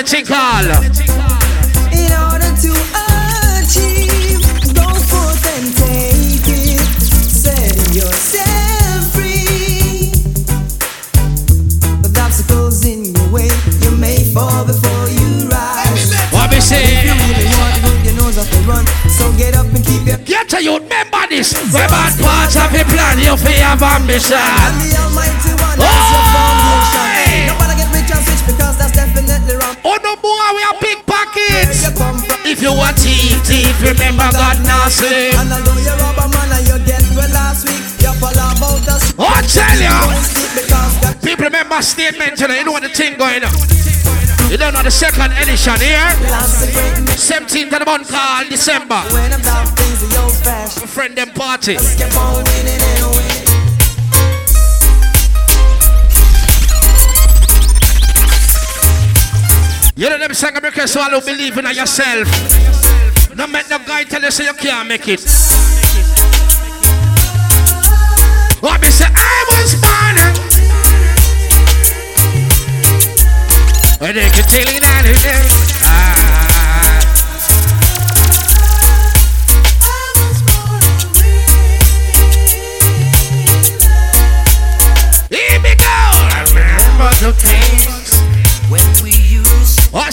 Ice One In order to achieve, go forth and take it. Set yourself free. With obstacles in your way, you may fall before you rise. What me say? You really want to move your nose off the run, so get up and keep your. Get to you, remember this. The bad parts of the plan, you feel have ambition. And the Almighty One is thief, remember God now sleep. And although you're rubber man and you get well last week, you fall about us. Oh, I tell ya. Don't sleep because God People remember statement today. You know what the thing going on. You don't know the second edition here. loves a great man. 17th of the month called December. When I'm down, things are old fashioned. Friend them party. Keep on winning and winning. You know them song America so I don't believe in yourself. No make no guy tell you say you can't make it. What me say I was born. When they can tell you that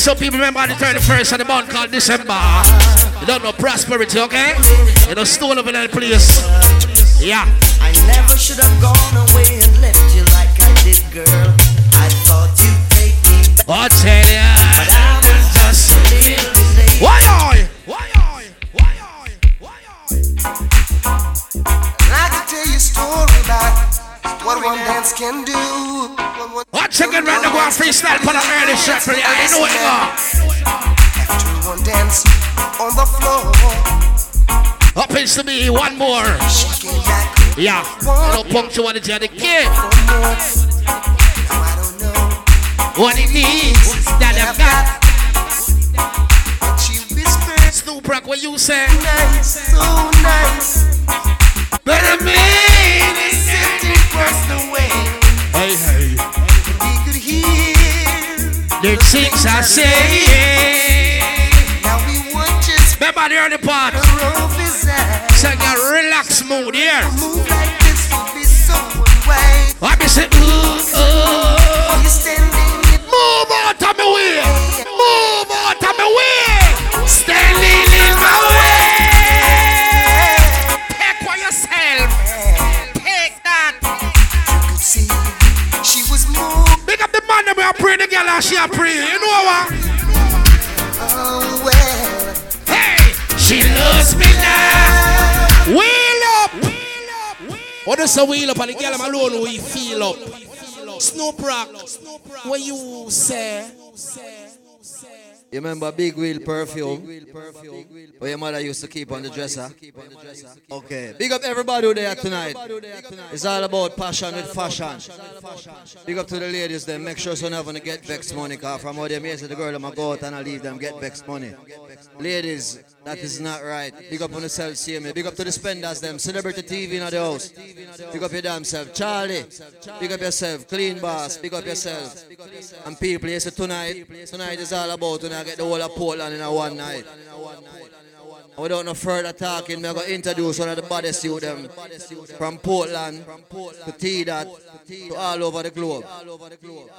used Also, people remember the 31st of the month called December. You don't know prosperity, okay? You don't know, stone over that place. Yeah. I never should have gone away and left you like I did, girl. I thought you'd take me back, I tell ya. but I was just a little late. Why are? Why are? Why are? Why are you? I can tell you a story about what one dance can do. What one One second, right go on freestyle for the early shot for you. I know what you are. after dance on the floor. Up is to me, one more. She came back Yeah. No punctuality of the kid. for more. Now I don't know What it means that I've got. what she whispered. Snoop Rock, what you say? Nice, so nice. But I mean it. Except it was the way Hey, hey. He could hear. The things I say. Now we just Remember the early part. his eyes. Relax mood here. Move like this would be so unwise. I be say, ooh, ooh. And she are praying. You know what? Oh well. Hey, she loves me now. Wheel up. What is a wheel up and the girl I'm alone we feel up. Snoop Rock. What you say? You remember Big Wheel perfume? Where your mother used to keep on the dresser? Okay. Big up everybody who there tonight. It's all about passion with fashion. Big up to the ladies then. Make sure so never get vex money. Cause from they may say the girl them go out and I leave them get vex money. Ladies, that is not right. Big up on the self see me. Big up to the spenders them. Celebrity TV in the house. Big up your damn self. Charlie. Big up yourself. Clean boss. Big up yourself. And people, you see tonight, tonight is all about when I get the whole of Portland in a one night. Without no further talking, I'm going to introduce one of the baddest youth them from Portland to T-Dot to all over the globe.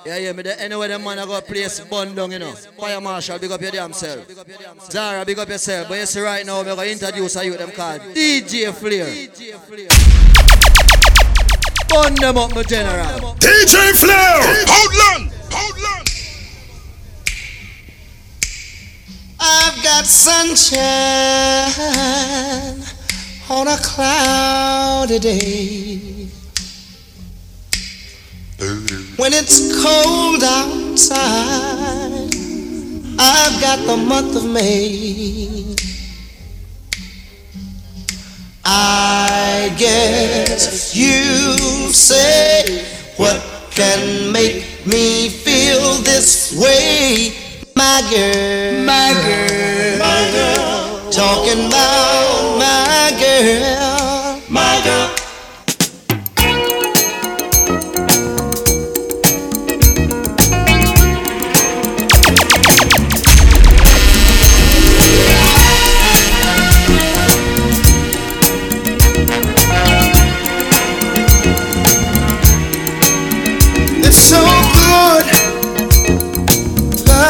Yeah, yeah, me there anywhere them man I go place bun you know. Fire Marshal, big up your damn self. Zara, big up yourself. But you see right now, I'm going to introduce a youth them called DJ Flare. Bun them up, my general. DJ Flare! Hold on! I've got sunshine on a cloudy day. When it's cold outside, I've got the month of May. I guess you say what can make me feel this way, my girl. My girl. My girl. Talking about my girl.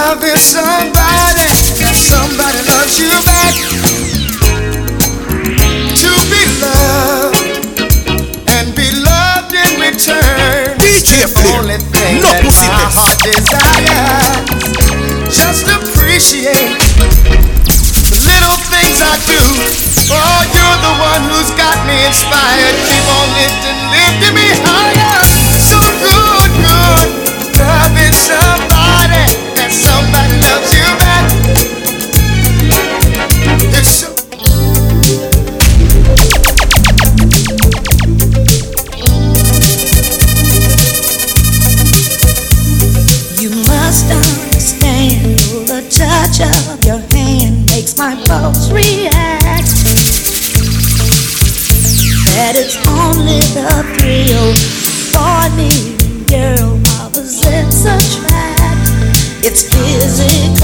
love is somebody, somebody loves you back. To be loved and be loved in return. DJ is the only thing no that pussy my heart desires. Just appreciate the little things I do. Oh, you're the one who's got me inspired. Keep on lifting, lifting me higher. my pulse react. That it's only the thrill. For me, girl I possess a track. It's physical.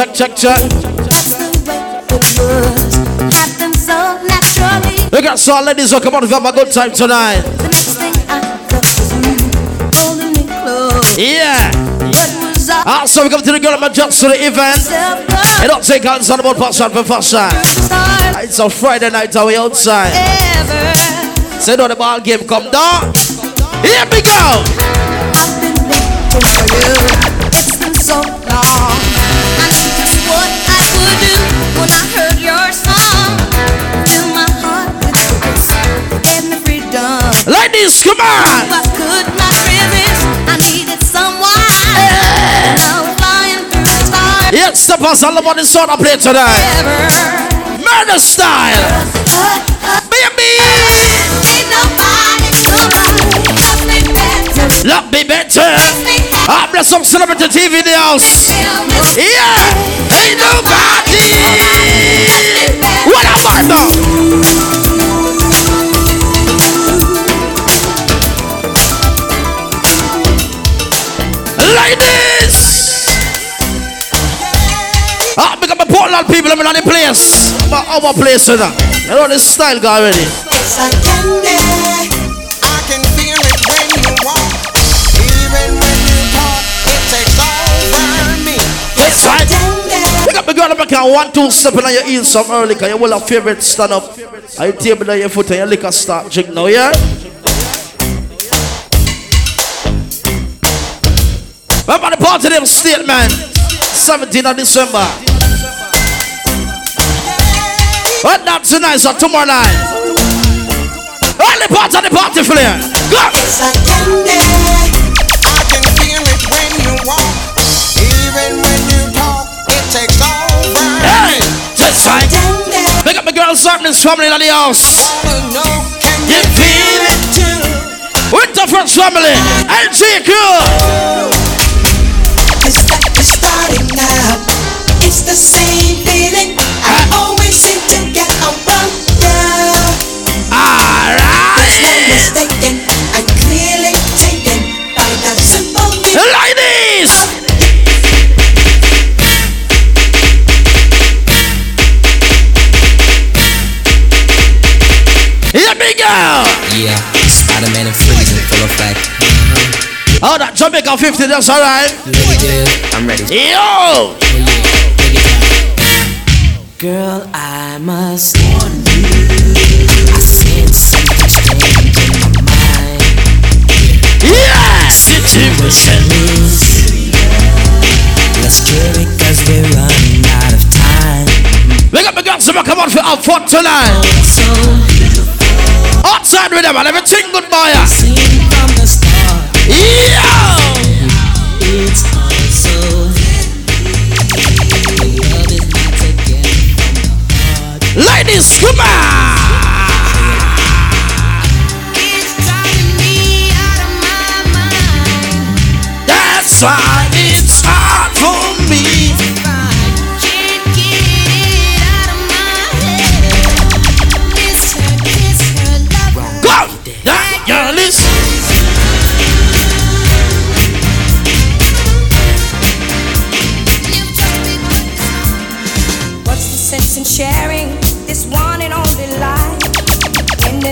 Check, check, check. That's the way it was. Happened so naturally. We got some ladies who come on, we have a good time tonight. The next thing I you holding me close. Yeah. Ah, I Also, we come to the girl and just to the event. You don't take hands on about passion for fashion. It's a Friday night, are we outside? ever? Say, no, the ball game come down. Here we go. The pass all about the sort of play tonight. Murder style. Baby. Ain't nobody, loves me better. Love me better. I bless some celebrity TV in the house. Yeah. Ain't nobody. What about now? Become a Portland people, I'm in the place. But our place, you know. You know this style guy already. It's like candy. I can feel it when you walk. Even when you talk, it takes over me. That's right. Pick up the girl and make a one, two step on your heels some early, cause you will have favorite stand up. I table on your foot and your liquor start drink now, yeah? Remember the party them statement, 17th of December. But not tonight, so tomorrow night. All the parts of the party flare. Go! It's like candy. I can feel it when you walk. Even when you talk, it takes over Hey! right. Candy. Pick up the girl Sartman's family in the house. Wanna know, can You you feel it too? With the French family, LG Crew. It's like we're starting now. It's the same feeling. I always to get around you. No Alright. mistaken. I'm clearly taken by the simple feeling. Ladies. Here we go. Yeah, Spider-Man and freezing full effect. Oh, that Jamaica 50, that's alright. I'm ready. Yo. Girl, I must warn you. I sense something strange in my mind. Yeah. Situation. Let's clear it cause we're running out of time. We got the girls to come on for our fun tonight. So, Outside with them and everything good boy. seen from the start, Yo. it's Ladies, come on. It's out of my mind. That's why it's hard for me.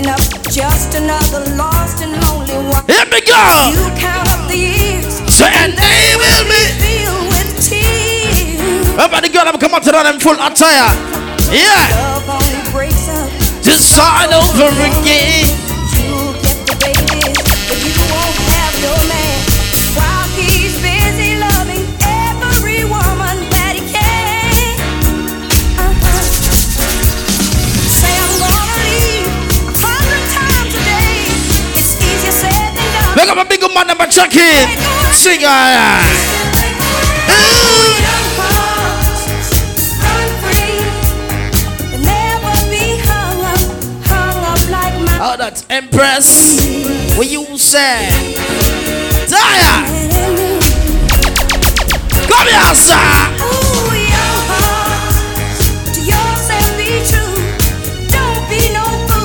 Up just another lost and lonely one. Here we go. You count up the years, So and they will be. filled with tears. The girl I'm come out to them full attire. Yeah. Love only breaks up. Just start over again. Make up a big man number check in. Sing mine. Oh, that's Empress. What you say? Daya. Come here, sir.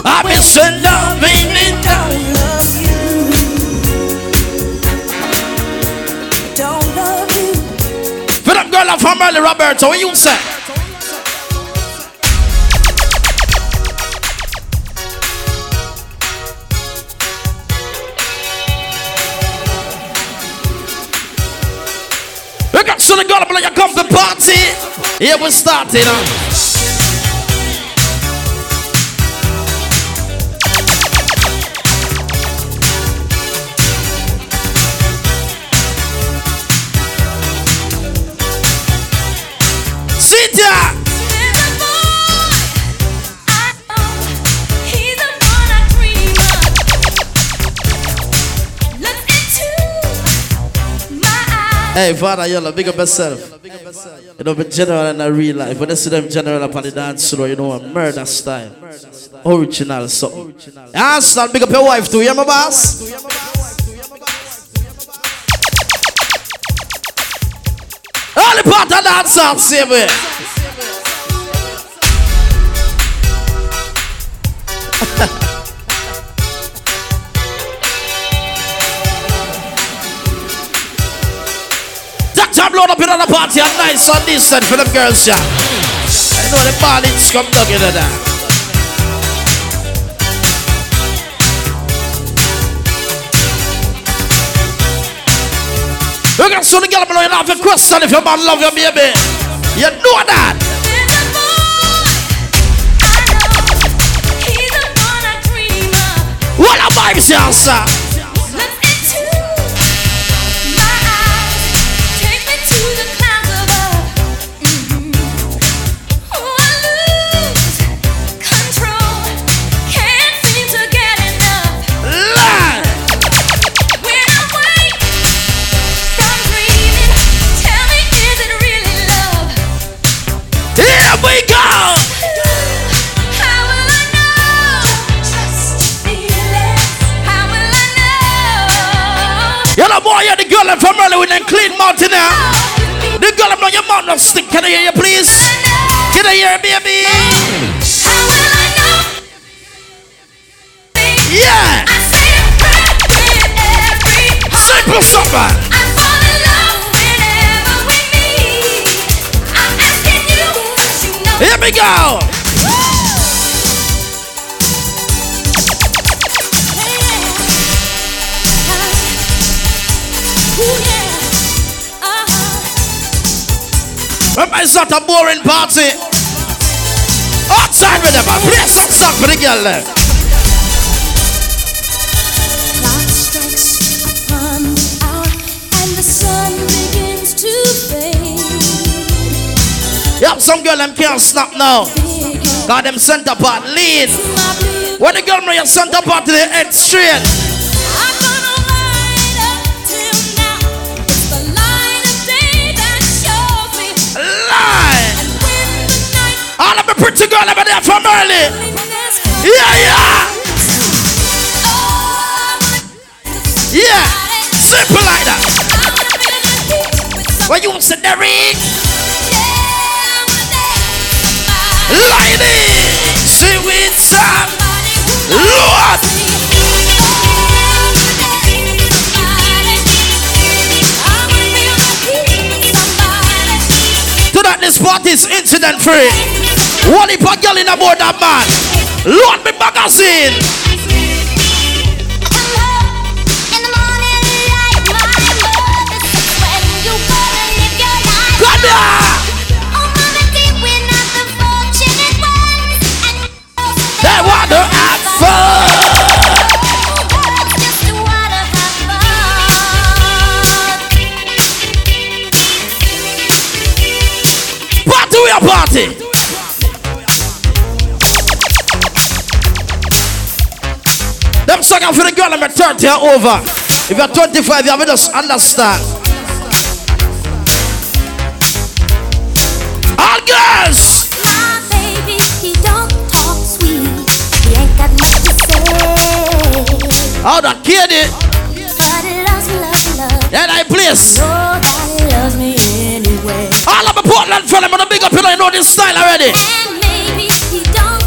Heart, to from early, Roberto. What you say? Look at so the girl like to party. Here we start, you. Sit down. Hey, Father Yellow, big up yourself. You know, but general in a real life. When I see them general up on the dance floor, you know, a murder style. Original something. Yeah, son, big up your wife too, yeah, my boss? All the that song, way. Dr. Blown up in the party and decent for them girls, yeah. I know the ballings come down into that. You can soon get up and you have a question if your man love your baby. You know that. What a yeah, sir. Boy, you're the I'm from early with them clean mountain now. The girl I'm on your mouth no stink. Can I hear you, please? Can I hear you, baby? Yeah. Simple something. Here we go. It's not a boring party. Outside with them, some song for the girl there. Clock strikes upon the hour and the sun begins to fade. Yep, some girl them can't snap now. Got them center part lean. When the girl know your center part to the head straight. All of the pretty girl over there from early. Yeah, yeah. Yeah. Simple like that. I wanna feel the heat with somebody. When you Derek, wanna dance with somebody. see with some Lord. loves me. I wanna dance with somebody. I wanna feel the heat with somebody. To that this party is incident free. One if a girl in aboard that man. Lord me magazine. They want to have fun. Party we a party. Singing for the girl I'm at 30 and over. If you're 25, you have to just understand. All girls. How that kid it? Yeah, that place. Nobody loves me anyway. All of my Portland fella, I'm gonna big up you know, you know this style already. And maybe he don't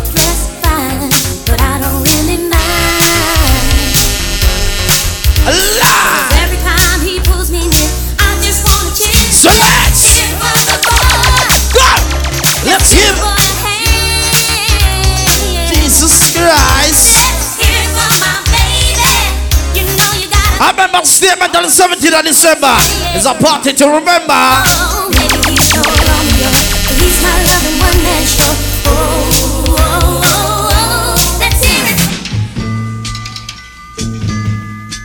statement on the 17th of December. It's a party to remember.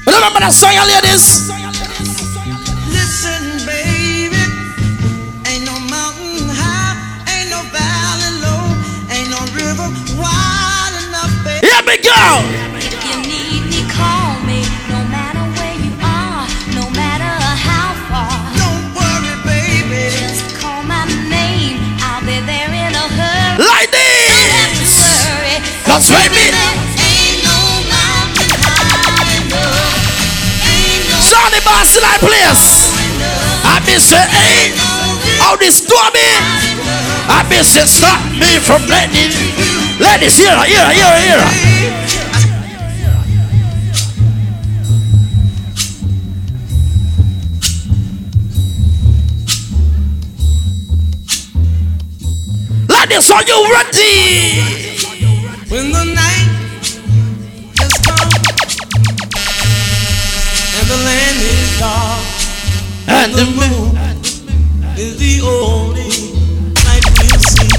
Remember that song, you ladies? Listen, baby, ain't no mountain high, ain't no valley low, ain't no river wide enough, baby. Here we go. Worry. Cause baby, Ain't no mountain high enough. Ain't no Johnny Boston, I place. I miss it, ain't how this stormy. I miss it, stop me from letting. Ladies, here, here, here, here. Ladies, are you ready? When the night has come and the land is dark, And the moon. is the only light we'll see.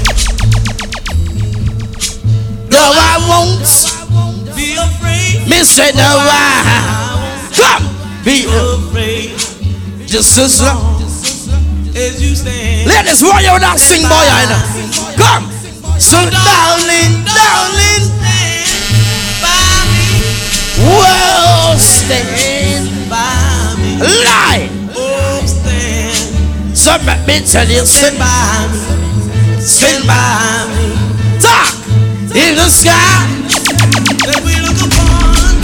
No, I won't. Be afraid, Me say no, I come. Be afraid, just as long. as you stand. Ladies, why you not sing, boy? I know. Come. So, darling, darling, Stand by me, well, stand. by me, Lie. oh stand, So, let me tell you, stand by me, sing, by me. talk in the sky. That we look upon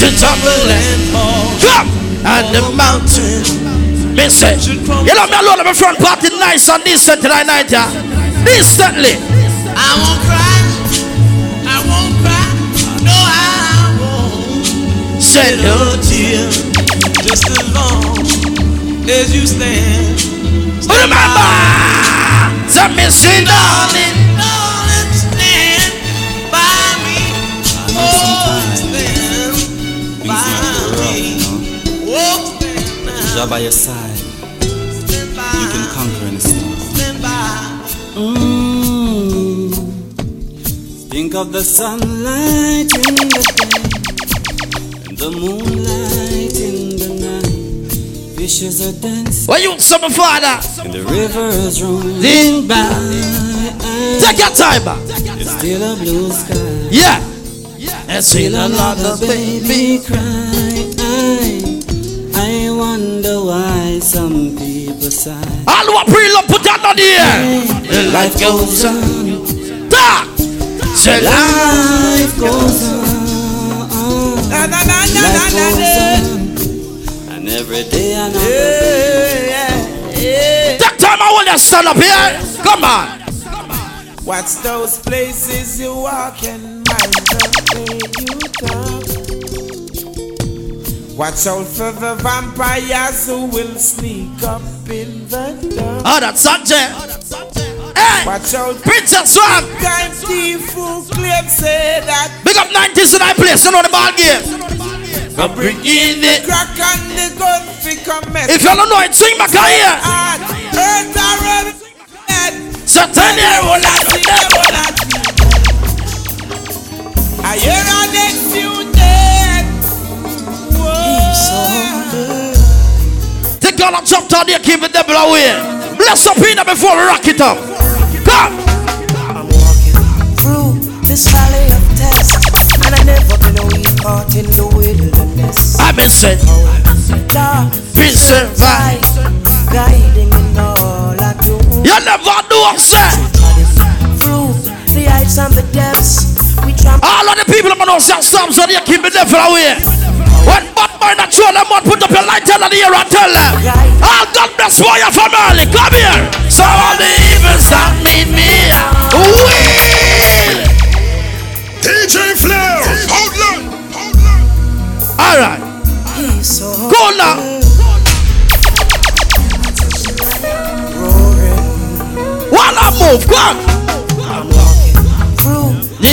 To tumble and and fall. come on the mountain. Say, you know me alone, my front party nice and decent tonight night, yeah. Decently. I won't cry, I won't cry, no I won't. Say no. No tear, just as long as you stand. Remember, so me say, darling. Darling, stand by me. Oh, stand by me. Oh, stand by your side, Think of the sunlight in the day and the moonlight in the night. Fishes are dancing What you my father? and the rivers rolling by. Take your time back. It's still a blue sky. Yeah. And see Still another another baby. baby cry. I, I wonder why some people sigh. All what pre love put that on the air. The life goes on. Talk. Say life. Life goes on. Life na, na, goes on. And every day another Yeah, yeah, yeah. That time I want to stand up here. Come on. Watch those places you walk and mind the way you talk. Watch out for the vampires who will sneak up in the dark. Oh, that's Sanjay. Hey, Watch out Princess Swag. time thief claim say that Big up 90s in that place. You know the ball game. Come bring in it. crack and the gun fi come If you don't know it, sing back here. hard. Earth already dead. So tell me, hold on. I hear a next few dead. Whoa. Take all the top down there, keep the devil away. Bless up in there before we rock it up. Come. I'm walking through this valley of tests, and I never been a week caught in the wilderness. I've been said, Lord, be survive. guiding in all I do. You never do what say. Through the heights and the depths, we trample. All of the people that know some psalms so they keep the devil away. When bad boy not show them out, put up your light in the air and tell them. All God bless boy your family. Come here.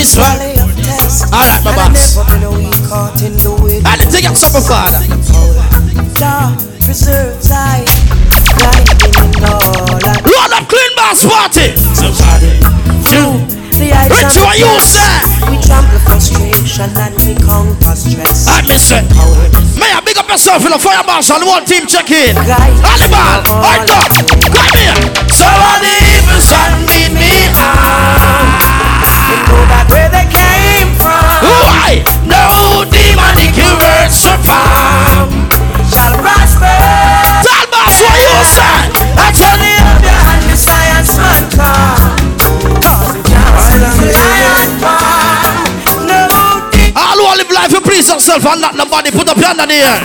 Of test. All right, my I boss. never been a weak heart in the wind. Anything else, my father? Jah preserves I, guiding in all I do. Roll up clean bass party. Rich, what you say? We trample frustration and we conquer stress. I miss it. May I big up yourself in the fire marshal, one team check in. Animal, hold up, come here. So all the evil me on. Why? No demonic words shall prosper. Tell boss what you say. I tell the other and the science man life, yourself and not nobody. Put up your hand in the air.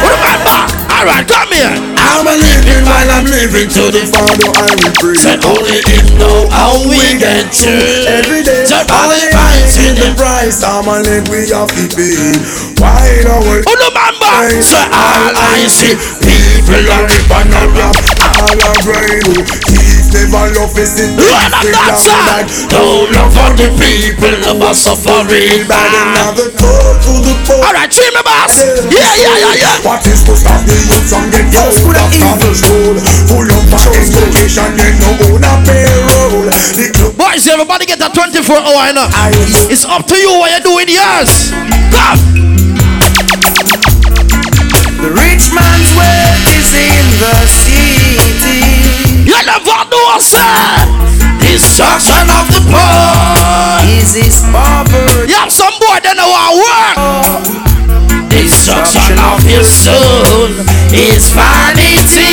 Remember. All right, come here. I'm a living while I'm living to the Father I will pray. Said only him know how we get through. Every day, Said all the price in the price. I'm a live we have to pay. Why don't we? Oh, remember. Say all I see. People are rip and a rap. All a grind. He's never love is it. Run up that side. Don't love for the people who are suffering Bad bad. another talk to the poor. All right, treat me, boss. Yeah, yeah, yeah, yeah. What is to stop the youth from get out of control? Full of education, they no own a payroll. The club Boys, everybody get a 24 hour, you know. It's up to you what you do with yours. Come. The rich man's wealth is in the city. You never know, sir. Destruction of the poor. Is his poverty? You have some boy that know how work. Destruction of your soul is vanity.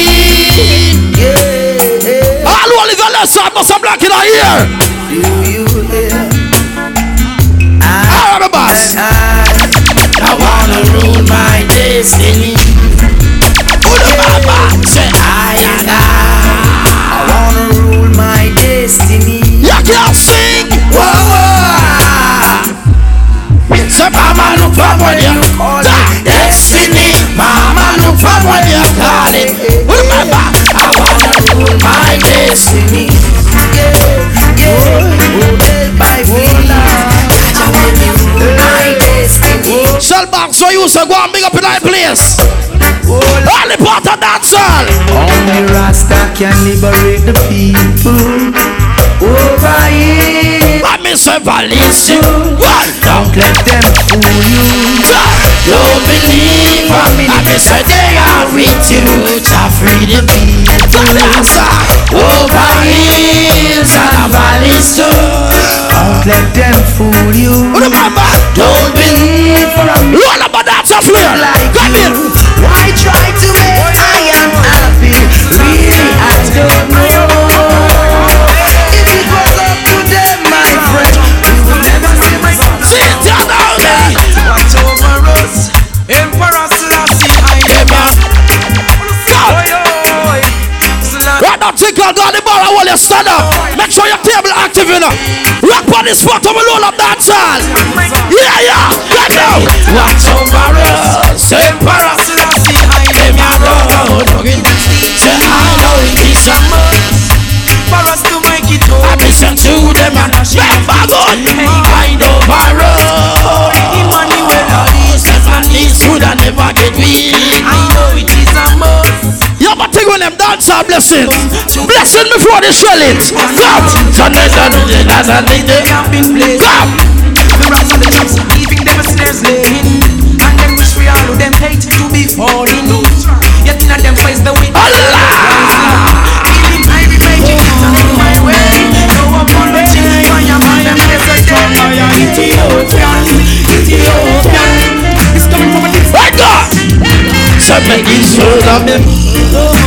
Yeah. All who live your side must have black in our ear. Do you hear? All right, my boss. I wanna rule my destiny. Mama, die. it destiny. Mama, you call it. Remember, I wanna rule my destiny. Yeah, yeah. By rule my destiny. Shell box for you, so go and big up in that place. All the part of that soul. Only Rasta can liberate the people. But me say you. One down. Let them fool you. Don't believe me. I me say they are with you. To free the people. Over hills and valleys too. Don't let them fool you. Remember, oh, don't believe for a Roll about that soft here. like Come here. Why try to make I am happy? Really, I don't know. Out down the bar and while you stand up. Make sure your table active, you know. Rock on the spot of a roll up that side. Yeah, yeah. Right now. Watch over us. Emperor. Selassie, I am. Say, I know it is a For us to make it home. I listen to them and remember God. I know Barrow. Emmanuel, all these Stefan is good and never get weak. When them dance our blessings. Blessing before they it. Come. All to the on. Ethiopian, Ethiopian. It's coming from a God.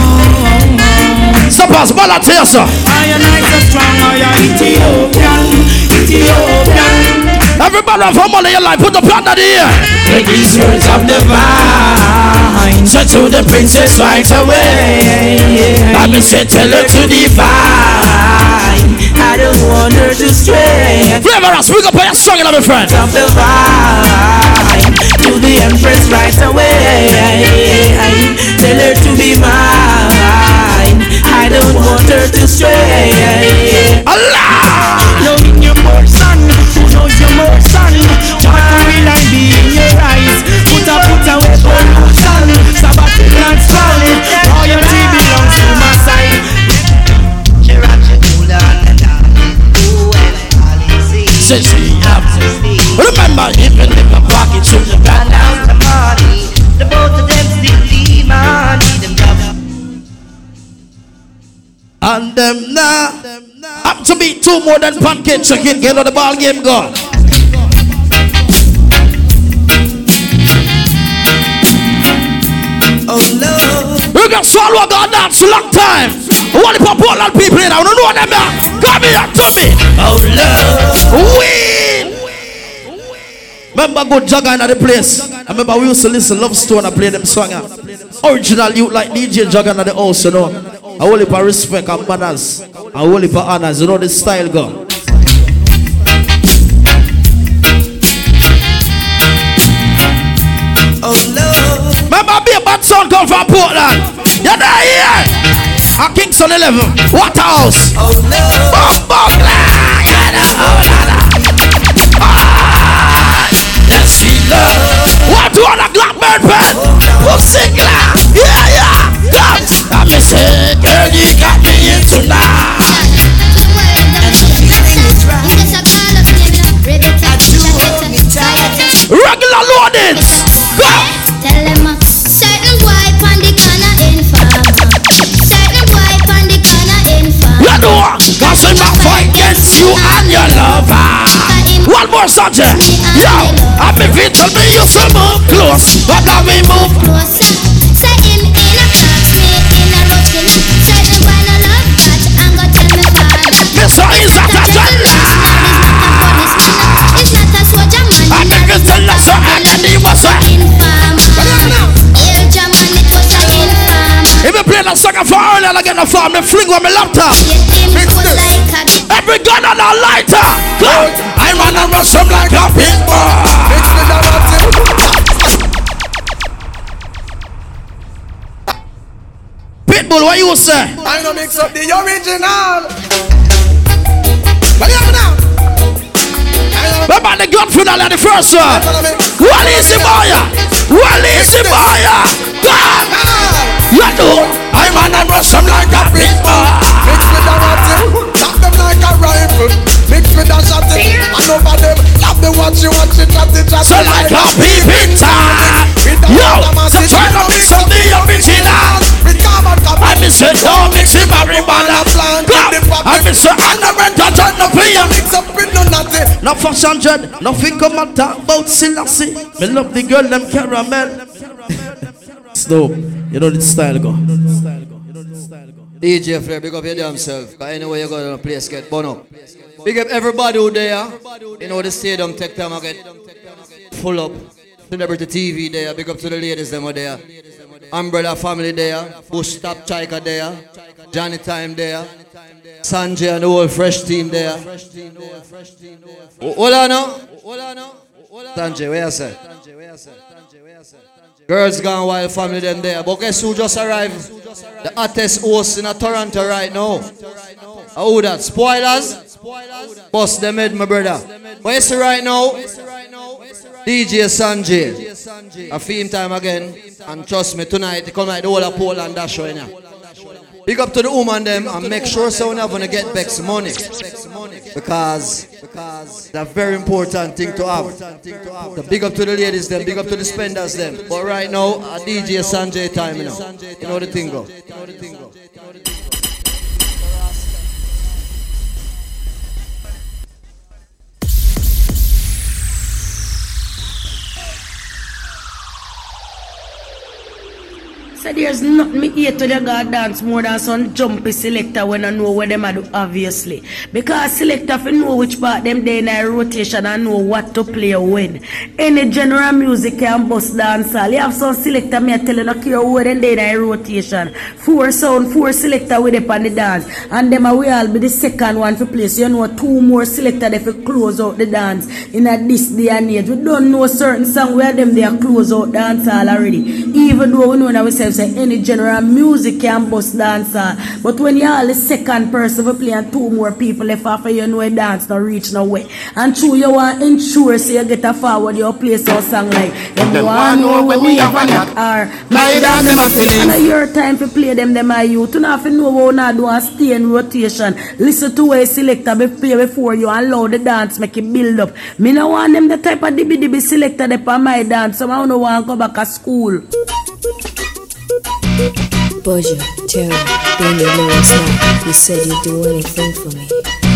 Strong, oh, I am Ethiopian, Ethiopian. Everybody from all of your life, put the plan of the ear. Take these words of the vine Say to the princess right away. I be say tell her to divine. I don't want her to stray Flavor us, speak up on your song, you know, my friend. Of the vine To the empress right away Tell her to be mine don't want her to stray. Allah! Knowing your son, who knows your son. Jack will I be in your eyes? Put a put away pollution. Sabbath plans falling. Royalty belongs to my side. Says and them now up to be two more than pancake chicken. Get on the ball game gone. Oh no. You can swallow God dance long time. What if Portland people in? I don't know them now. Come here to me. Oh love. Win. Remember good Jagga in the place. I remember we used to listen Love Stone and play them song. Original youth like DJ Jagga in the house, you know. I will for respect and manners. I will for honors. You know the style go. Oh no. Be a bad son come from Portland. You're there here. At Kingston 11. Waterhouse. Oh no. Bumbo Yeah, the whole lot of- Ah, love. What do on a Blackbird pen? Who's singular? Yeah, yeah. Come. I girl, you got me in tonight. Regular loadings. Go. Certain corner in. Certain corner in? Cause fight against you and your lover. One more subject. Yo, I'm if you tell me you to move close, but now we move Closer. Play that song for earlier, I farm, they fling on my laptop. Him cool like a Every gun on a lighter. I run and rush him like a pit bull. Pitbull, what you say? I know mix up the original. What you now? Remember the gun funeral the first one. What is it, boy? What is it, boy? God! You know, I run rush him like a pit bull. Mix with the rotting, tap them like a rifle. Mix with the shotting, and over them, tap the watch you watch it, tap the chat. So like a peeping time. Yo, so try to mix up the original. I miss it, don't mix it, marijuana. Come, I miss it, and the rent, I turn the fee. Mix up with no nothing. No fashion dread, nothing come and talk about Selassie. Me love the girl, them caramel. Snoop, you know the style go. DJ Flare, big up your damn self. Cause anyway you go to the place get burn up. Big up everybody who there. You know the stadium take time I get full up. Celebrity TV there. Big up to the ladies them are there. Umbrella family there. Bush Top Chika there. Johnny Time there. Sanjay and the whole fresh team there. Hold on now. Hold on now. Sanjay, where you say? Girls Gone Wild family them there. But guess who just arrived? The hottest host in a Toronto right now. Who that? Spoilers? Bust them head, my brother. But you right now? DJ Sanjay. A theme time again. And trust me, tonight, they come like the whole of Portland dash show, you. Big up to the woman them and make sure so never gonna get Bex money. Because it's a very important thing to have. The big up to the ladies them, big up to the spenders them. But right now, uh, a DJ Sanjay time, you know. You know the thing go. There's nothing me here to the God dance more than some jumpy selector when I know where them I do, obviously. Because selector fi know which part them they in a rotation and know what to play when. Any general music can bust dance all. You have some selector me I tell you no care where them they in a rotation. Four sound, four selector with on the dance. And them we all be the second one to play. So you know two more selector they fi close out the dance in a this day and age. We don't know certain song where them they are close out dance already. Even though we know ourselves say any general music can bust dancer. But when you all the second person we play and two more people left after you know a dance not reach nowhere. And true you want ensure so you get a forward your place or song like them Them want know when we have have a a knock or My dance them a feeling. And your time to play them them are you. To not know how not do and stay in rotation. Listen to where selector be play before you allow the dance make it build up. Me no want them the type of dibby dibby selector they on my dance. So I don't want to go back to school. Boja, Terry, being your lowest now, you said you'd do anything for me.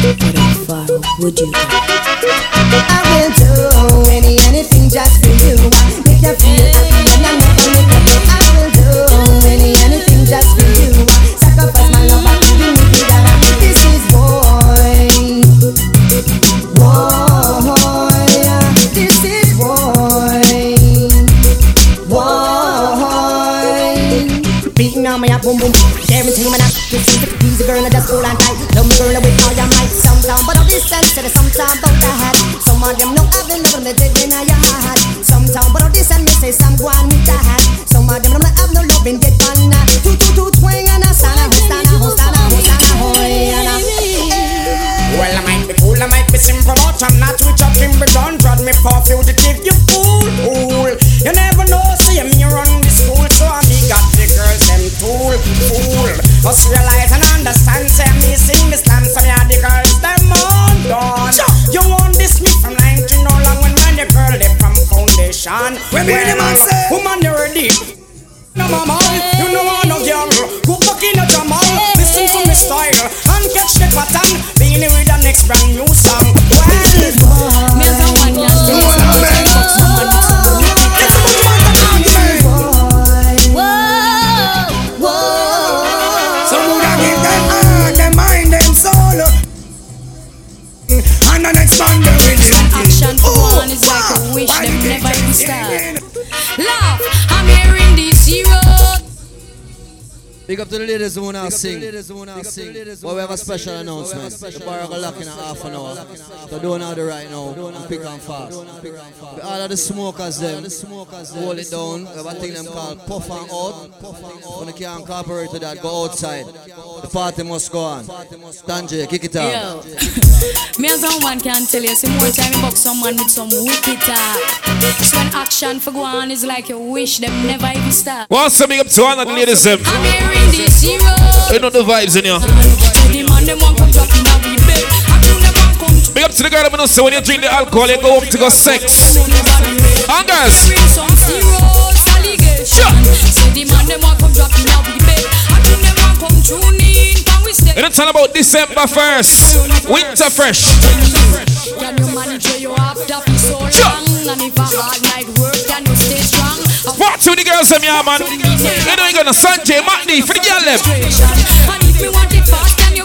But how far would you go? A special announcement. The bar will lock in a half an hour. So don't know the right now. And pick and fast. All of the smokers them, hold it down. We have a thing them called puff and out. When you can't cooperate to that, go outside. The party must go on. Sanjay, kick it Yo, out. me as a one can tell you, see more time you box someone with some wicked talk. So when action for go on is like a wish them never even start. What's coming up to one of the ladies them? I'm hearing this hero. You know the vibes in here. The man them want come drop in a wee bed. I do them want come Big up to the girl that know say when you drink the alcohol, you go up to go sex. And girls, bring some serious allegation. Say the man them want come drop in a wee bed. I do them want come tune in. Can we stay? you don't tell about December 1st. Winter fresh. Can you manage where you have to so long? And if a hard night work, can you stay strong? What to the girls them, yeah, man? You know you gonna Sanjay, Matney, for the girl them. And if you want it fast, can you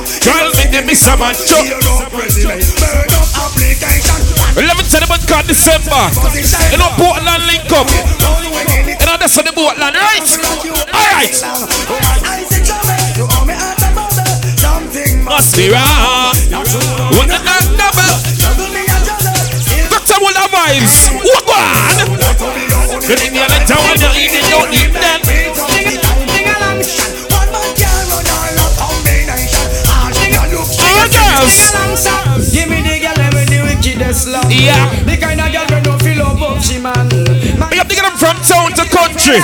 All she a look. Girl, make them miss a man. Chuck. Feel no president. Bird up. 11 to the month called December. You know, Portland link up. You know, that's on the Portland, right? Alright. I say trouble. You owe me out of bubble. Something Must be wrong. What the double? Doctor, the vibes? What on? Good in your like town, you eat it, don't that. All girls. Give me the girl with the wickedest love. Yeah. The kind of girl we don't feel up up, she man. We have to get them from town to country.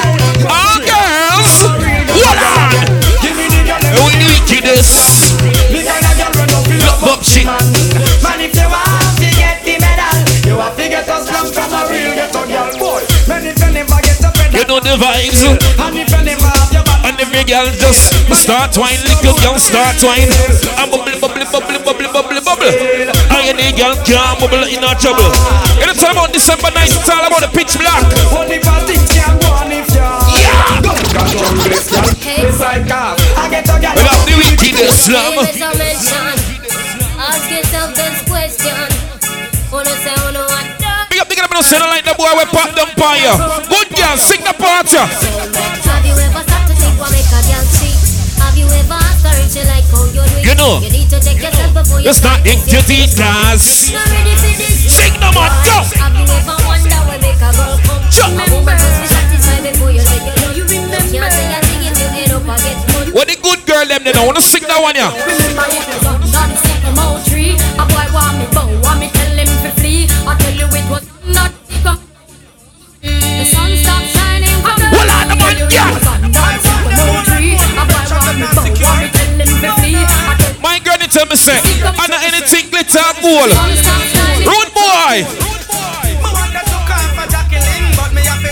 All girls. What on? Give me the girl We the wickedest. The kind of girl we don't feel Love up shit. man. Man, if you want to get the medal, you have to get us long from a real ghetto girl boy. Man, if you never get a pedal, You know the vibes. And every girl just start wine, little girl start wine. And bubble, bubble, bubble, bubble, bubble, bubble. And any girl can't bubble in no trouble. You know, talk about December night, it's all about the pitch black. We got the wickedest slam. Ask yourself this question. Wanna say, wanna what? Big up, big up, no say no like the boy we pop them fire. Good girl, sing the part you do it? You know. You need to check yourself before you You start try into class. Not ready for this. Sing no more, go. Have you ever wondered what make a girl come? A woman must be satisfied before you say you know. You remember? Can't say you're singing to end up and get money. What the good girl them then? I wanna sing that one ya. Remember if you got done second mouth tree A boy want me bow, want me tell him to flee I tell you it was not come The sun stopped shining from the the man, yeah. Me say, know anything glitter and gold. Rude boy.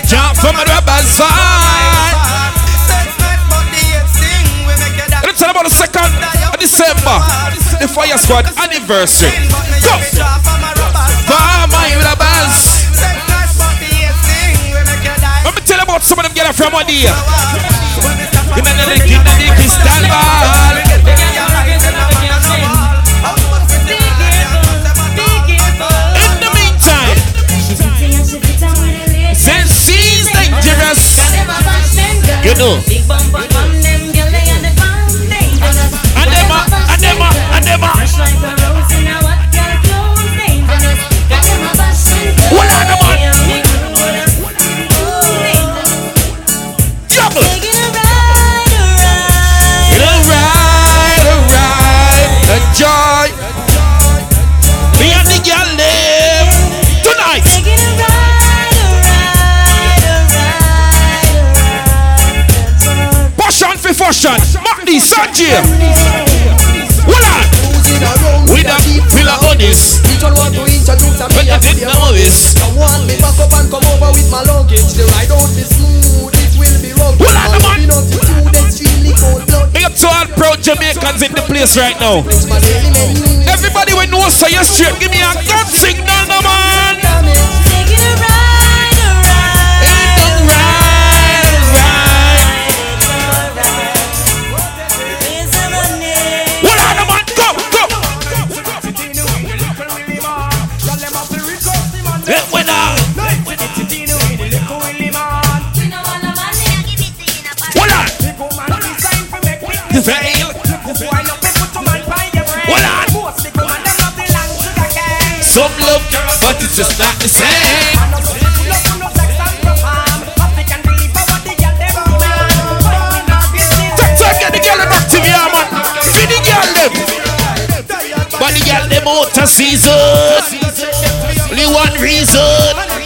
Jump from the rubber side. Let's talk about the second of December, the Fire Squad anniversary. Go. My rubbers. Let me tell you about some of them get from one day. You know the kid the dick is you know. And them a, and them a, and them a. What are the man? Double. Fashion, Marty Sanjay. Hold on. With a feel of honest. But I didn't know this. Want me back up and come over with my luggage. The ride won't be smooth, it will be rugged. Hold on, Man. Big up to all proud Jamaicans in the place right now. Everybody we know so you're straight. Give me a good signal, no man. Veil. Hold on. Some love, but it's just not the same. But the girl them out of season. Only one reason.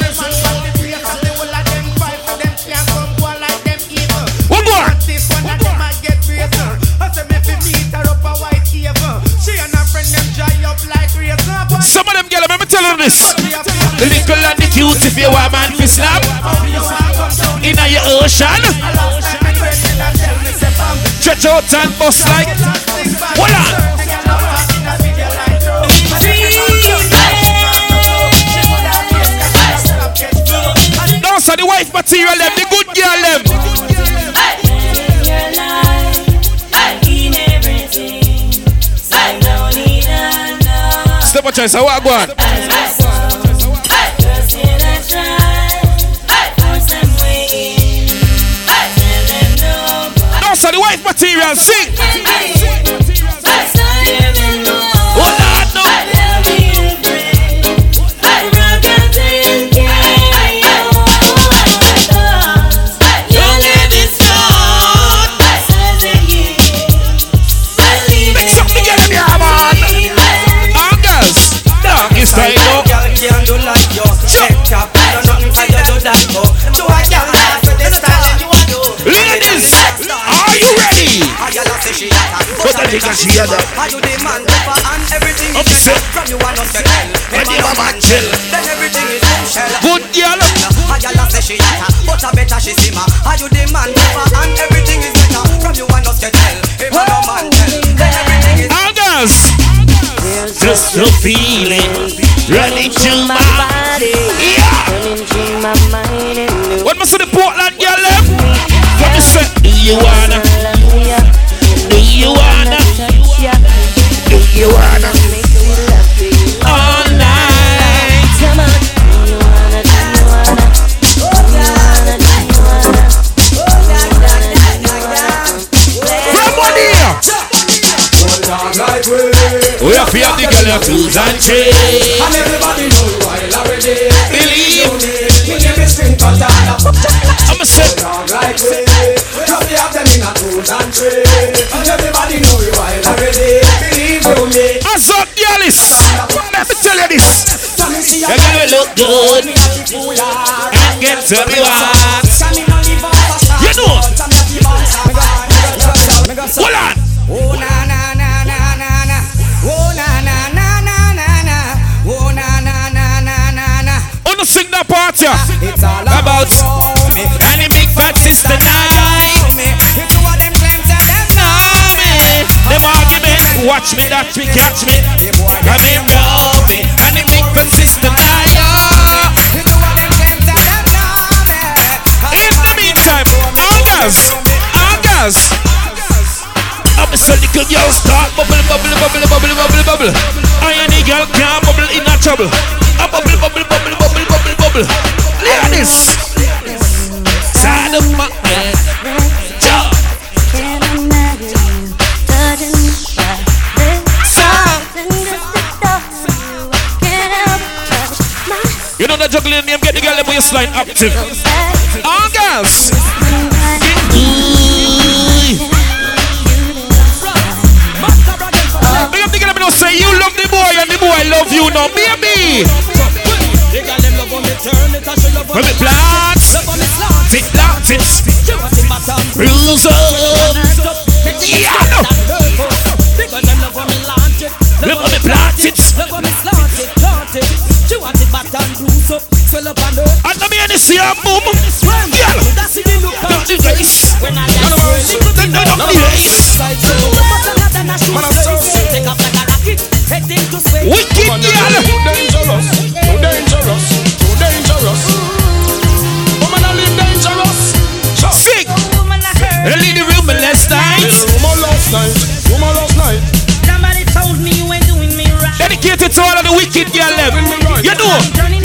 This. The little and the cute if you want man for slap. In your ocean. Stretch out and bust like. Hold on. No, so the wife material them, the good girl them. Step a choice, go on? Wife hot, But I think I see her. Are you the man for and everything is Upset. From you want us to tell. When you have a chill. Then everything is bombshell. Good girl. A girl a say she hot, but But I better she see ma Are you the man ever And everything is better From you and us get tell If I no man tell Then everything is August. Just a feeling running through my body. Running through my mind and What must the Portland girl left? What you say? Do you wanna? We have to have the girl your tools and chains. And everybody know why already. Believe. Me name is String Katana. I'm a set. Like way. We have them in a tools and tray. And everybody know you why already. Believe you me. What's up, girlies? Let me tell you this. You're gonna look good and get to me once. Watch me, that we catch me. Come in, know me, and the big fat sister night. It's what them claim say them know me In the meantime, August, August. I'm a little girl start bubble, bubble, bubble, bubble, bubble, bubble. I and the girl can't bubble in a trouble. A bubble, bubble, bubble, bubble, bubble, bubble. Look at this. The waistline active. August. Big up the girl, me know say you love the boy and the boy love you now, baby. When me plants, tick tock tips, bruise up. And let me see a boom. Girl, don't do this. Don't do this. Wicked girl. Too dangerous. Too dangerous. Too dangerous. Woman, I live dangerous. Sick. Early the room last night. Woman last night. Woman last night. Somebody told me you ain't doing me right. Dedicated to all of the wicked girl them. You know,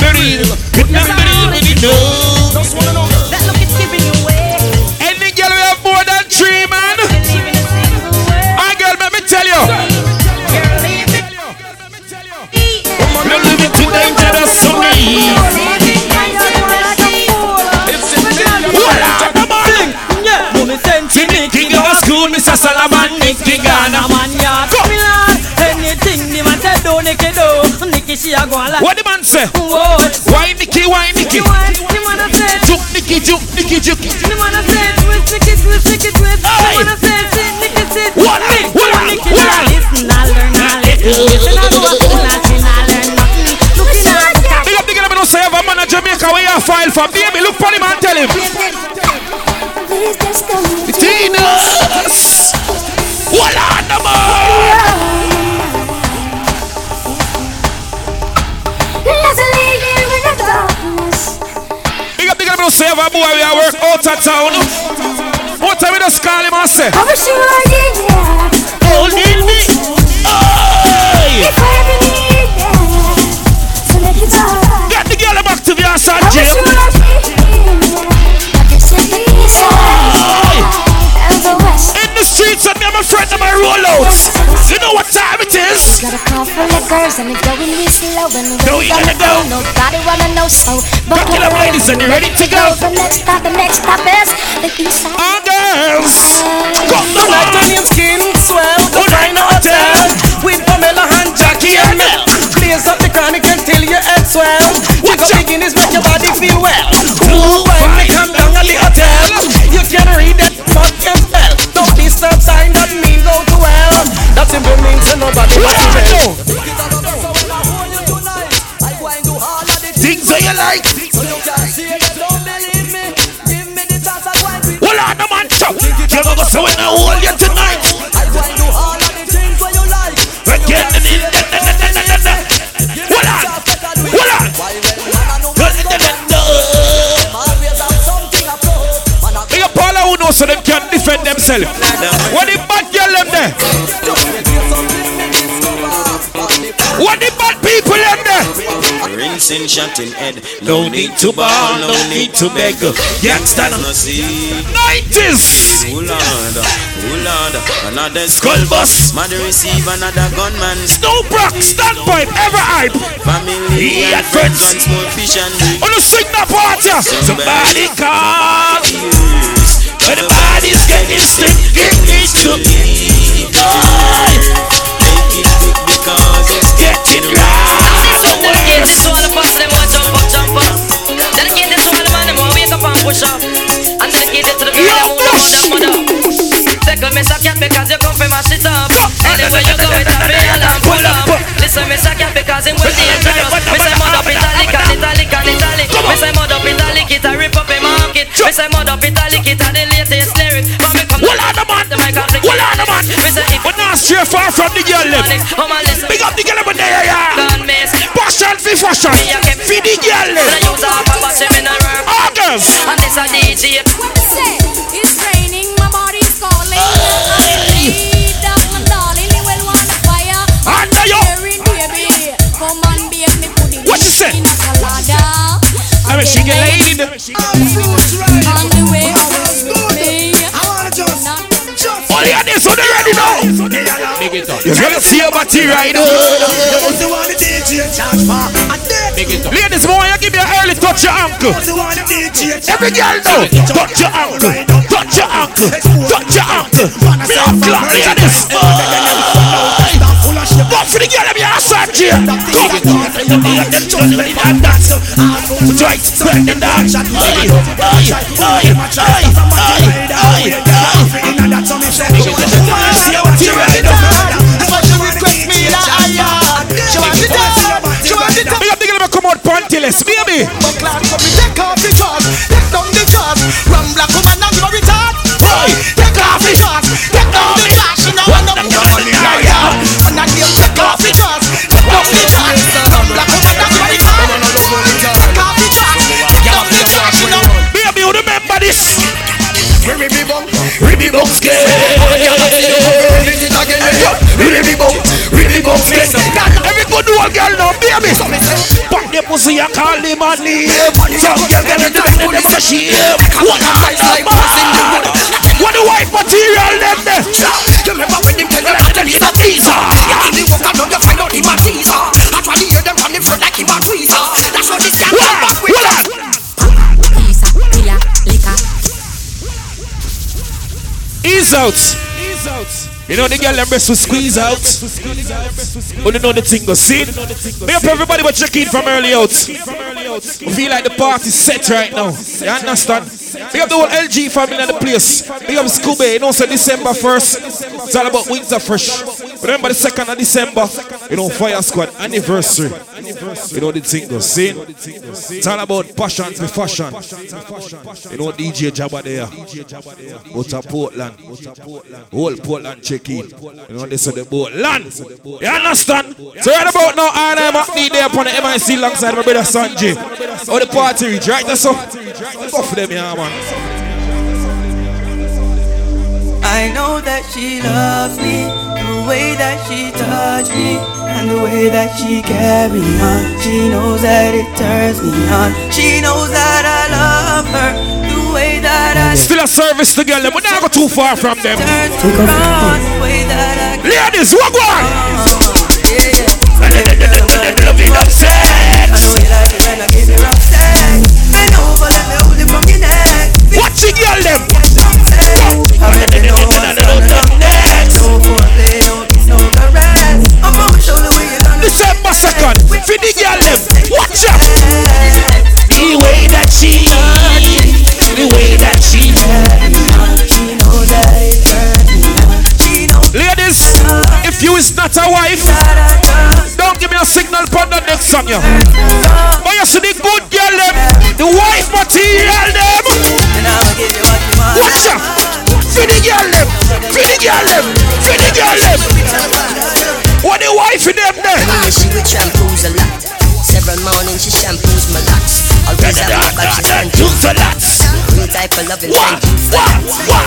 be real. Not be real you know. Just wanna know. That look is giving you away. Any girl we have more than three, man. My ah, girl, let me tell you. You're living too dangerous to me. King of school, Mr. Salaman, Nick Tigana. Anything the man say do, Nicky do. Nicky she a go on like. What the man say? Juke. The man a say twist, Nicky twist, Nicky twist. The man sit, sit. What? What? What? listen, learn, listen. Listen, I do a fool, I see, nah learn nothing. Looking at the Big up the girl, me know say have a man in Jamaica where you file for. Baby, look for him and tell him. Boy where you work out of town. What time we just call him and say? Hold in me. Oi! Get the girl back to the house and jam. In the streets and me and my friend and my rollouts. You know what time it is? Got a car full of girls and it's going real slow and Go, we you gotta gonna go. Nobody wanna know so. Buckle we're up, ladies, and you ready to go? The next stop, the next stop is the east side. Our girls. Come The night when your skin swell, go find a hotel with Pamela and Jackie and Mel. Blaze up the chronic until your head swell. Pick up bikinis, make your body feel well. Ooh, when we come down at the hotel, you can read that fuck and Don't sign that mean go to hell. That simply means that nobody What must I change. do? Things that you like. Hold on, no man, chop. You're gonna go so when I hold you tonight. Can defend themselves. What the bad girl them there? What the bad people them there? Rinsing, shutting head. No need to bow, no need to beg. Gangsta no see. 90s. Oh Lord, oh Lord, another Skull bus. Mother receive another gunman. Snow Brock, standpipe, ever hype. Family Yeah, and friends friends. and small fish and big. On the oh, sing that part, yeah. Somebody call. When the body's getting stiff, it needs to be God. Make it quick because it's Getting loud. Dedicate this to all the boss, them want jump up, jump up. Dedicate this to all the man, them want wake up and push up. And dedicate it to the girl, them who know them mother. Tickle me cat because you come from my shit up. Anywhere you go, it's a real and pull up. Listen, me cat because him will dangerous. Me say mud up italic and italic and italic. Me say mud up italic, it a rip up a market. Me say mud up italic, it a the latest lyric. From me come Hold on, the man. the mic and flick Hold on, the man. Me say if But now straight far from the girl them. Oh man, listen. Big up the girl over there, yeah. Gun miss. Passion for fashion. For the girl When I them. use a power, say me no work. August. And this a DJ. What you say? It's raining, my body's calling. I need my darling, you will want a fire. Under you. Baby, come and bake me pudding. What you say? In a colada. I mean, she get laid. On the way home with me. Not All you this, so they ready now. You're gonna see a body right now. Ladies, boy, you give me an early touch your ankle. Every girl know, touch your ankle, touch your ankle, touch your ankle. Me not flat, ladies. But for the girl, let me ask her here. Come. Try to spread the dance. Aye, aye, aye, aye, aye, aye. See how it's right Big up the girl, let me come out pantyless, baby. Boy, Bum skin. Ribby bum, ribby bum skin. Every good old girl know, baby. Pop the pussy and call him a name. Some girl get it done and them say shame. What a What the white material them there? Remember when them tell you that them is a visa? In the walk along you find out him a teaser. Actually hear them from the front like him a tweezer. That's what this guy with. Ease out. You know the girl them breast will squeeze out. You know the thing go see. Me up everybody but check in from early out. We feel like the party's set right now. You understand? We up the whole LG family in the place. Big up Scooby, you know, so December 1st. It's all about Winter Fresh. Remember the 2nd of December, you know, Fire Squad anniversary. You know the thing goes see. It's all about passion for fashion. You know DJ Jagga there. Out of Portland. Whole Portland check in. You know this is the boat land. You understand? So right about now, I am at the day upon the MIC alongside my brother Sanjay. Oh the party reach, right? That's so. Go for them, yeah, man. I know that she loves me, the way that she touched me, and the way that she carry on. She knows that it turns me on. She knows that I love her, the way that I Still a service to girl, them. we not go too far from them. turn on, the way that I Ladies, what go on? yeah, yeah. I know you like it when I give you rough you done it. December 2nd, for the girl, them. Watch out. The way that she the way that she She knows is it hurts me. She knows Ladies, if got a wife, don't give me a signal for the next song, yeah. But you see the good girl them, the wife material them. Watch out, for the girl them, for the girl them, for the girl them. What the wife in them? Anyway, she would shampoos a lot. Several mornings she shampoos my locks. Always back, she send you a lot. New type of loving, thank you for that.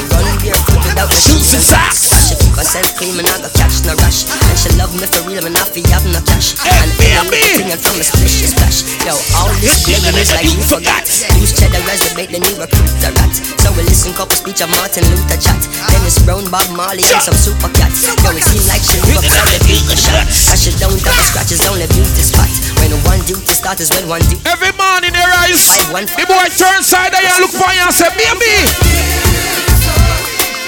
Run beer good without the shoes and socks. Herself clean, and I go catch no rush. And she love me for real, and I feel have no cash. And everything from a splish is splash. Yo, all this living is like you forgot. Use cheddar as the bait, the new recruit a rat. So we listen couple speech of Martin Luther chat. Dennis Brown, Bob Marley, and some super cats. Yo, it seem like she never got the beat a shot. Cause she don't have the scratches, only beauty spot. When one duty start is when one duty. Every morning they rise. The boy turn side and you look for you and say, baby.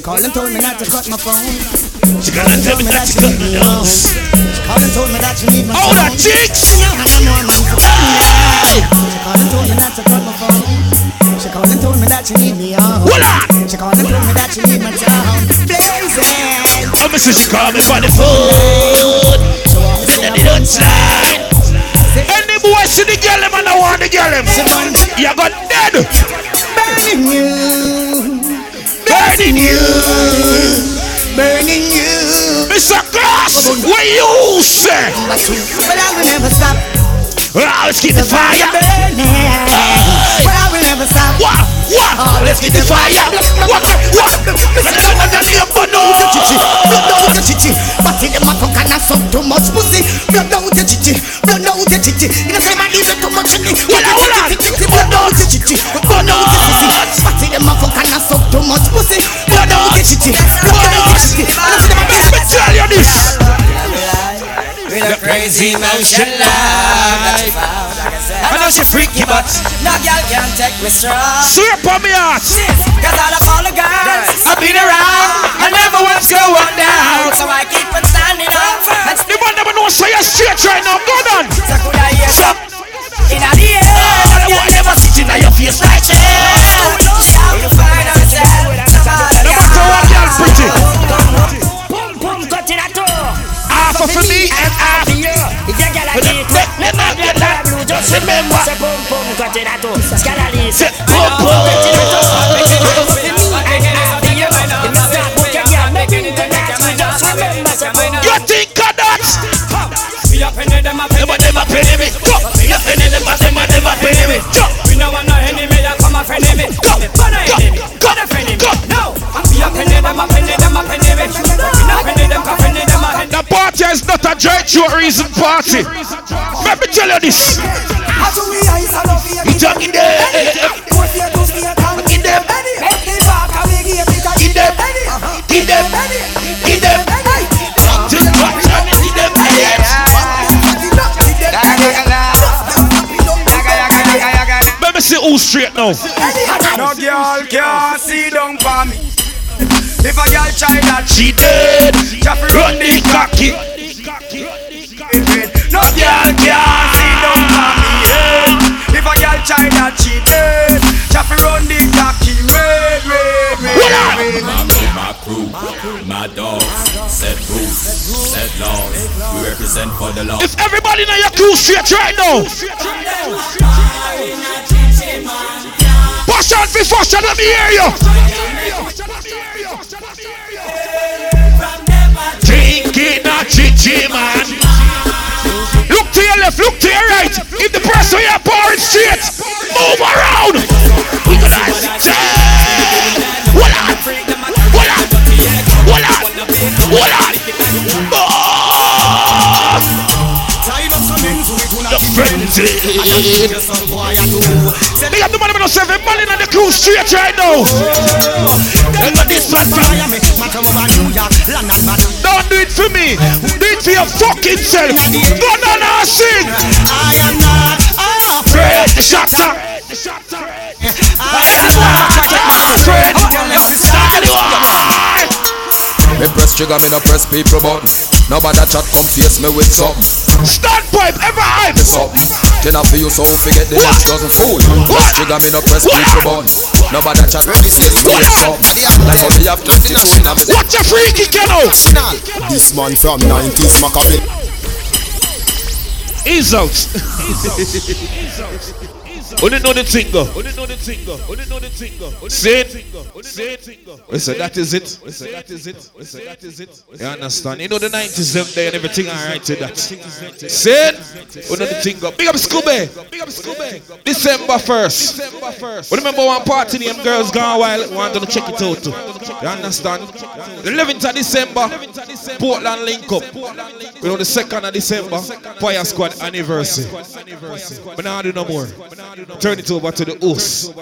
She called and told me not to cut my phone. She called and told me not to cut my phone. She called and told me that she need my Oh, phone. that chicks! She know I more man for She called and told me not to cut my phone. She called and told me that she need me. Hold on. She called and told me that she need my town. Blazing. Oh, Mrs. She called me for the food. And the outside. Any boy see the girl, them and I want the girl, them. You got dead. Burning you. Burning you. Burning you. Mr. Cross, what you say? But I will never stop. Ah, let's keep the fire. Burning. But I will stop. What? What? Oh, let's keep the fire. What? What? Let's go and the but no. Blood out the chichi, but in the motherfucker not so too much pussy. Blood out the chichi, blood out the chichi. In the same I leave it too much me. Hold on, hold on. Blood out the chichi, blood out the pussy. But in the motherfucker not so too much pussy. Blood out the chichi, blood out the chichi. In the same I Let me tell you this. With a crazy motion life I know she freaky but no girl can take me strong. Swear upon me heart. Cause out of all the girls I've been around. I never once go on down. So I keep on standing up. The man never know say you're straight right now. Go on. So could I hear some? In the air I never sit in your face like this get like it Let me get that blue Just remember. Say boom, boom, cut it at all Scalalis Say boom, party is not a reason party. Let me tell you this. You talking there? In them. In them. In them. In them. To the watch and in them heads. Let me see who's straight now. No girl can see down for me. If a girl try that, She dead. Run the cocky. No girl can see down for me. yeah. If a girl try that, she dead. Jaffy run the cocky. Red, red, red, red. My crew, my dogs, set rules, set laws. We represent for the law. If everybody know your crew straight right now. Push on for fashion, let me hear you. Chichi man. Look to your left, look to your right. If the you are pouring straight, move around. We gonna Hold on. Hold on. Hold on. Hold on. Frenzy. They have the money us seven in the straight right now. Got this one from Miami, matter over New York, London, man. Don't do it for me. Do it for your fucking self. Go on and sing. I am not Afraid. Shut up. I am not afraid. Me press trigger, me no press people button. Nobody that chat come face me with something. Standpipe ever hype. Me something. Then I feel you so forget the next dozen fool. Press trigger, me no press people button. Nobody chat come face me with something. Like how me have to do it. Watch your freaky kiddo. This man from 90s Maccabee. Ease out. Only know the thing. Only know the thing. Only know the thing. Say it. Say it. Listen, that is it. Listen, that is it. Listen, that is it. You understand? You know the 90s them there and everything I alright to that. Say it. Only know the thing. Big up Scooby. Big up Scooby. December 1st. December 1st. Remember one party them girls gone while wanted to check it out too. You understand? The 11th of December, Portland link up. You know the 2nd of December, Fire Squad anniversary. But now I do no more. Turn it over to the host.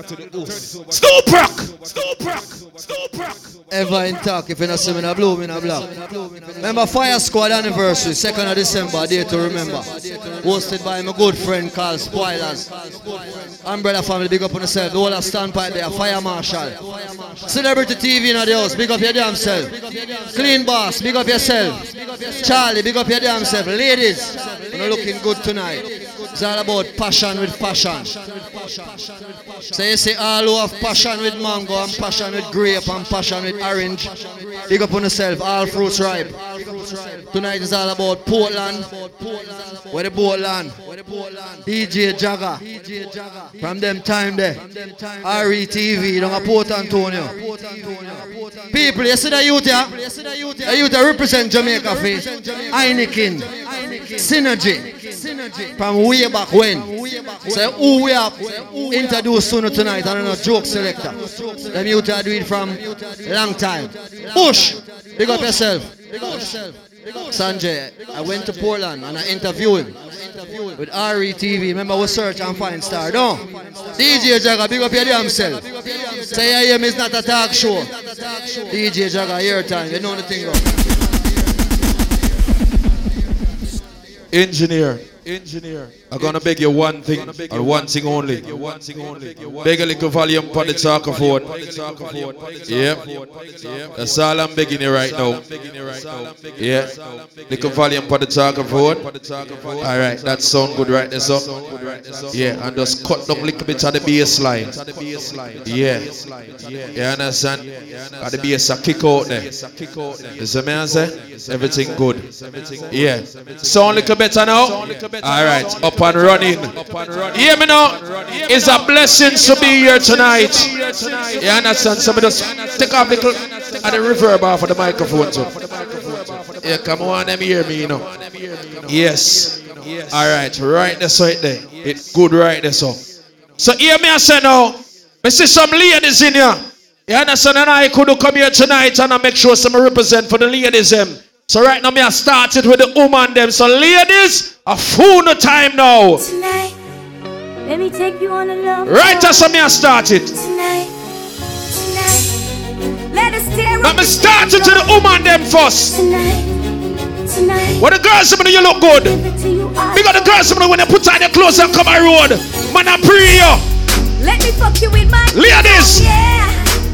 Snoop Rock! Snoop Rock! Snoop Rock! Ever in talk if you're not seeing a blue, me in a black. Remember Fire Squad anniversary, 2nd of December, day to remember. Hosted by my good friend called Spoilers. Umbrella family, big up on yourself. The whole of standpipe there, Fire Marshal. Celebrity TV in the house, big up your damn self. Clean Boss, big up yourself. Charlie, big up your damn self. Ladies, you're looking good tonight. It's all about passion with passion. So you say all who have passion with mango and passion with grape and passion with orange. Big up on yourself, all fruits ripe. Tonight is all about Portland. Where the boat land. DJ Jagga. From them time there. RETV down at Port Antonio. People, you see the youth here? The youth represent Jamaica face. Heineken. Synergy. From way back when. So who we have introduced sooner tonight and a joke selector. Them youth that do it from long time. Bush, big up yourself. Sanjay, I went to Portland and I interviewed him with RETV. Remember, we search and find star. No, DJ Jagga, big up your damn self. Say I am is not a talk show. DJ Jagga, your time. You know the thing. Engineer. Engineer. I'm gonna beg you one thing and one thing only. Beg a little volume for the saxophone. Yeah. That's all I'm begging you right now. Yeah. Little volume for the saxophone. Alright, that sound good right there, so. Yeah, and just cut down a little bit of the bass line. Yeah. You understand? Got the bass a kick out there. You see me say? Everything good. Yeah. Sound a little better now? Alright, up and running. Hear me now? It's a blessing to be here tonight. You understand? Somebody just take off little at the reverb off of the microphone. So. Yeah, come on, them hear me, you know. Yes. Alright, right there, so right there. It's good right there, so. So hear me I say now. I see some ladies in here. You understand? And I could come here tonight and I make sure some represent for the ladies. So right now me I started with the woman them. So ladies, a full no time now. Tonight, let me take you on a love. Right as me I started. Tonight, tonight, let us tear Let me start it to the woman them first. Tonight, When the girls some you look good. Because the girls some when they put on their clothes and come on road. Man I pray you. let me fuck you with my Ladies. Yeah,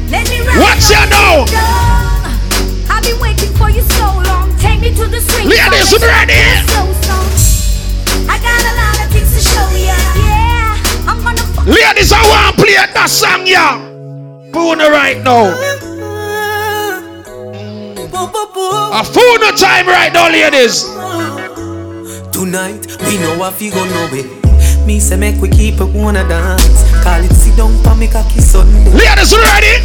let me Watch on now. I've been waiting for you so long. Take me to the swing. Ladies, song. ready? So, so. I got a lot of things to show ya. Yeah, I'm gonna fuck Ladies, I want to play that song, yeah. Boom right now. A full no time right now, ladies. Tonight, we know what we gonna know it. Me say make we keep it wanna dance. Call it sit down for me cocky Sunday. Ladies, ready?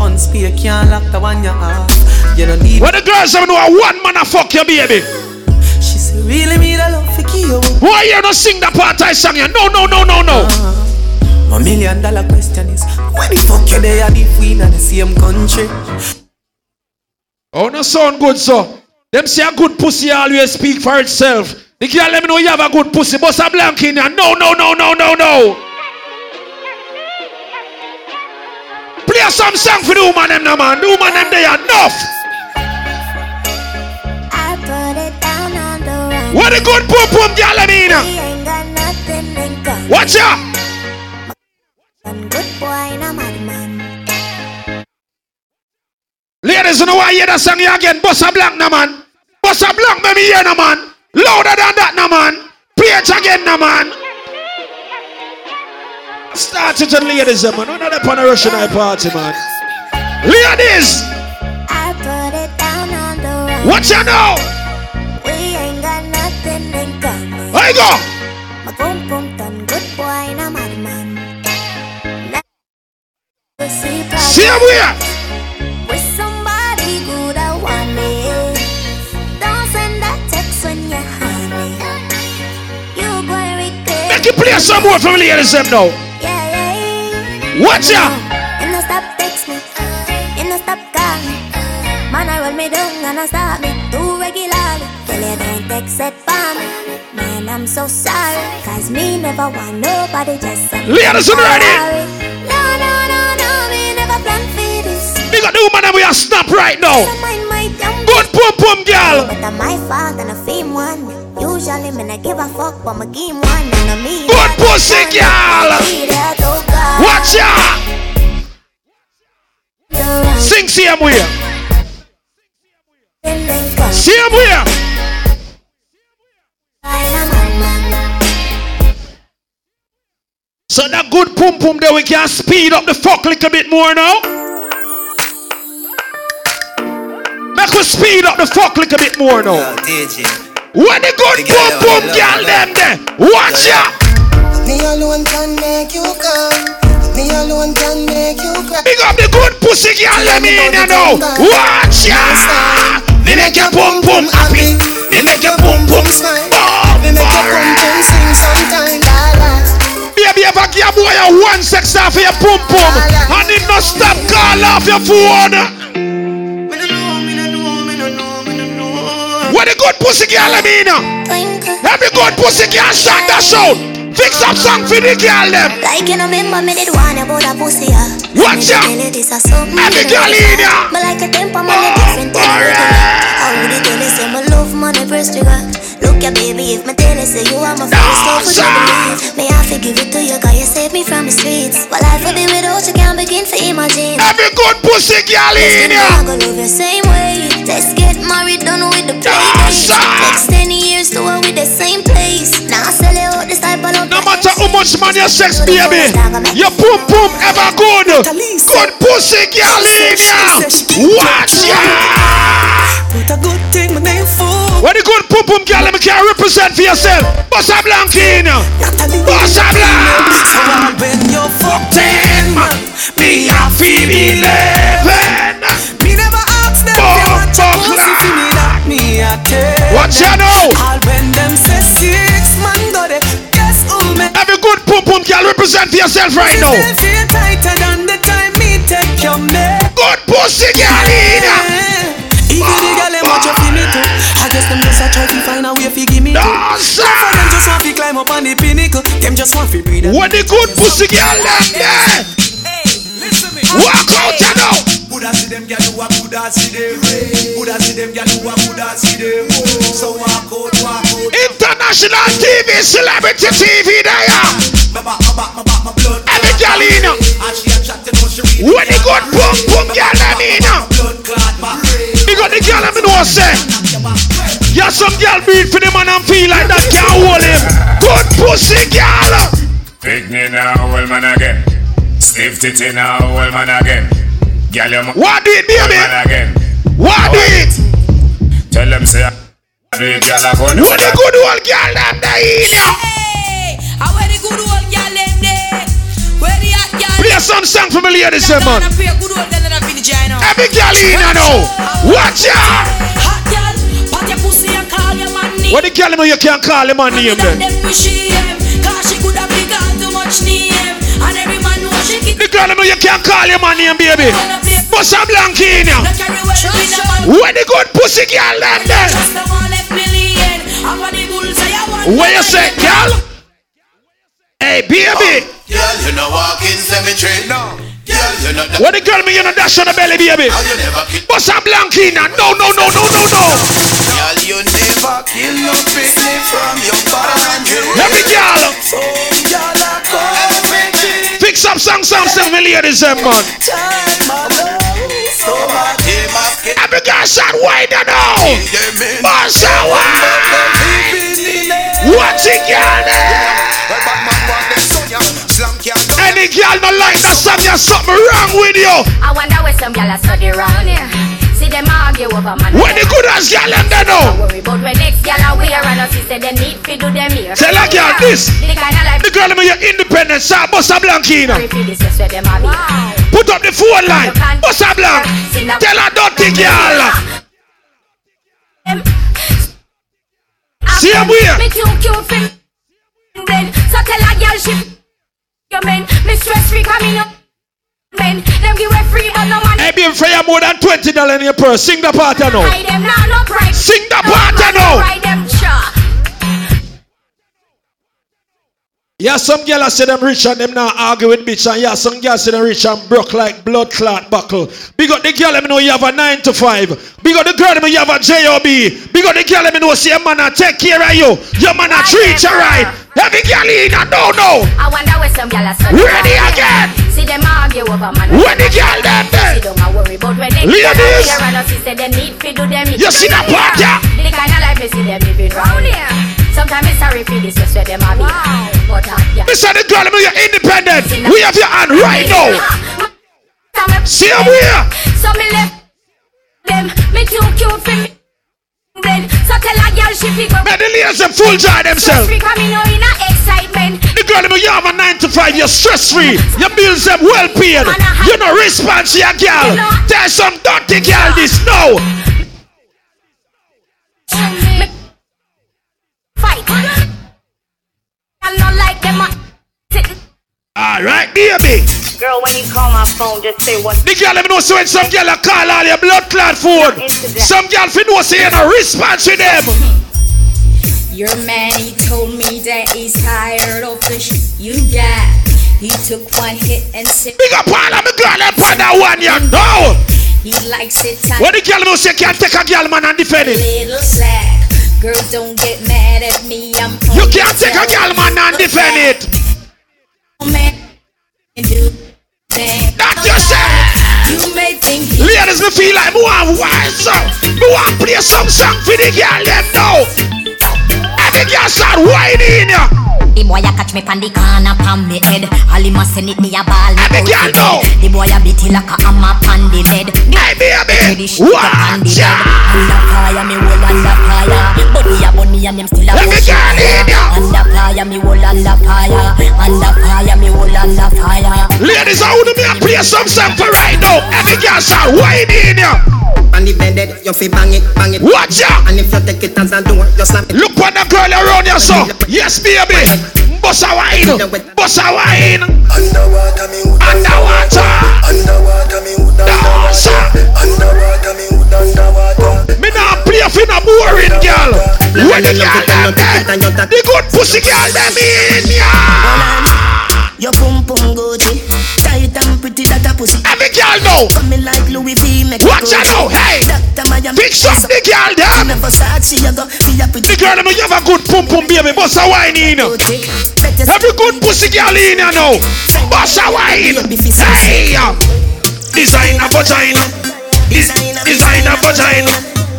On spear can't lock the one you have. You don't need. When the girls have know a one man a fuck your baby. She say really me the love for you. Why you not sing that part I sang you? No, no, no, no, no. Uh-huh. My million dollar question is when the fuck you there if we in the same country? Oh, no sound good, so. Them say a good pussy always speak for itself. The girl let me know you have a good pussy, but a blank in here. No, no, no, no, no, no. Play a some song for the woman them, no man. The woman them they are enough. What a good pum pum girl, I mean. We ain't got nothing in common. Watch out. One good boy, no madman. Ladies, you know why you hear that song you again? Bossa Blanc, no man. Bossa Blanc, let me hear, no man. Louder than that, no man. Play it again, no man. Start it on ladies, man. We're not up on a Russian night party, man. Ladies, I put it common. I go. My boom boom good boy, no madman. We see See him where? With somebody good, I want it. Don't send that text when you're honey. You go regret. Make you play some more from ladies, them now. Yeah, yeah. Watch out. No stop text me. No stop call me. Man, I roll me down and I start me too. Tell you don't text it for me. Man, I'm so sorry. Cause me never want nobody just say. Ladies, ready? No, no, no, no. Me never plan for this. Big up the woman that we are snap right now. Mind my damn Good pum pum girl. But I'm my fault and I fame one. Usually me not give a fuck, but my game one and I mean. Good pussy girl. Watch out. Sing same way. Same way. So that good pum pum there we can speed up the fuck a little bit more now. Make we speed up the fuck a little bit more now. When the good pum pum girl them there, watch out. Me alone can make you come. Me alone can make you cry. Big up the good pussy girl them in you know. Watch out. Me make your pum pum happy. Me make your pum pum smile. Me make your pum pum sing sometime. Baby, I give a boy a one sex off your pum pum, and it not stop call off your phone. What a good pussy girl, I mean. Every good pussy girl shot that shout. Fix up song for the girl them. Like you know, remember me did one about a pussy, yeah. Watch out. Tell you this a something. Every girl in ya. Me like a temper, man, different thing. Oh, How would it tell you say me love money first trigger? Look ya baby, if me tell you say you are my first love, would you believe? Me I to give it to you, cause you saved me from the streets. But life will be without you, can't begin to imagine. Every good pussy girl in ya. I go love you same way. Let's get married, done with the play dates. Next 10 years to her with the same place. Now I sell you out this type of love. No matter how much money you sex, baby, your boom boom ever good. Good pussy girl in ya. Watch ya. Put a good thing my name for. What the good pum pum girl, let me can represent for yourself. Bossa Blanc in ya. Bossa Blanc. So when you're Ten man, me a feel eleven. Me never ask them Boom, if you want boom, clap. for me that me a tell Watch ya them. now. All when them say six man go there, guess who me? Every good pum pum girl represent for yourself right now. Feel tighter than the time me take your man. Good pussy girl in ya. Even the girl them watch you feel me too. Them just a try to find a way fi give me. Dancer. Some of them just want to climb up on the pinnacle. Them just want to breathe. What the good pussy girl them there? Walk out you know. Coulda see them gyal who a coulda see them. Coulda see them gyal who a coulda see them. So walk out, walk out. International TV celebrity TV there. Every girl in. What the good pum pum girl them in. You got the girl them know say. Yeah, some girl beat for the man and feel like that can't hold him. Good pussy girl. Pick me now, well man again. Stiff titty now, well man again. Girl, you What did well baby? man again. What did? Tell them say, do girl, I go do What the good old girl them there in ya. I wear the good old girl them there. Where the hot girl? Play some song for me ladies, say, man. I play good girl in I know. Every girl in ya now. Watch out. What the girl know you can't call him on name That then? them wish she am, cause she could have been got too much name. And every man know she get The girl know you can't call him on name, baby. Bossa Blanc in ya. no carry well with the man. What the good pussy girl them there? Just the one left million. I'm on the bulls, I want. You say, girl? Hey, baby. Oh, girl, you know walk in cemetery. No. What the girl me you know dash on the belly, baby? Bust a blankina. No, no, no, no, no, no. Girl, you never kill no picnic from your body. Every girl. So, girl, I come with. Fix up song, song, song, me ladies, them man. Time alone. So, my day, my skin. Every girl shot wider now. Bust a wine. Watch it, girl. Any girl not like that song, there's something wrong with you. I wonder where some gyal are study round here. See them argue over man. When the good as girl them there now. Worry about when next gyal are wear and us say them need fi do them here. Tell a girl this. The kind of life The girl me your independent, sir. Bust a blankina. worry fi this is where them are. Wow. Put up the phone line. Bossa blank. Tell a dirty girl. See him here. Me too cute. So tell a girl she men. Me stress free coming up. Men, them give away free but no money. Hey, be for you more than twenty dollars in your purse. Sing the part now. Hide them now, no pride. Sing the No part man, now. Ride them, sure. Yeah, some girl I say them rich and them now argue with bitch, and yeah, some girl say them rich and broke like blood clot buckle. Big up the girl, let me know you have a nine to five. Big up the girl, let me know you have a job. Big up the girl, let me know see your man a take care of you. Your man a treat you right. Every girl in a no no. I wonder where some gyal are study Ready round again. See them argue over man. When the girl them there. See don't a worry about when they Ladies. get here and us say them need fi do them. You see that part, yeah? The kind of life me see them living round here. Sometimes it's sorry for this, just where them are. Wow. But uh, yeah. Listen, the girl, you're independent. We have your hand right now. See him here. So me left them, me too cute for me. Then, so tell a girl she fi go. Man, the ladies full joy themselves. Stress free coming out oh, in a excitement. The girl, me you have a nine to five. You're stress free. Your bills them well paid. You know response, your girl. Tell some dirty girl this now. Fight. I not like them. All right, baby. Girl, call my phone, just say what. The girl let me know so when some girl a call all your blood clot phone. Some girl fi know say you no response with them. Your man, he told me that he's tired of the shit you got. He took one hit and said, Big up all of the girl up on that one, you know. He likes it time. When the girl know say can't take a girl man and defend it. Little slack. Girls don't get mad at me. I'm You can't take a girl man and defend it. man and do that. That you say. You may think Ladies, me feel like me want wise up. Me want play some song for the girl them now. Every girl start whining ya. The boy a catch me pan the corner pan me head. All him a send it me a ball me out know. the bed. The boy a beat it like a hammer pan the bed. Hey baby, Me the shit up on the watch out. Under fire me hold under fire. Body a bunny and them still a push girl in. Under fire me hold under fire. Under fire me hold under fire. Ladies, I want me to play some for right now. Every girl start whining ya. On the bed, you fi bang it, bang it. Watch out. And if you take it as a door, you slap it. Look what the girl around you so. Yes, baby. Boss a wine. Boss a wine. Underwater me Underwater. Underwater me would Dancer. Underwater me underwater Me not play for no boring girl. When the girl them eh, there, the good pussy girl them in ya. Your pum pum Gucci, tight and pretty that a pussy. Every girl know. Coming like Louis V, make Watch out now, hey. Doctor Miami. Fix up the girl them. Never start, she a go be a pretty. The girl them you have a good pum pum baby. Boss a wine in. Every good pussy girl in ya now. Boss a wine. Hey. Designer vagina. Des- Designer vagina.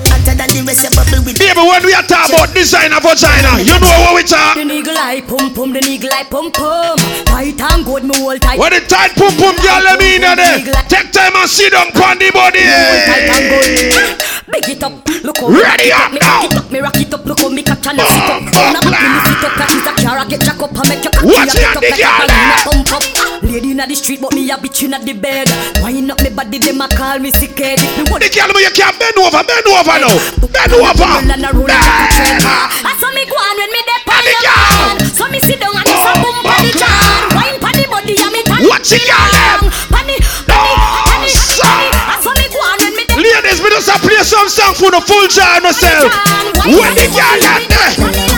Hotter than the rest, you bubble with. Baby, when we are talking about designer vagina, you know what we talk. The nigga like pum pum, the nigga like pum pum. Tight and good, me hold tight. When the tight pum pum girl let me in there, take time and sit down on the body. Tight and good. Ah, big it up, look how Ready up now. rock it up, me rock it up, look how me catch and sit up. Now me it up, catch it a car, get jack up and make your cocky Watch get the girl balloon a there. pump up. Lady inna the street, but me a bitch inna the bed. Wind up me body, them a call me sick head. The girl you can't bend over, bend over now. Bend over. I saw me go on when me dey on the. So me sit down and this oh, a boom body oh, jam. Wine pon the body and me turn Watch it, girl. Pon the, the, pon the, just a play some song for the full jar myself. When the girl them there,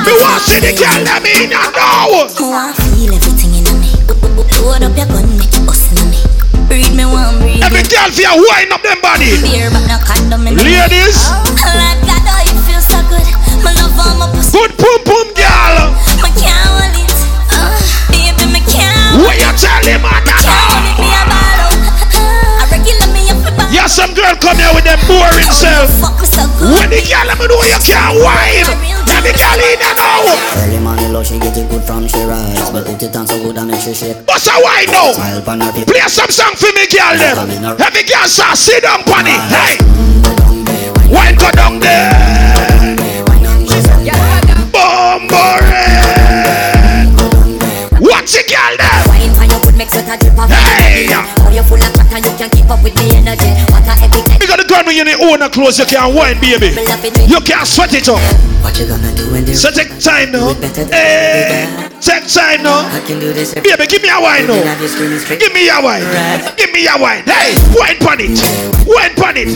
me want see the girl them in ya now. Oh, I feel everything in me. Load up your gun, make you bust in me. Read me one read Every girl you wind up them body. Beer, but no condom in Ladies. Like God, oh, you feel so good. My love on my pussy. Good pum pum girl. My can't hold it. Uh, baby, my can't. What you tell him, man? Can't hold up for ball. Yeah, some girl come here with them boring self. Fuck me so good. When the girl let me know you can't wine. Every girl in there now. Early morning low, she get it good from she rise But put it on so good and make she shake What's a wine now? Smile upon her face Play some song for me, girl. Them. Every girl say, sit down, pony. Hey. Wine go down there. Bombering. Watch it, girl. There. Make sweat a drip off. Hey. How you full of chat and you can't keep up with me energy. What a epic You got the gun when you need own a clothes, you can't wine, baby. You can't sweat it up. What you gonna do when they So take time now. Hey, take time now. I can do this Baby, give me a wine now. Have you screaming straight Give me a wine. Give me a wine. Hey, wine pon it. Wine pon it.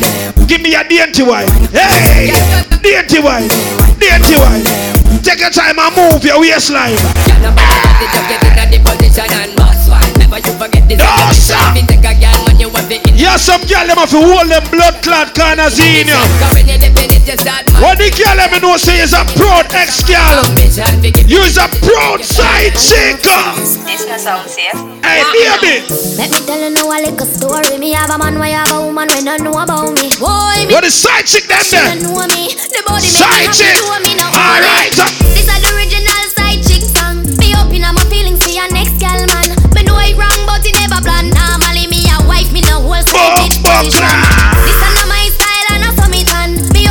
Give me a dainty wine. Hey, dainty wine. Dainty wine. Take your time and move your waistline. Yeah, some girl them have to hold them blood clot corners in you. What the girl let me know say is a proud ex girl. You is a proud side chick. Hey, baby. Let me tell you now a little story. Me have a man, why have a woman when don't know about me. Boy, me What the side chick them she there? don't know me. The body make Side me have to chick. know me now. All right. This is the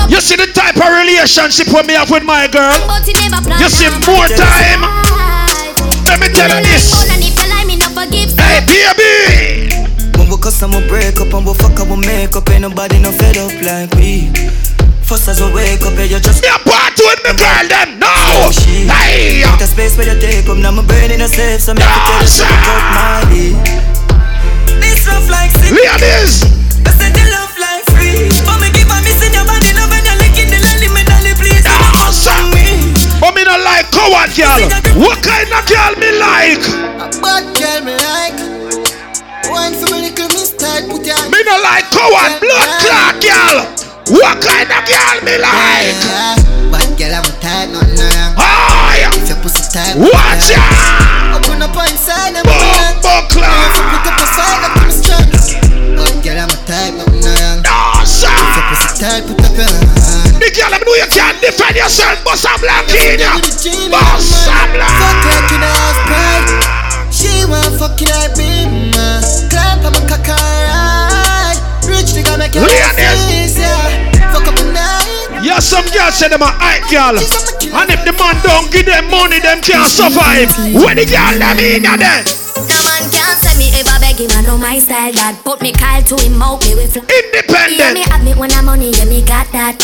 You see the type of relationship when me have with my girl? but it never plan. You see more time. Let me tell you this. And if you lie, me no forgive. Hey, baby. When we cuss and we break up and we fuck and we make up Ain't nobody no fed up like we First as we wake up, yeah, you just Me a party with me girl them now Hey The space where you take up, now my brain in a safe So make it to tell you something about my day This rough like sin Ladies I said the love like free But me keep on missing your body love and licking the lolly Me dolly please But me not like coward girl What kind of girl me like? A bad girl me like. One for me mistake, put your Me not like coward blood clot girl What kind of girl me like? Bad girl, I'm tight, nothing wrong. Oh, yeah. If your pussy tight, Watch out! Open up inside, I'm Bumbo clot put up a side, girl, I'm tight, nothing wrong. Awesome If your pussy tight, put up your hand. The girl, I know you can't defend yourself Bust a black in ya Bust a Fuck black like in a house pride. She want fucking like me, man. Clap on my cock alright. Rich nigga make your Ladies. yeah. Fuck up the night. Yeah, some girls say them a hype girl And if the man don't give them money, them can't survive When the girl them in ya then No man can't say me ever him, I know my style that Put me call to him out, me with Independent. Yeah, me have me when I'm money, yeah, me got that.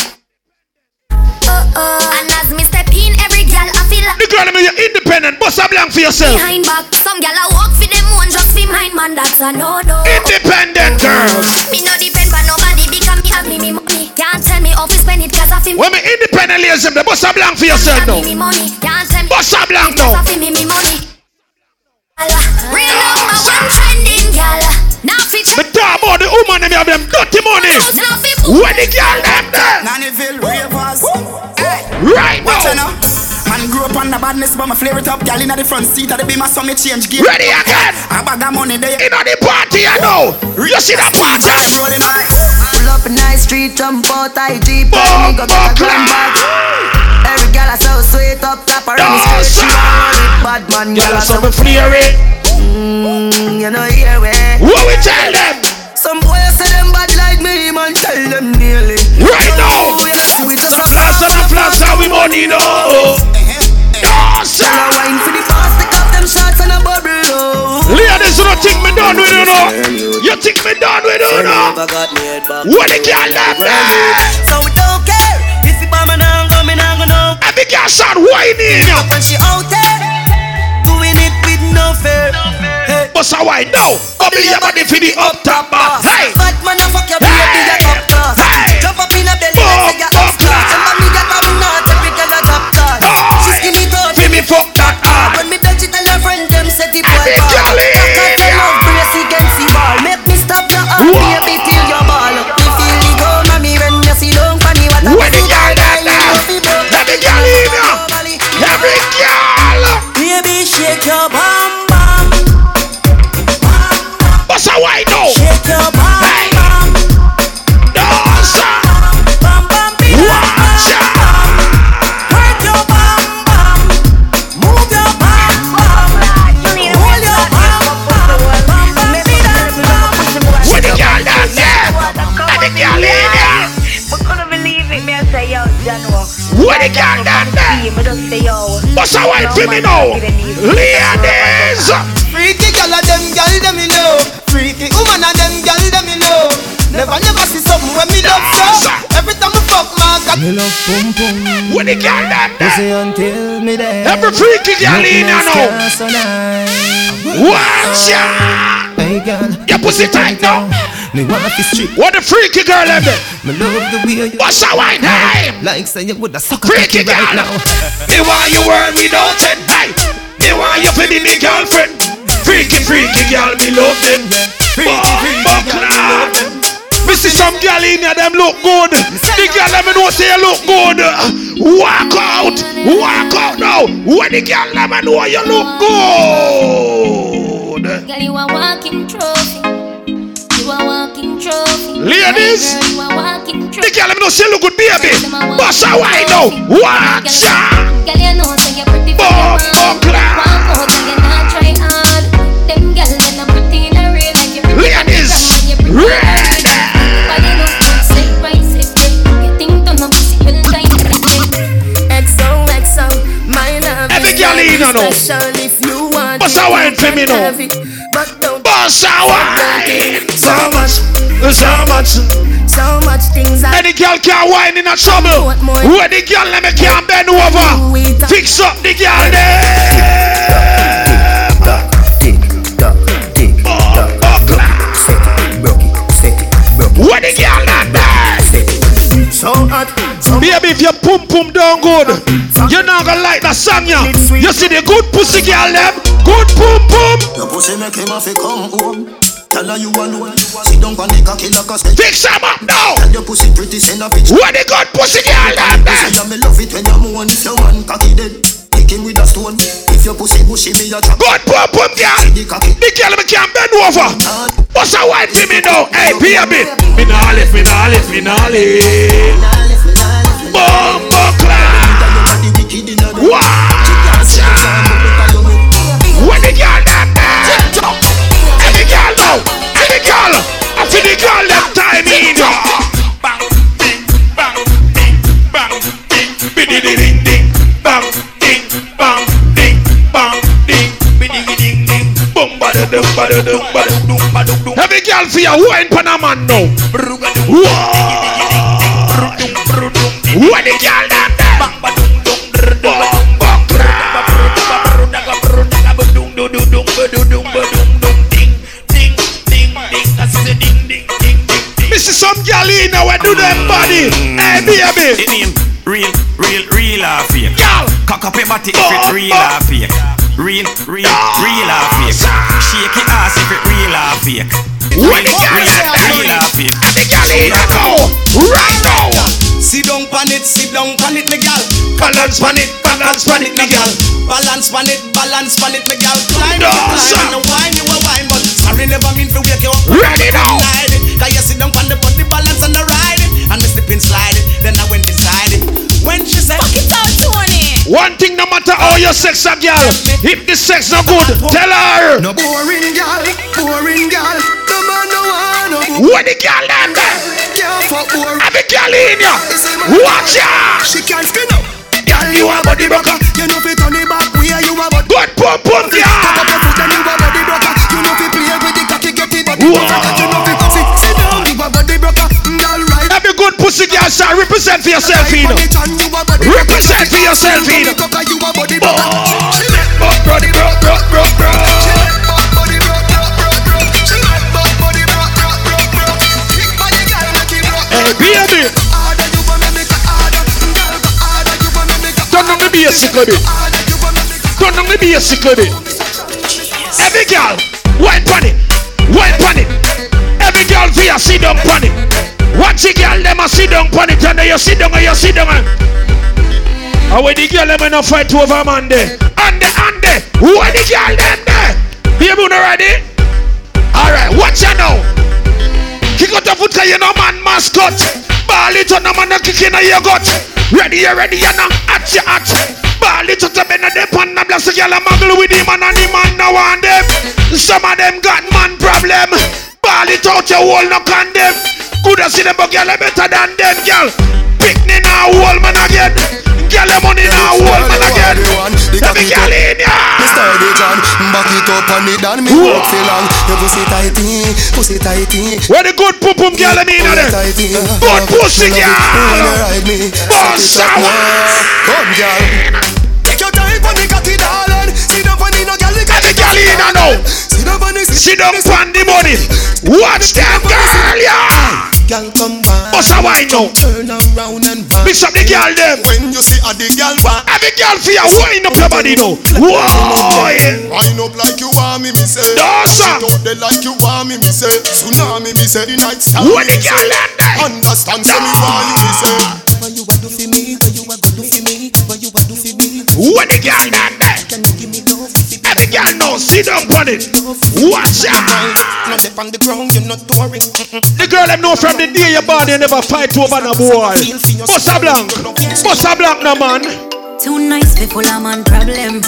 Uh oh And as me step in, every girl I feel like The girl them you independent, bust a blank for yourself. Behind back Some girl I walk for them one, just be mine, man, that's a no-no. Independent girls Me no depend on nobody because me have me me money. Can't tell me how to spend it cause I feel When me independent ladies them, bust a blank for yourself now me me money. Can't tell me Bust a blank now Real number one trending girl Now fit Me talk about the woman them have them dirty money When the girl them there Nannyville ravers. Right Watch now. out now. Man grew up on the badness, but my flare it up. Girl inna the front seat of the beamer, so me change gear. Ready again. A bag of money there. Inna the party, I know. You see that party? rolling up. Pull up in high street, jump out, I Jeep Me go get a grand bag Every girl I so sweet up top around me straight She want run it, bad man Girl, girl I so so me flare it. Mmm, you know hear we What we tell them? Some boys say them bad like me, man tell them nearly Right now. Oh, yes, we just a Flash and a flash, how we money know. Yes, Tell her wine for the fast, take off them shots and a bubble. Ladies, you don't think me done with you know? You think me done with you know? What the girl them there? So we don't gonna Every girl start whining. When she out there, doing it with no fear. Hey. Bust a wine now. Bubble your body for the up top bar. Hey. Bad man, I fuck your baby, you top yo. What's a wine me now? Ladies. Freaky girl of them girl them me know. Freaky woman of them girl them me know. Never never see something when me love so. Every time I fuck my cock. Me love pum pum. When the girl dance there. Pussy until me dead. Every freaky girl in there now. So nice. Watch out. Hey girl. Your pussy tight now. Me want to strip. What the freaky girl in there? Me love the way you. What's a wine name? Like say you woulda suck a Freaky cocky right girl. now. Me want you world without it. Hey. Me want you for be me girlfriend. Freaky, freaky girl, me love them. Freaky, freaky girl, me love them. Me see some girl in here, them look good. The girl let me know say you look good. Walk out, walk out now. When the girl let me know you look good. Girl, you a Ladies, the girl let me know say look good, baby. Bust a wine now. Watch out. Girl, you know say you're pretty for Bum, bum, man. clap. Walk out and you not try hard. Them girl they not pretty in a real like you pretty. Ladies, from when you pretty. ready. But you know say right say You think to no pussy will die XOXO, my love Every girl in here now. special if you want Bust it, wine you for me it. But don't a wine. so much, So much. so much things I Any girl can whine in a trouble. What? Where the girl let me can bend over. Fix up the girl there. tick tock, So hot, so Baby, if your pum pum down good, you're not gonna like that song, yeah. You see the good pussy girl them, good pum pum. Your pussy make him have to come home. Tell her you alone. Sit down on the cocky like a snake. Fix them up now. Tell your pussy pretty, send a picture. Where the good pussy girl them there. Say me love it when you moan if your man cocky dead. Kick him with a stone. Your pussy bushy, me a chop. Good pum pum girl. The girl me can bend over. What's a white for me now? Hey, baby. Me nah lift, me nah lift, me nah lift. Bum buckler. Watch out. When the girl them there. Any girl now. Any girl. The girl oh, Every girl for your wine pan a now. When the girl. Me see some in now we do them body. Hey baby. Name real, real, real fake. Girl. Cock up your body if it real or fake. Real, real, ah. real or fake. Shake your ass if it real or fake. When the girl Real, real or fake. The girl in now. Right now. Sit down pan it, sit down pan it, me gal. Balance pan it, balance pan it, me gal. Balance pan it, balance pan it, me gal. Climb, Dance. climb, and a wine, you a wine, but sorry never mean to wake you up. Ready now. Night it, Cause you sit down pan the body balance and the ride it, and the slip and slide it. Then I went inside it. When she said, Fuck it out, Tony. One thing, no matter how your sex a girl, if the sex no good, tell her. No boring gal, boring gal. No man no want no Where the girl them there? Can't fuck boring. Have a girl in ya. Watch ya. She can't spin up. Gal, you a body broker. You know fi turn it back where you a body. Good pum pum Cock up your girl. foot and you a body broker. You know fi play with the cocky, get the body Whoa. broker. You know fi good pussy girl shall represent for yourself, you know. Represent for yourself, you know. Oh, broker. bro, bro, bro, bro. Hey, baby. Turn on the basic a bit. Turn on the basic bit. Every girl, it, wine pon it. Every girl sit down pon it. Watch the girl them a sit down pon it, and you sit down and you sit down. And when the girl them a no fight over man there, and the and the, are the girl them there? Baby, you not ready? Alright, watch out now. Kick out the foot, you know, man, mascot. Ball it on the man, a kick in your gut. Ready, you ready, you know, at your at. Ball it to the bend of the pan, and bless the girl, a muggle with him, and the man now want them. Some of them got man problem. Ball it out, your wall, no condemn. Coulda see them, but girl, better than them, girl. Pick me now, wall man again. Girl, the money now, wall man again. Let me girl in ya. Me steady John, back it up on me down, me walk feel long. Your pussy tighty, pussy tighty. Where the good pum pum girl I mean there? Good pussy girl. Boss Come girl. Take your time on the cocky darling. Sit down on the no girl. Every girl in here now. Sit down on the Sit down on the money. Watch them girl, yeah. Girl come back. Oh, Boss a wine now. Turn around and back. Mix up the girl them. When you see a the girl back. Every girl for you wind up your body now. Whoa. Wind up like you want me, me say. Dawson. Sit out there like you want me, me say. Tsunami, me say. The night star. When the me girl say. them there. Understand, say me want you, me say. What you a do for me? What you a go do for me? What you a do for me? When the girl them there. Every girl know. Sit down on it. Watch out. Not up on the ground, you're not touring. The girl them know from the day you born you never fight over no boy. Bossa blanc. Bossa blanc no man. Too nice for full of man problem.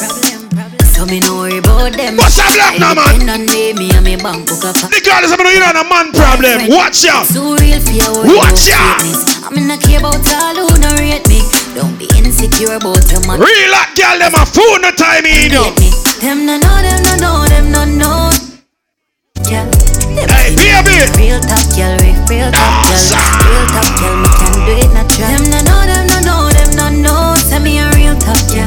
So me no worry about them. Bossa blanc no man. Depend me, me and me bank book up. The girl is having you know a man problem. Watch out. Too real for your Watch about out. I'm in a care about all who don't rate me. Don't be insecure about your man. Real hot girl them a fool no time in you. Them no know, them no know, them no know. Yeah. Them Hey, baby. Real top girl, real, top ah, girl. Real top girl, me can do it natural. Them no know, them no know, them no know. Say me a real top girl.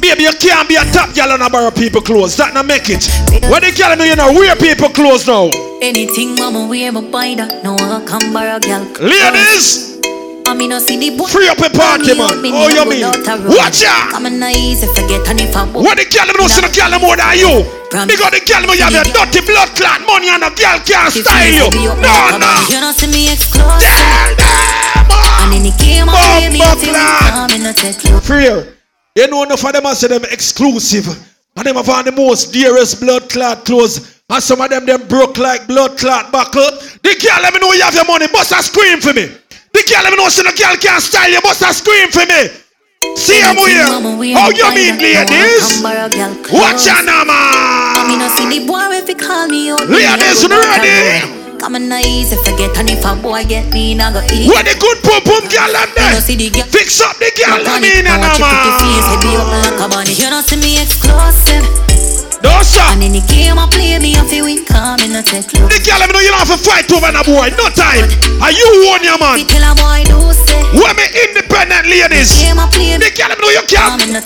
Baby, you can't be a top girl and a borrow people clothes. That not make it. What the girl know you know wear people clothes now. Anything mama wear, me buy that. No one can borrow girl. Ladies, I mean, no see the boy. free up a party man. Oh, you mean? Watch out. I'm a nice if I if I What the girl know see the girl more than you? Because the girl you have your dirty blood clot money and the girl can't style you. No, no. You don't see me exclusive. And in the game, I baby, if you come a. Free. You know enough of them I say them exclusive. And them have on the most dearest blood clot clothes. And some of them them broke like blood clot buckle. The girl let me know you have your money. Bust a scream for me. The girl let me know say the girl can't style you. Bust a scream for me. See them here. How you mean ladies? Watch your number. I mean, I see the boy if he call me out. Ladies, ready? Come on, nice if I get on if a boy get me, I go eat. What the good pum pum girl them there? You see the. Fix up the girl I mean and watch you put your face, man. up like a bunny. You don't see me exclusive. No sir. And in the game I play me, I feel win, come in a take. The girl let me know you don't have to fight over no boy. No time. Are you own your man? Tell a boy do say. Me independent ladies. Game I play The girl let me know you can't a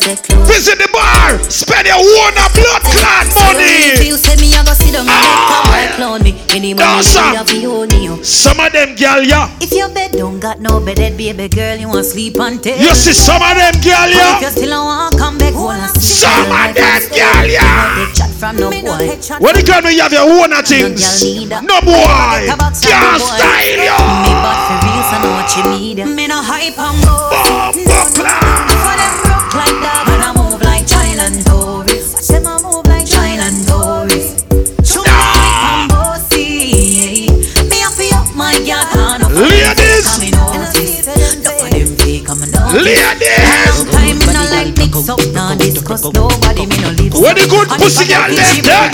visit the bar. Spend your own a blood clot If money. you say me, I go sit down and ah. let boy clown me. Any money you have you own you. Some of them girl yeah. If your bed don't got no bedded baby girl, you want sleep on. You see some of them girl If you yeah. still don't want come back, hold on. Some of them girl yeah. Chat from no boy. When girl know you have your own things. No boy. Can't style Me you. bad for real, so know what you need. Me no hype and go. For them broke like that, and I move like child and tourist. Watch them a move like child and tourist. Show me bossy. Me up up my girl, and up Ladies. I'm. Ladies. Time me like mix up, nah discuss nobody. Me no live. What the good pussy girl them there?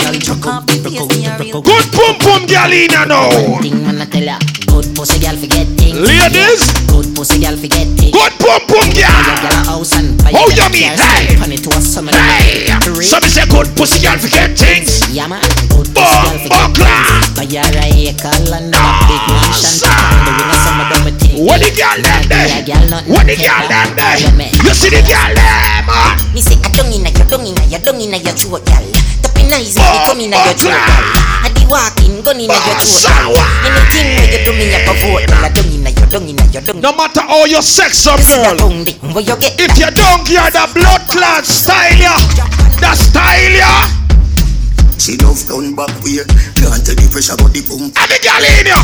Good pum pum girl in here now. Thing man I tell ya, good pussy girl forget things. Ladies. Good pussy girl forget things. Good pum pum Your girl. house and buy your you mean? Hey. Funny to us, some say good pussy girl forget things. Yeah man, good pussy girl forget things. Buy your a acre and a big mansion. The winner some of them take. What the girl them there? What the girl them there? You see the girl them? ah? Me say I don't inna your, don't inna your, don't inna your throat, girl. Tapping nice, me come inna your throat. I di walking, gun inna your throat, girl. Anything where you do me, I go vote, girl. I don't inna your, don't inna your, don't. No matter how you sex up, girl. Where you get If you don't get the blood clot style ya, the style ya. She love done back way. Can't tell the pressure but the pump. And the girl in ya.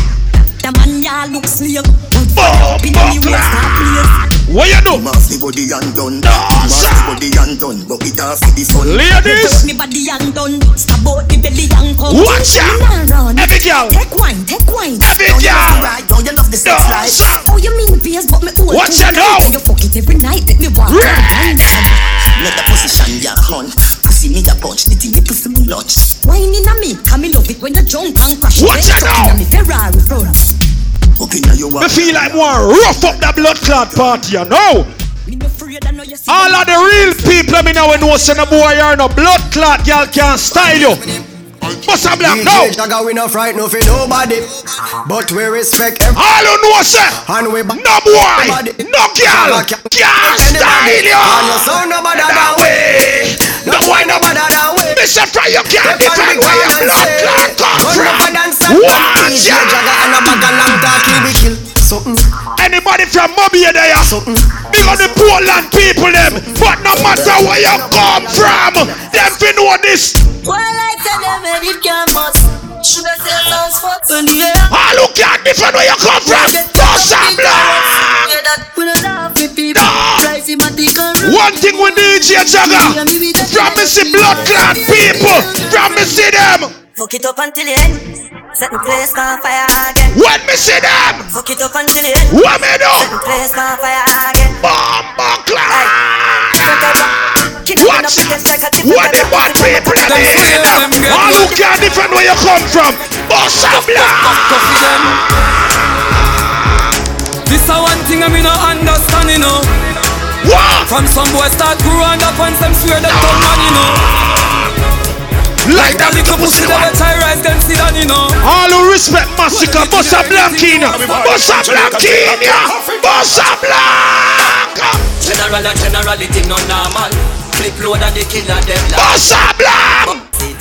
The man ya look slave. Boom, Up in the waist, start place. What you do? Mass the body and done. Mass the body and done. But it off the sun. Ladies. Me body and done. Stop out the belly and come. Watch out. Every girl. Take wine, take wine. Every girl. ride? Don't you love the sex life? Oh, you mean beers, but me old. Watch out now. You fuck it every night. Let me walk. Me a punch. The thing you pussy me lunch. Wine in a me, come in love it when you jump and crash. Watch Then out tuck now. me Ferrari front. Up inna your Me feel like more rough up the blood clot party, you know. Me no afraid I know. All of the real people me know when know send a boy you're no blood clot girl can't style you. What's up, black? No. DJ Jagga, we no fright no for nobody, but we respect every. All you know say And we back no boy, no girl can style you. And no sound no better than we. No boy, no better than we. Me say from you can't defend where your blood clot come from. Watch DJ out. Jagga and a bag of long talk kill something. Anybody from Mobay there? Mm. Big on the Portland people them. But no matter where you come from, them fi know this. Well, I tell them and it can't bust. Should I say sounds fucked? When the air All who can't defend where you come from, bust a block. Yeah, that we don't laugh with people. Charismatic and. One thing with DJ Jagga, from me see blood clot people, from me see them. Fuck it up until the end. Set the place on fire again. When me see them, Fuck it up until the end. what me do? Set the place on fire again. Bomba Kid What? up in the like a tip What the bad people are doing? All who can't defend where you come from, bust a. This a one thing I me no understand, you know. What? From some boy start grow and up and some swear that come man, you know. Like that little pussy They one. will try rise them sit down, you know. All who respect Massacre, bust a blankina, bust a blankina, bust a black. General and generality no normal. Flip load and the killer them Bust a black.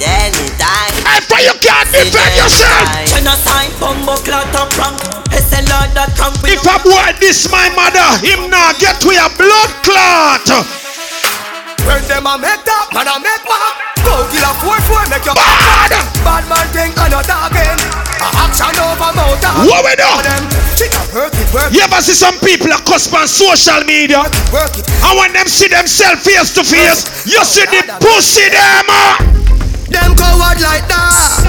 anytime. And for you can't defend yourself. Genocide, bumbo clot and prank. SLR that come with If a boy this my mother, him now get to your blood clot. When them a make that, man a make back. Go kill a four four, make your Bad. Bad man think I not talking. A action over mountain. What we do? Them think work it, work You ever see some people that cuss on social media? work it. And when them see themselves face to face, you see the pussy them. uh. Them coward like that.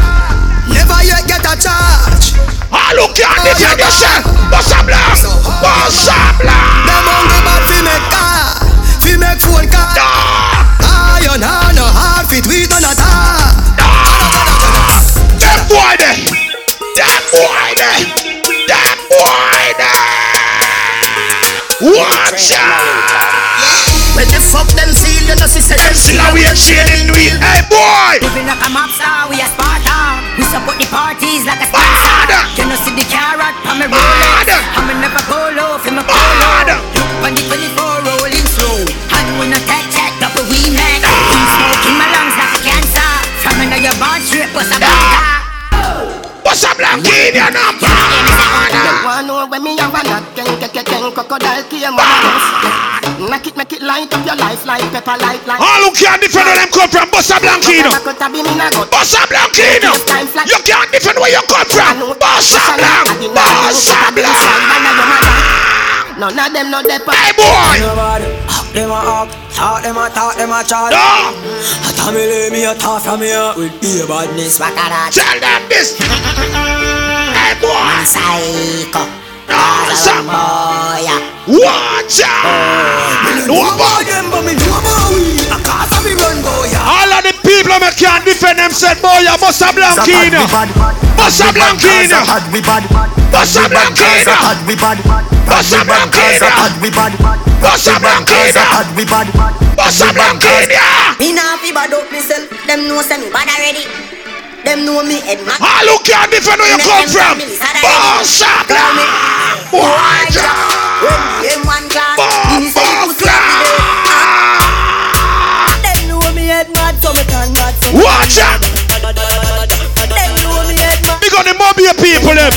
Never yet get a charge. All who can't defend yourself, bust a black, bust a black. Them hungry bad fi make car, fi make phone call. Ah, Iron hand no hard fit we gonna talk. Them boy there, them boy there, them boy there. Watch out. When they fuck them seal, you know see say them Still a weird shading wheel. Hey boy. Living like a mob star, we a Sparta. We support the parties like a sponsor. You know see the carrot me Bad. Rolex. I'm a never go low, me Bad. polo. Look on the 24 straight, a blanca. Bust a black in know when me have a knock, ken, ken, ken, crocodile came. Make it, make it light up your life like pepper light like. All who can't defend where them come from, bust a blankino. Bust a blankino. You can't defend where you come from. Bust a blank. Bust a blank. None of them no depot. Hey boy. Them a hawk, talk them a talk them a chat. Ah! No. A Tommy lay me a talk from here with the badness. Tell them this. Hey boy. Psycho. Ah, awesome. Watch out. Oh. No boy. them but me know about we. A cause of me run boy. All of the people me can't defend themselves, boy. You bust a blankino. Bust a blankino. Bust a blankino. Bust a blankino. Bust a blankino. Bust a blankino. Me nah fi bad up myself. Them know say me bad already. Them know me head man. All who can't defend where you come from. Bust a blankino. Watch out. Them one class. Me say Bumbo Watch out. Them know me head mad. Big on the Mobay people, them.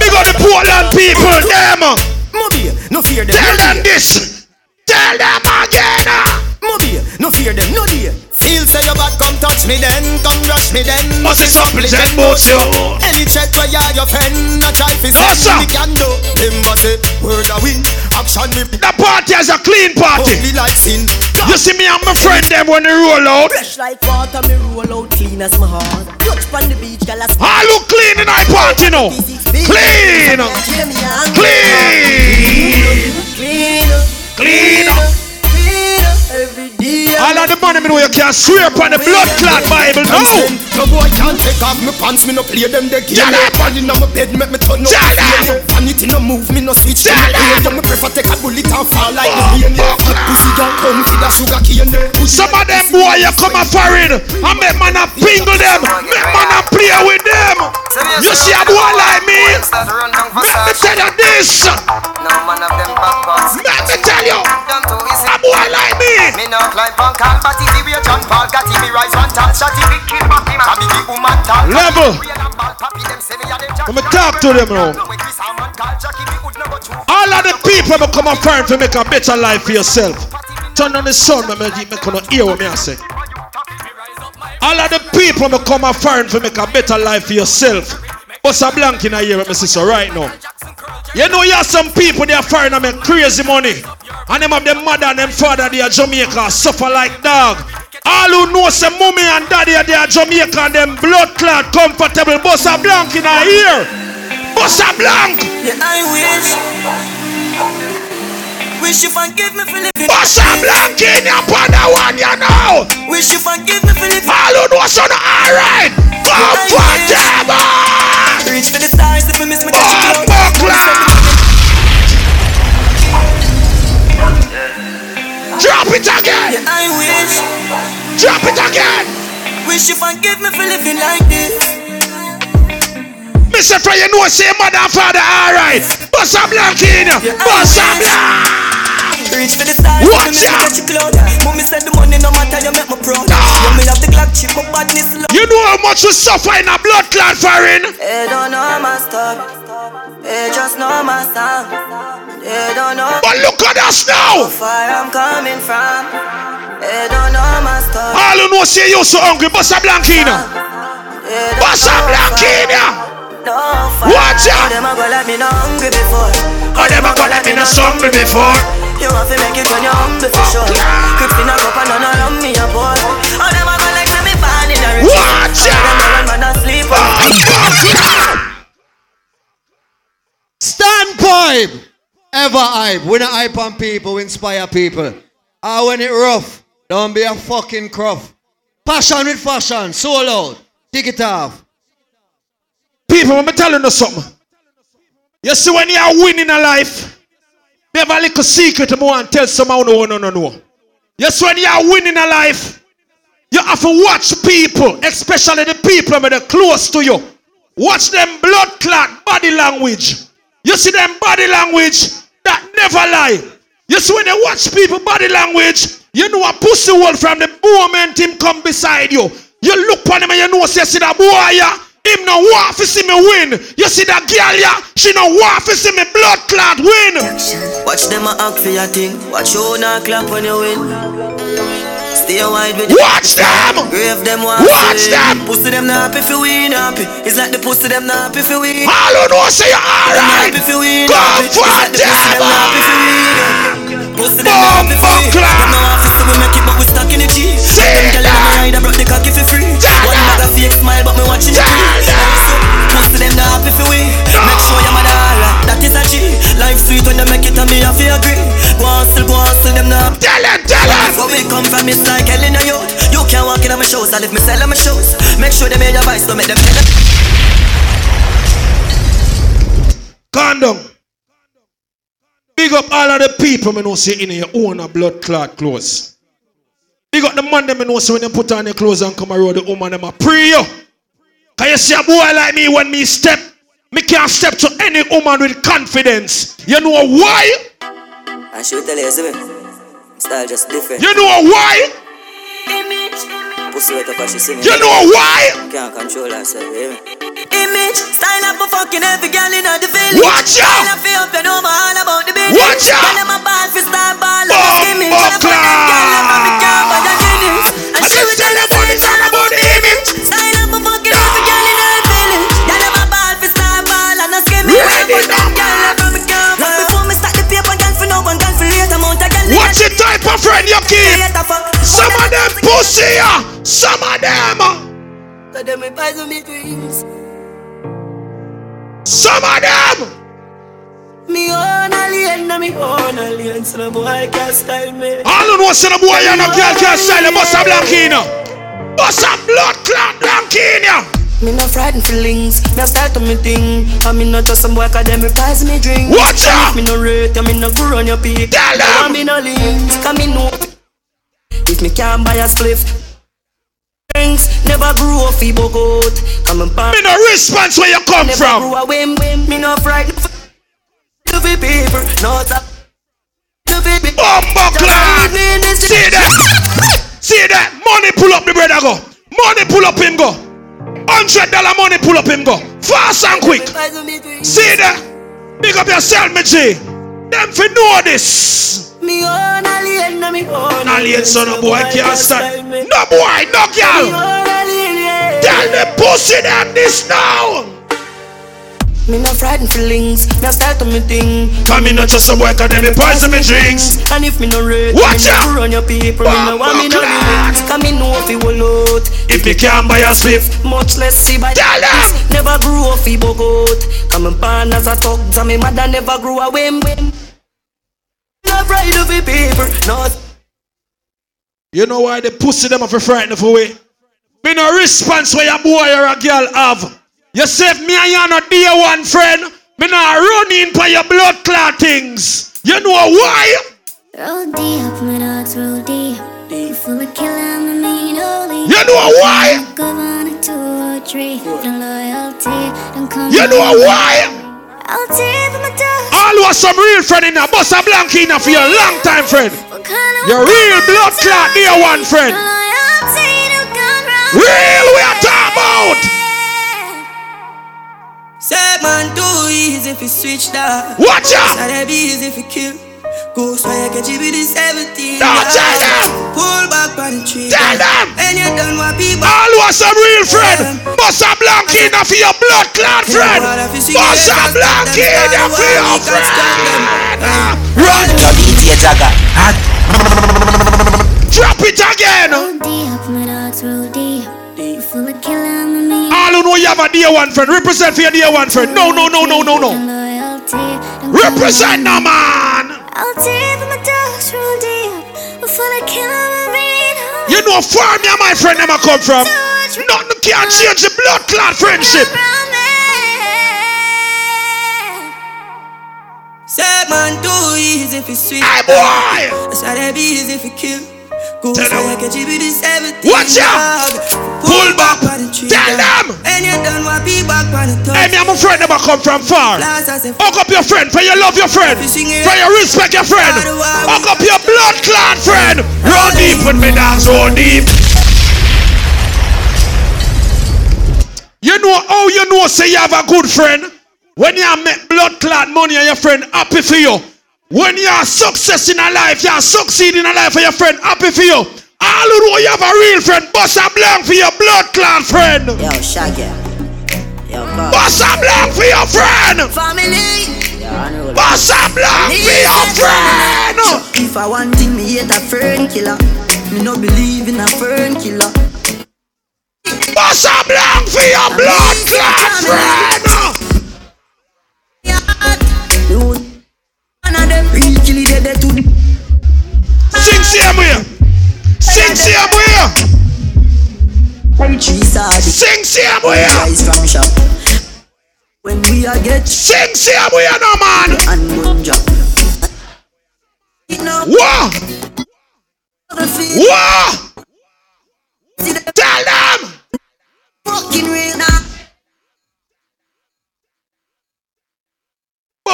Big on the Portland people, them. Mobi, no fear them. Tell them this. Tell them again. Ah. Mobi, no fear them, no dear. Feel say your bad, come touch me then, come rush me then. Must it something that moves you. Any check where you your friend, no try What's send me can do. Him must say word a win, action. Me The party is a clean party. ugly like sin. You see me and my friend them when they roll out. Fresh like water, me roll out clean as my heart. Touch on the beach, girl, I ah, look clean in our party now. Clean. Clean. Clean, Clean. clean. All of the money me know you can't swear upon the blood clot Bible. No. No boy can't take off my pants, me no play them the game. Shut up. Body in my bed, make me turn up. Shut up. Vanity no move, me no switch. Shut them. up. Yeah, me prefer take a bullet and fall like the rain. Hot pussy don't come for the sugar cane. Some of them boy you come a foreign and make man a pingle them, make man a play with them. You see a boy like me? Let me tell you this. Me. Me on call, but if John Paul got me rise one tall shot, if he kill back him, I be the woman tall. Level. Me talk to them now. All of the people will come and find to make a better life for yourself. Turn on the sun, me make me come hear what me I say. All of the people will come and find to make a better life for yourself. Bust a blank in a year with me sister right now. You know you have some people they are foreign and make crazy money. And them have them mother and them father they are Jamaica suffer like dog. All who know some mommy and daddy they are Jamaica and them blood clot comfortable. bossa a blank in a ear. Bust a blank. Yeah, I wish. Wish you forgive me for living. Bust a blank in your panda one you know. Wish you forgive me for living. All who know son alright. Comfortable. Reach for the stars if I miss my touch. Drop it again. Yeah, I wish. Drop it again. Wish you forgive me for living like this. Mr. Fred, you know, say mother and father, alright. Bust a blank in you. Bust a blank. Reach for the stars, Watch me out. touch your cloud. Mommy said the money no matter, you make me proud. You me have the Glock chip, but badness low. You know how much you suffer in a blood clot foreign? They don't know my story. They just know my sound. They don't know. But look at us now. How far I'm coming from. They don't know my story. All who know say you so hungry, bust a blank in you. They don't Bust a know blank far. in you. No far. Watch out. Them a go like me no hungry before. Oh, them a go like me no hungry before. You want to make it when you're hungry for sure. Crips in a cup and none around me a pour. Oh, them a go like me born in a rich. Watch Them a out. run man a sleep on. Stand pipe. Ever hype. We not hype on people, we inspire people. Ah, when it rough, don't be a fucking cruff. Passion with fashion, so loud. Take it off. People, let me tell you something. You see, when you are winning a life, they have a little secret to and tell someone no, no, no, no. See, when you are winning a life, you have to watch people, especially the people that are close to you. Watch them blood clot body language. You see them body language that never lie. You see when you watch people body language, you know a pussy hole from the moment him come beside you. You look on him and you know say see that boy yeah, him no want to see me win. You see that girl yeah, she no want to see me blood clot win. Watch them a act for your thing. Watch you not clap when you win. Stay wide with Watch them. Grave them one Watch them. Pussy them not happy if you win happy. It's like the pussy them not happy if you win. All who know say you alright. Go for like the pussy them not happy if win. Them not happy if you win. Them no happy so we make it but we stuck in the G. Them tell them ride I brought the cocky for free. Bag of fake smile but me watching the tree. Pussy them not happy if you win. Make sure your mother alright. That is a G. Life sweet when they make it and me have to agree. Go hustle, go hustle them not. Tell them, tell them. Where we come from it's like hell in a youth. You can't walk in on my shoes, I live me sell on my shoes. Make sure they made your voice, don't make them tell. Condom. Big up all of the people me know say in your own blood clot clothes. Big up the man them me know say when them put on their clothes and come around the woman them a pray you. Can you see a boy like me when me step? Me can't step to any woman with confidence. You know why? I should tell you, see me. Style just different. You know why? Pussy wet up as she see me. You know why? Can't control herself? Image, style up for fucking every girl in the village. Watch out! Up for up, know my all about the business. Watch out! Tell them ball for star ball, Bum, I'm skimming. bum, Tell for them girl, I'm the car, I. And just tell them what it's all about the image. Style up for fucking every girl in the village. Tell them a ball for star ball, and I'm skimming. Ready Tell them for them now. Keep. Some of them pussy. Some of them. Uh. So them me poison me dreams. Some of them. Me own alien, na me own alien, so the boy can't style me. All you know, say the boy and the girl can't style. Bust a blank in. Bust a blood clot blank in. Me no frightened feelings, me a start to me thing I me not just some boy cause them reprise me drink Watch out! Me no rate, me no grow on your peak Tell No them! me no links, cause me know If me can't buy a spliff never grew off a bogot Come and Me no response where you come never from. grew a whim whim Me no frightened To be people, not a To be people Bumbo clan. See that? See that? Money pull up the brother go. Money pull up him go. Hundred dollar money pull up him go. Fast and quick. See that? Big up yourself, me G. Them fi know this. Me own alien, na me own Alien son of boy can't stand. No boy, no girl. Tell the pussy them this now. Me no frightened feelings, me a start to me thing. Come in not just a boy, cause them be poison me drinks. And if me no rate, Watch me out! no run your people. Me no want me no links. Cause me know if you will out. If me can't buy a spliff, Much less see by Tell! Never grew up fi bogot. Come and pan as a talk, and me mother never grew a whim whim. No pride of the people, no. You know why the pussy them have a frightened for way? Me no response where your boy or a girl have. You say me and you not dear one friend, me not run in for your blood clot things. You know why? Roll deep, my dogs roll deep. Deep full of killer, I'm a mean holy. You know why? Governor two or three. No loyalty, don't come. You know why? I'll take my dogs. All was some real friend in there, bust a blank in there for your long time friend. Your real blood clot dear one friend. loyalty, don't come round. Real we are Say man too easy if you switch that. Watch out! Say they be easy if you kill. Ghost fire catch you with the 17. No, tell them! Pull back on the tree. Tell them! And you done what people. All was some real friend. Bust a blank in there for your blood clot friend. Bust a blank in there for your friend. Run. Yo, DJ Jagga. Drop it again. All who know you have a dear one friend, represent for your dear one friend. No, no, no, no, no, no. loyalty. Represent now, man. I'll take my dogs roll deep. Full of I'm mean. You know far me and my friend a come from. Nothing can change the blood clot friendship. Say man too easy if you switch. Hey, boy. That's why they be easy if you kill. Ghost Tell them. catch you with the 17. Watch out. Pull back. on the tree. Tell them. And you done what be back on the top. Hey, me and my friend never come from far. Hug up your friend, for you love your friend, for you respect your friend. Hug up your blood clot friend. Run deep with me dance, run deep. You know how you know say you have a good friend? When you make blood clot money and your friend happy for you. When you are success in a life, you are succeeding in a life for your friend happy for you. All who know you have a real friend, bust a blank for your blood clot friend. Yo, Shaggy. Yo, God. Bust a blank for your friend. Family. Yo, Honorable. Bust a blank for your friend. If I want thing, me hate a friend killer. Me no believe in a friend killer. Bust a blank for your blood clot friend. One of them real kill it dead to the Sing same way. Sing same way. tree. Sing same way. Rise from shop. When we are get Sing same way, no man. and gunja. You know, Whoa. Whoa. Tell them. fucking real now.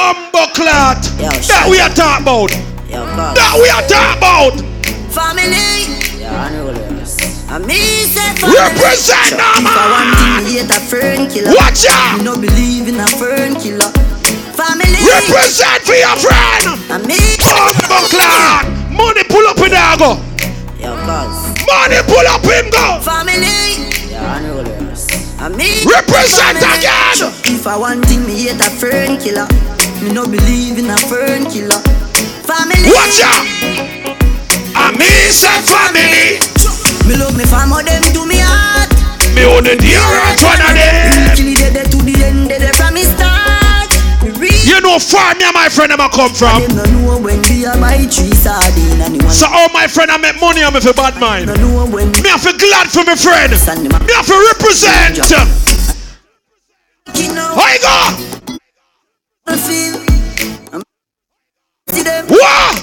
Bumbo clot. That we are talking about. Yo, That we are talking about. Family. I me say family. Represent now, If I want me hate a fern killer. Watch out. Me no believe in a fern killer. Family. Represent for your friend. I me. Bumbo clot. Money pull up in there go. Yo, cuz. Money pull up him go. Family. Honorable. I me. Represent family. again. If I want thing, me hate a fern killer. Me no believe in a fern killer. Family. Watch out. A And me say family. Me love me family, them do me heart. Me own the dearest one of them. Till dead dead to the end, dead from me start. You know far me and my friend them a come from. No know when we are buy three sardine and. So all my friend I make money on me for bad mind. No know when Me have to glad for my friend. Me have to represent. How you go? I feel. I'm see them. What?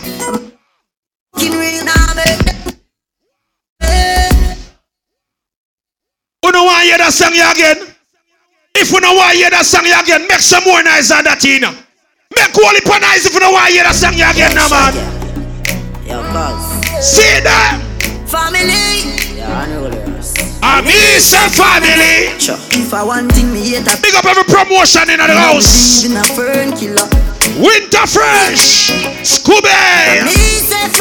Fucking real now, them. You know why you hear that song again? If you know why you hear that song again, make some more noise than that, know. Make all the nice if you know why you hear that song again, now, man. Yo, cuz. See that? Family. Yeah, I know this. I me say family. If I want thing, me hate a Big up every promotion in the house. in a fern killer. Winter Fresh, Scooby.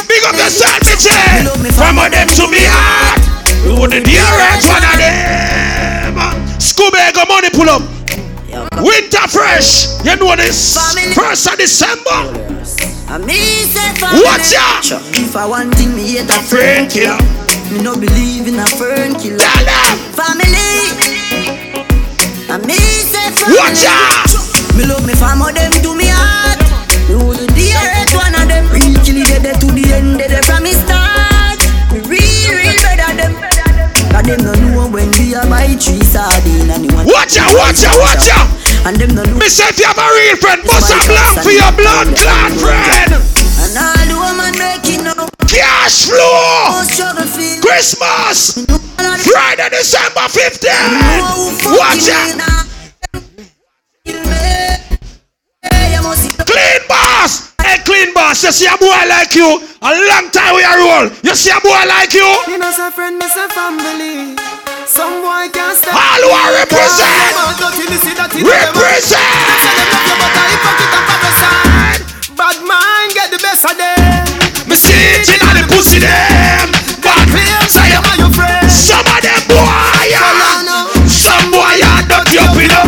Big up yourself, bitch. From them to me heart. You the dearest one of them. Scooby, go money pull up. Winter Fresh, you know this. First of December. Watch out. If I want thing, me hate a Fern fern killer. Me no believe in a fern killer. Family. I me say family. Watch out. Me love me family, them do me heart. Me was the dearest one of them. Real kill dead to the end, dead from me start. Me real, real better them. Cause them no know when we are buy three sardine and one. Watch out, watch out, watch out. And them no know. Me say if you have a real friend, bust a blank for your blood clot friend. And all the woman making up. Cash flow. No struggle feel. Christmas. Friday, December 15th. Watch out. Clean boss. Hey, clean boss. You see a boy like you. A long time we are roll. You see a boy like you. Me no say friend, me say family. Some boy can't step. All who are represent. Represent. Bad mind of them. Me see it in the pussy them. Bad Claim say them are your friends. Some of them boy, yeah. Some boy are dirty up, know.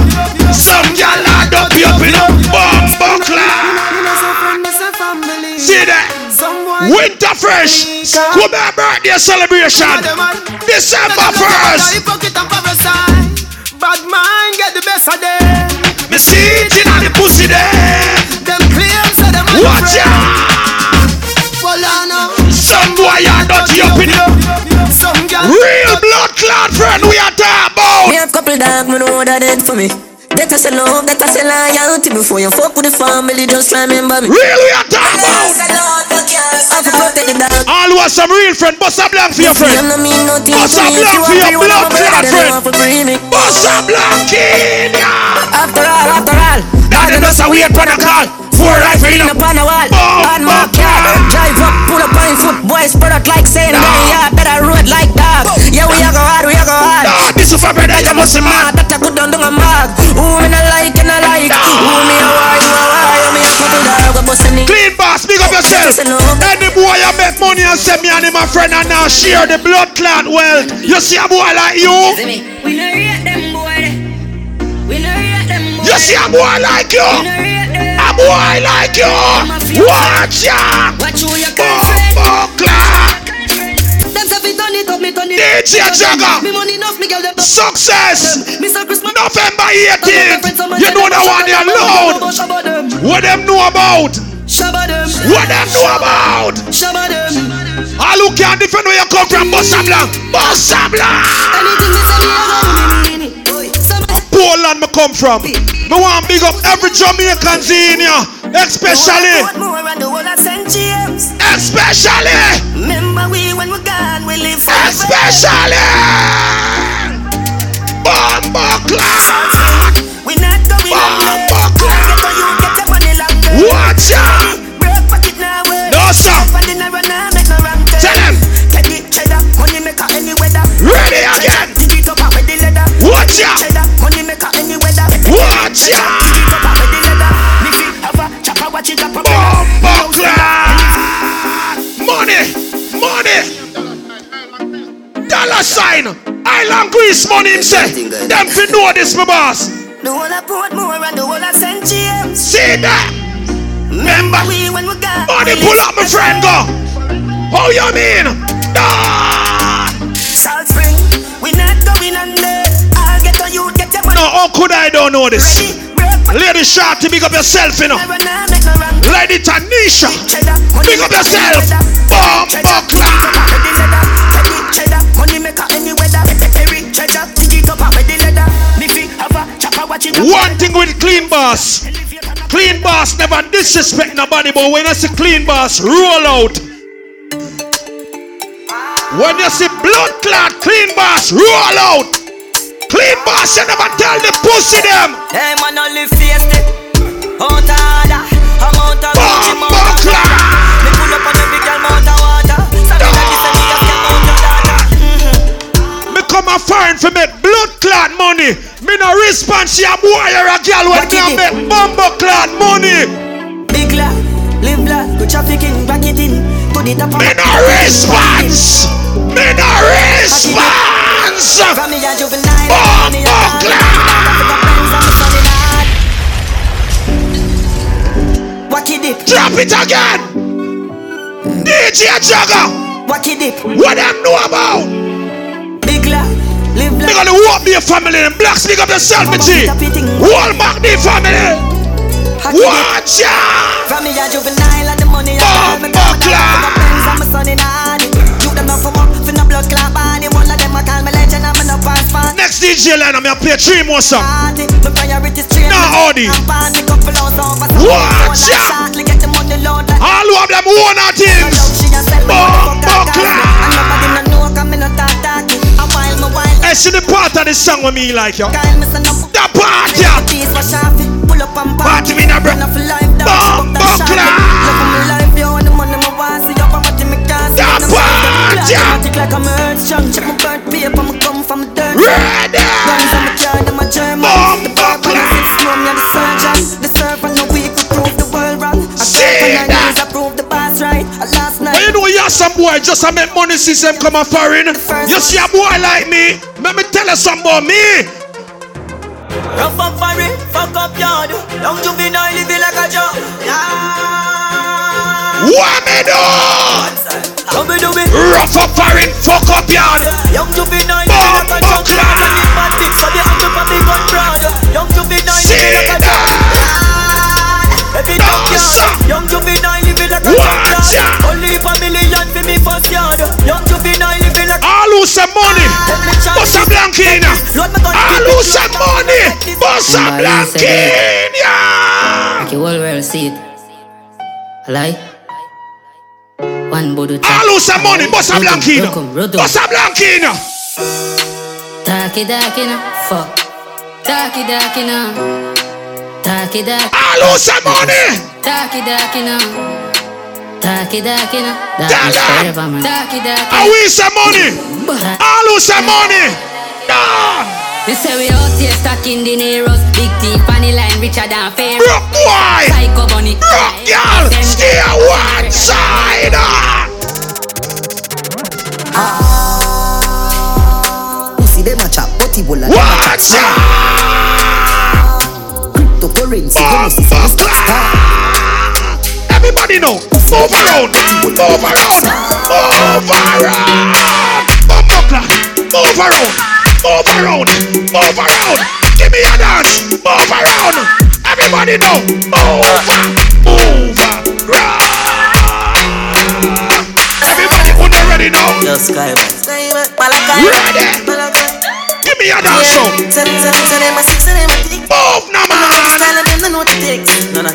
Some gal are dirty up, you know. Bumbo Me no say friend, me say family. See that? Winter Fresh. Come here, birthday celebration. December 1st. Hypocrite and parasite. Bad mind get the best of them. Me see it in the pussy there. Them claim say them are your Watch out. Up. Some. Real blood clot friend we are talking about. We have couple dog, me know that dead for me. That I say love, that I say loyalty Before you fuck with the family, just remember me Real we are talking about. I have to protect the dog All are some real friend, bust a blank for your friend. Them no mean nothing Bust to a me If blank for your me, one of blood clot friend. you want to bring me Bust a blank in ya. After all, after all Now them just a wait for the call. Four rifle in a up on the wall On my car. Drive up, pull up on foot Boys spread out like saying Dog. Man, yeah, better road like dog Yeah, we a go hard, we a go hard Nah, this is for brother, you must be mad. That I could down down a mag Who me not like and I like Who me a why, you a why me a couple dog, a bust a Clean boss, big up yourself. Any boy you make money and send me and him a friend and now share the blood clot wealth. You see a boy like you? You see a boy like you? We no rate them. A boy like you? Watch ya! You Bumbo clot! Them say fi turn it up, me turn it DJ Jagga. Me money enough, me girl them Success! November 18th! You know the one they loud! What them know about? What them know about? All who can defend where you come from, Bossa Blanc! Anything me say me a go mean it. Some Poland me come from. Me want big up every Jamaicans in here, especially, What more and the whole of especially, Remember we when we gone, we live forever. especially. Bomba clock, We not going bomba clock. Get on you, get Watch! Cheddar, money maker any weather. Watch it out! up with the leather. Mix it, have a chopper, watch it up. up, Bomba up. clock. Money, money. Dollar sign. Island Grease money him say. Them fi know this, my boss. The whole of Portmore and the whole of St. James. See that? Remember? We when we gone. Money pull up, my friend, go. How you mean? Ah. Salt Spring, we not going under. I'll get on you, get your money. No, how could I don't know this? Lady Short, big up yourself, you know. Lady Tanisha, big up yourself. Bomb Cheddar, money maker any weather. Every treasure, dig it up and the leather. Me fi have a chopper watch it. One thing with clean boss. Clean boss never disrespect nobody, but when I see clean boss, roll out. When you see blood clot, clean boss, roll out. Clean boss, you never tell the pussy them. Hey man, only face it. Out of order, I'm out of Gucci, I'm out of Prada. Me pull up on every girl, I'm out of water. Sorry that this a me a scam out your daughter. Me come a foreign for make blood clot money. Me no response to a boy or a girl when me a make bumbo clot money. Big la, live la, go trafficking, back it in. To the top of Me no response. Me response. Me a juvenile, money a hard. Wacky dip. Drop it again. DJ Jagga. Wacky dip. What them know about? Big la, live la. They gonna walk be a family and blacks up yourself, me G. Walmart the family. Watch out. From me a juvenile and the money a hard. Me come down with my friends and my son in honey. You them not for work, no blood clot body. One of them a call me legend and me no pass fan. Next DJ line, I'm gonna play three more songs. My priority straight. Now, Audi. I'm couple hours over. Watch out. Get the money load. All of them one of things. Bumbo Hey, see the part of the song with me like yo. The part, yeah. Party me. Bumbo The part, yeah. like I'm strong. Check my birth paper, me come from the dirt. Ready. Guns on my car, them a German. The bar the six, know me, I'm the surgeon. The servant, no weak, we prove the world wrong. I on my knees, I prove the boss right. I last night. But you know, you have some boy just to make money since them come a foreign. You see a boy like me, let me tell you something about me. Rough up for it, fuck up yard. Young juvenile living like a job. Yeah. What me do? How me do it? Rough up foreign, fuck up yard. Young juvenile living like a job. Big man fix for the hundred for big one broad. Young juvenile living like a job. Every dog yard. Young juvenile living like a job. Only for million for me first yard. Young juvenile living like I lose some money. Bust a blanket in ya. I lose some money. Bust a blanket in ya. Make the whole world see it. I lie. One bodo I lose some money. Bust a blanket in ya. Bust a blanket in ya. Taki na, fuck. Taki na. Taki daki. I lose some money. Taki daki na. Taki daki na. Tell That is forever, man. Taki daki. I win some money. I lose some money. Nah. We say we out here stacking dineros Big teeth on the line richer than Pharaoh Rock boy. Psycho bunny Rock girl. Stay one side. Pussy dem a chop, but he will a dem a Watch chop. Cryptocurrency, you know, see some stock star. Everybody know. Move around. Move around. Move around. Bumbo clock. Move around. Move around. Move around. Give me a dance. Move around. Everybody know. Move. Move around. Everybody who not ready now. Yo, Sky, Ready. Give me a dance show. Move now, man.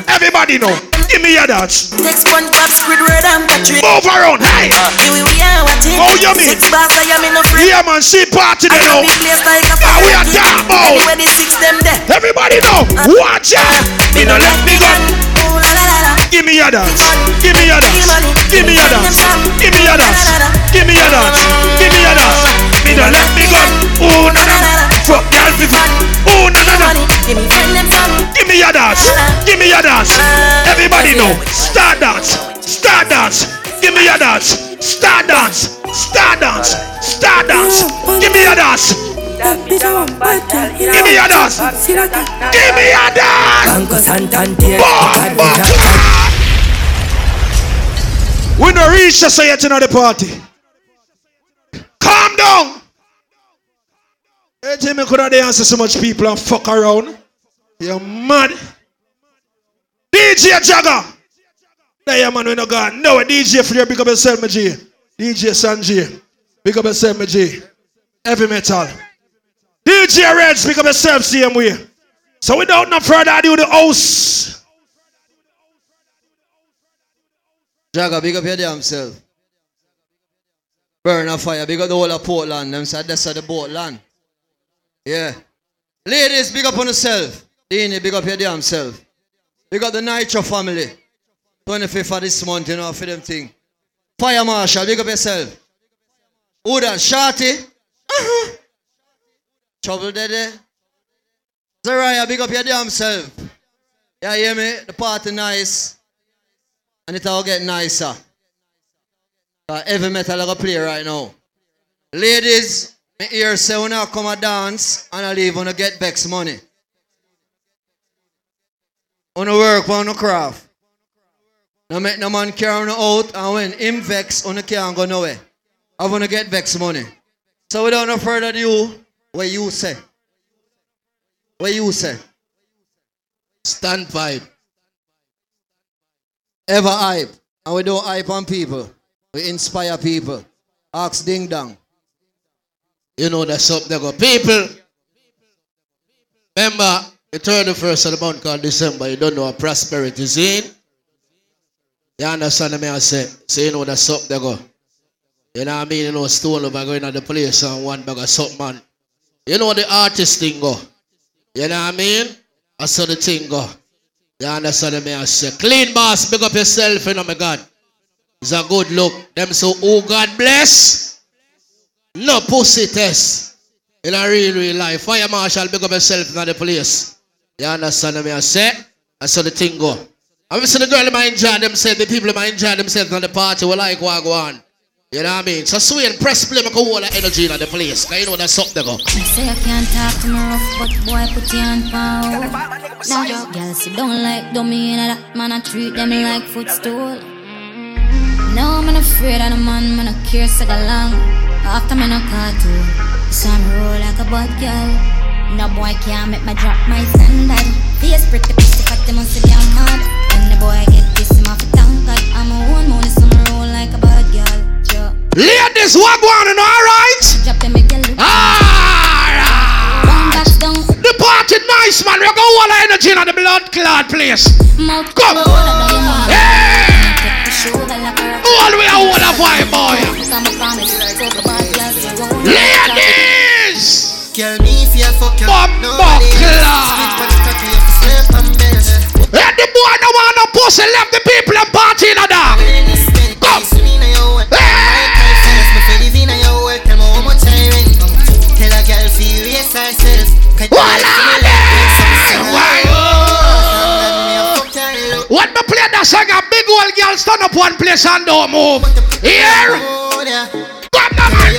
Everybody know. Give me a dance. Take SpongeBob, Squidward, and Patrick. Move around. Hey. Here we are, what it? How you mean? Six bars, I am in a free. Yeah, man. See party there now. Like a we are fire talking about. Anywhere the six them there. Everybody know. Watch out. Me no let me gun. Give me your dance. Give me your dance. Give me your dance. Give me your dance. Give me your dance. Give me your dance. Me no let me gun. Oh na na na. Fuck girl fi fun. Oh na na na. Give me friend them some. Give me your dance. Uh-huh. Give me your dance. Uh-huh. Everybody know. Start dance. Start dance. Give me your dance. Start dance. Start dance. Start dance. Give me your dance. Give me your dance. Give me your dance. Banco Santander. We no reach yet in the party. Calm down. Hey, Jimmy could have answer so much people and fuck around. You're mad. DJ Jagga. There, yeah, man, we no got no DJ you. Big up yourself, my G. DJ Sanjay. Big up yourself, my G. Heavy metal. DJ Reds, big up yourself, same way. So without no further ado, the house. Jagga, big up your damn self. Burn a fire, big up the whole of Portland. Them said that's the boat land. Yeah. Ladies, big up on yourself. Dini, big up your damn self. Big up the Nitro family. 25th of this month, you know, for them thing. Fire Marshal, big up yourself. Who that? Shorty? Uh-huh. Trouble Daddy? Zariah, big up your damn self. Yeah, hear me? The party nice. And it all get nicer. Uh, heavy metal I go play right now. Ladies, me hear say when I come a dance and I leave when I get Bex money. On work, on the craft. Now make no man carry on out and when him vex on the can't go nowhere. I wanna get vex money. So without no further ado, what you say? What you say? Stand pipe. Ever hype. And we don't hype on people. We inspire people. Ask ding dong. You know that's up there go. People, remember the 31st of the month called December, you don't know what prosperity is in. You understand me I say? So you know that's up there go. You know what I mean? You know, stone over going at the place and one bag of something, man. You know the artist thing go. You know what I mean? I saw the thing go. You understand me I say? Clean boss, big up yourself, you know my God. It's a good look. Them so, oh God bless. No pussy test. In a real, real life. Fire marshal, big up yourself in the place. You understand me I say? I saw the thing go. I'm see the girl might enjoy themselves, the people might enjoy themselves on the party, will like what go on. You know what I mean? So swing, press play, make a whole of energy in the place. Cause you know that's up there go. You say I can't talk to me rough, but boy put your hand power. Now your girls sit down like dummy and that man I treat them like footstool. No, I'm not afraid of the man, man I care so long. After me no cartoon, so I'm roll like a bad girl. No boy can't make me drop my standard. Face pretty pretty fat, they must be damn mad. When the boy get this, him off a tank. I'm a one money, so I'm roll like a bad girl. Joe. Ladies, what going on, alright? Drop them, make you look. Down, down. The party nice, man. We got all the energy in the blood clot place. Mouth Come. cold, I know you want it. Hey! Take the sugar like a rock. All the way I want a boy. Come and promise, take a bad girl, so you won't Ladies! Girl, me if you fuck you Bumbo Nobody clock. Sleep on the cocky if you sleep on bed Let the boy no want no pussy left the people and party in a dog. Come. When me play that song, a big old girl stand up one place and don't move. Here, come now, man.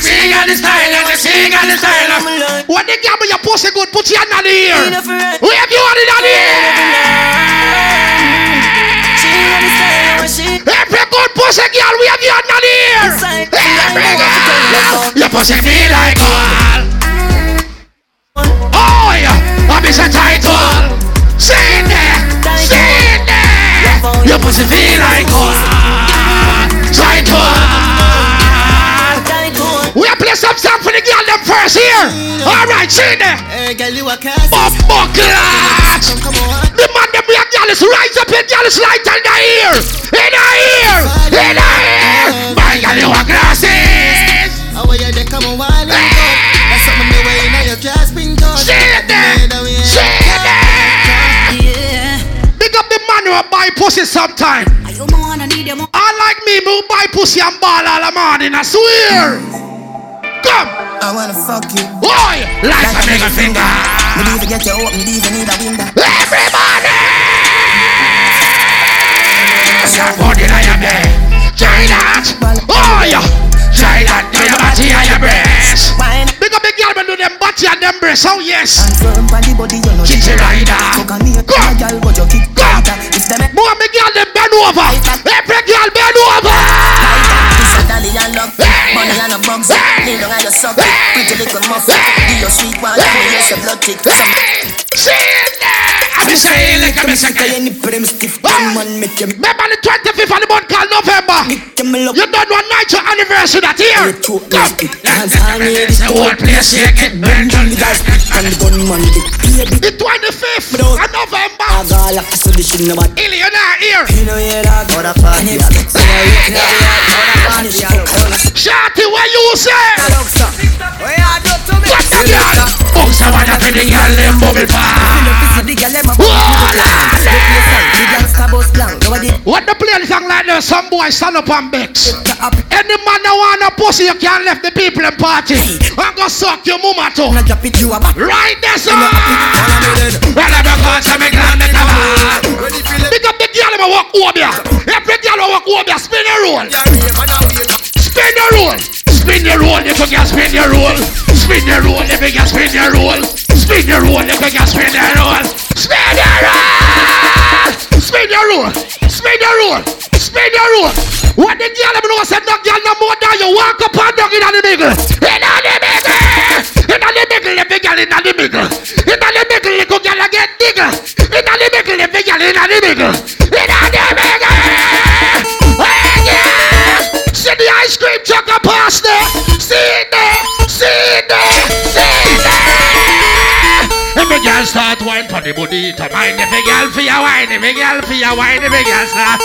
Sing on the style, and sing on the style. When the girl with your pussy good, put your hand on the ear. Wave your hand in the ear. Every good pussy girl, wave your hand on the ear. Every girl, your pussy feel like gold. Oh yeah, I'm a title. Sing there, sing there. Your pussy feel like gold. Title. We are play some song for the girl them first here. All right, sing there. Hey, girl, you a class. Bumbo clat. The man them we are jealous. Rise up in jealous light in the ear. In the ear. In the ear. My girl, you are glasses. Are you? They come on up the man who buy pussy sometime. I like me who buy pussy and ball all the morning. I swear. Come. I wanna fuck you. Boy, like a nigga finger. Me need to get you open, these need a window. Everybody. Somebody in your bed. Try that. Oh yeah. Try that. Do your body and your breast. Big up the girl do them body and them breast. Oh yes. Firm body body, you. Kitty rider. Fuck on me, a girl, but you kick tighter. If them More me girl them bend over. Every girl bend over. Dolly and love Money and a bugs Kneel down and you suck Pretty little muffin Give your sweet one. Let me use your blood tick See it. I'm saying like I'm. Remember the 25th of the month called November. You done one night your anniversary that year. Come. The whole place here get burned. On the The 25th of November. Illy, you're not here. Shorty, what you say? What the girl? Bounce a for the girl them bubble What the play song like this? Some boy stand up and bex. Any man that want a pussy, you can't left the people in party. I'm gonna suck your mama too. Right there, sir. Well, I'm gonna and the tower. Big up the girl that walk over there. Every girl walk over there, spin the roll. Spin the roll. Spin the roll, if you can spin the roll. Spin the roll, if you can spin the roll. Spin the roll, if you can spin the roll. Spin the roll. Spin the roll. Spin the roll. Spin the roll. What the girl them know said no girl no more than you walk up and down in the middle. In the middle. In the middle, the big girl in the middle. In the middle, good girl get digger. In the middle, the big girl in the middle. In the middle. Ice cream truck past there. See it there. See it there. See it there. Every girl start wine for the booty to mind. Every girl for your wine. Every girl for your wine. Every girl start.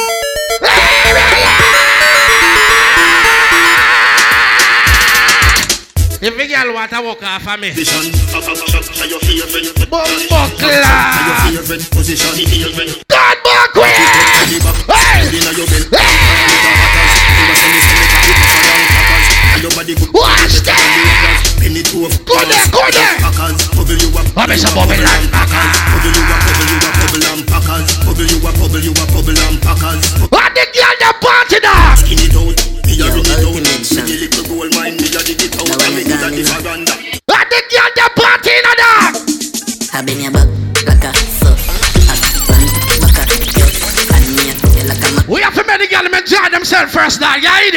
Every girl want to walk off of me. God back way. And What the. We have to make the girl enjoy themselves first now. yeah, hear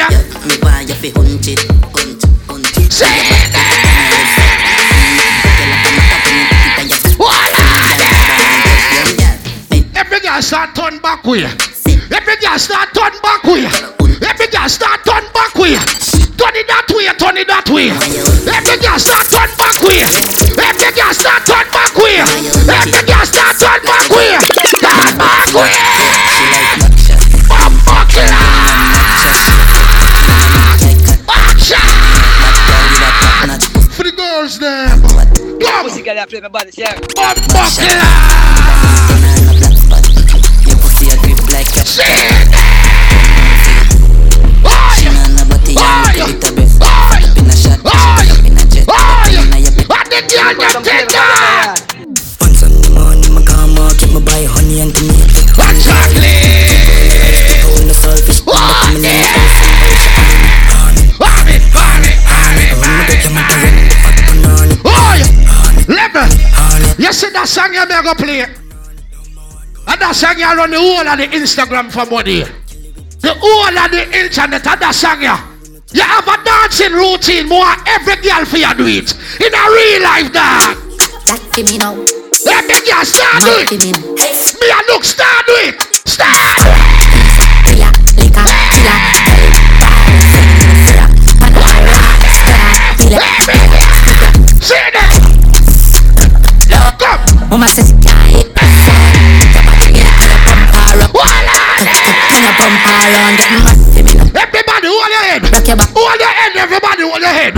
Every girl start turn back way. Every start turn back way. Every girl start turn back way. Turn it that way, turn it that way. Every start turn back way. Every girl start turn back way. Every Come. Pussy girl, I play you go play? And that song you run the whole of the Instagram for money. The whole of the internet and that song you. You have a dancing routine more every girl for you do it. In a real life dog. Give me now. Every girl start do it. Me. Me and look start do it. Start. Killer, says you can't hit the sun. Somebody get to the bumper up. Bring a bumper around, get massive in Everybody hold your head. Rock your back. Hold your head, everybody hold your head.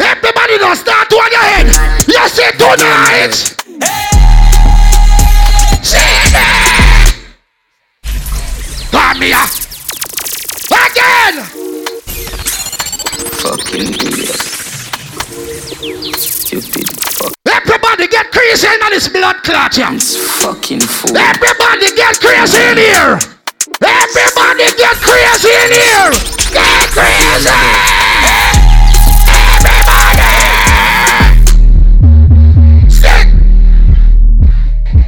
Everybody don't start to hold your head. You see tonight. See that? Come here. Again. fucking idiot. Stupid fuck. Everybody get crazy in this blood clot here. Fucking fool. Everybody get crazy in here. Everybody get crazy in here. Get crazy. Everybody. Sing.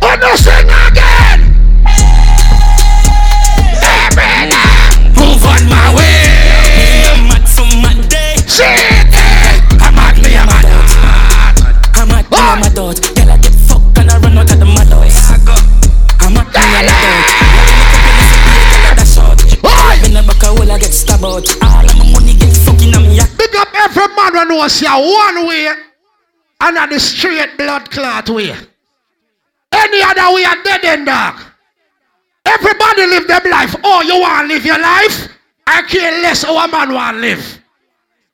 Oh about. All of my money get fucking on me. Big up every man when was you one way and at the straight blood clot way. Any other way are dead end dark. Everybody live their life. Oh, you want to live your life? I care less how a man want to live.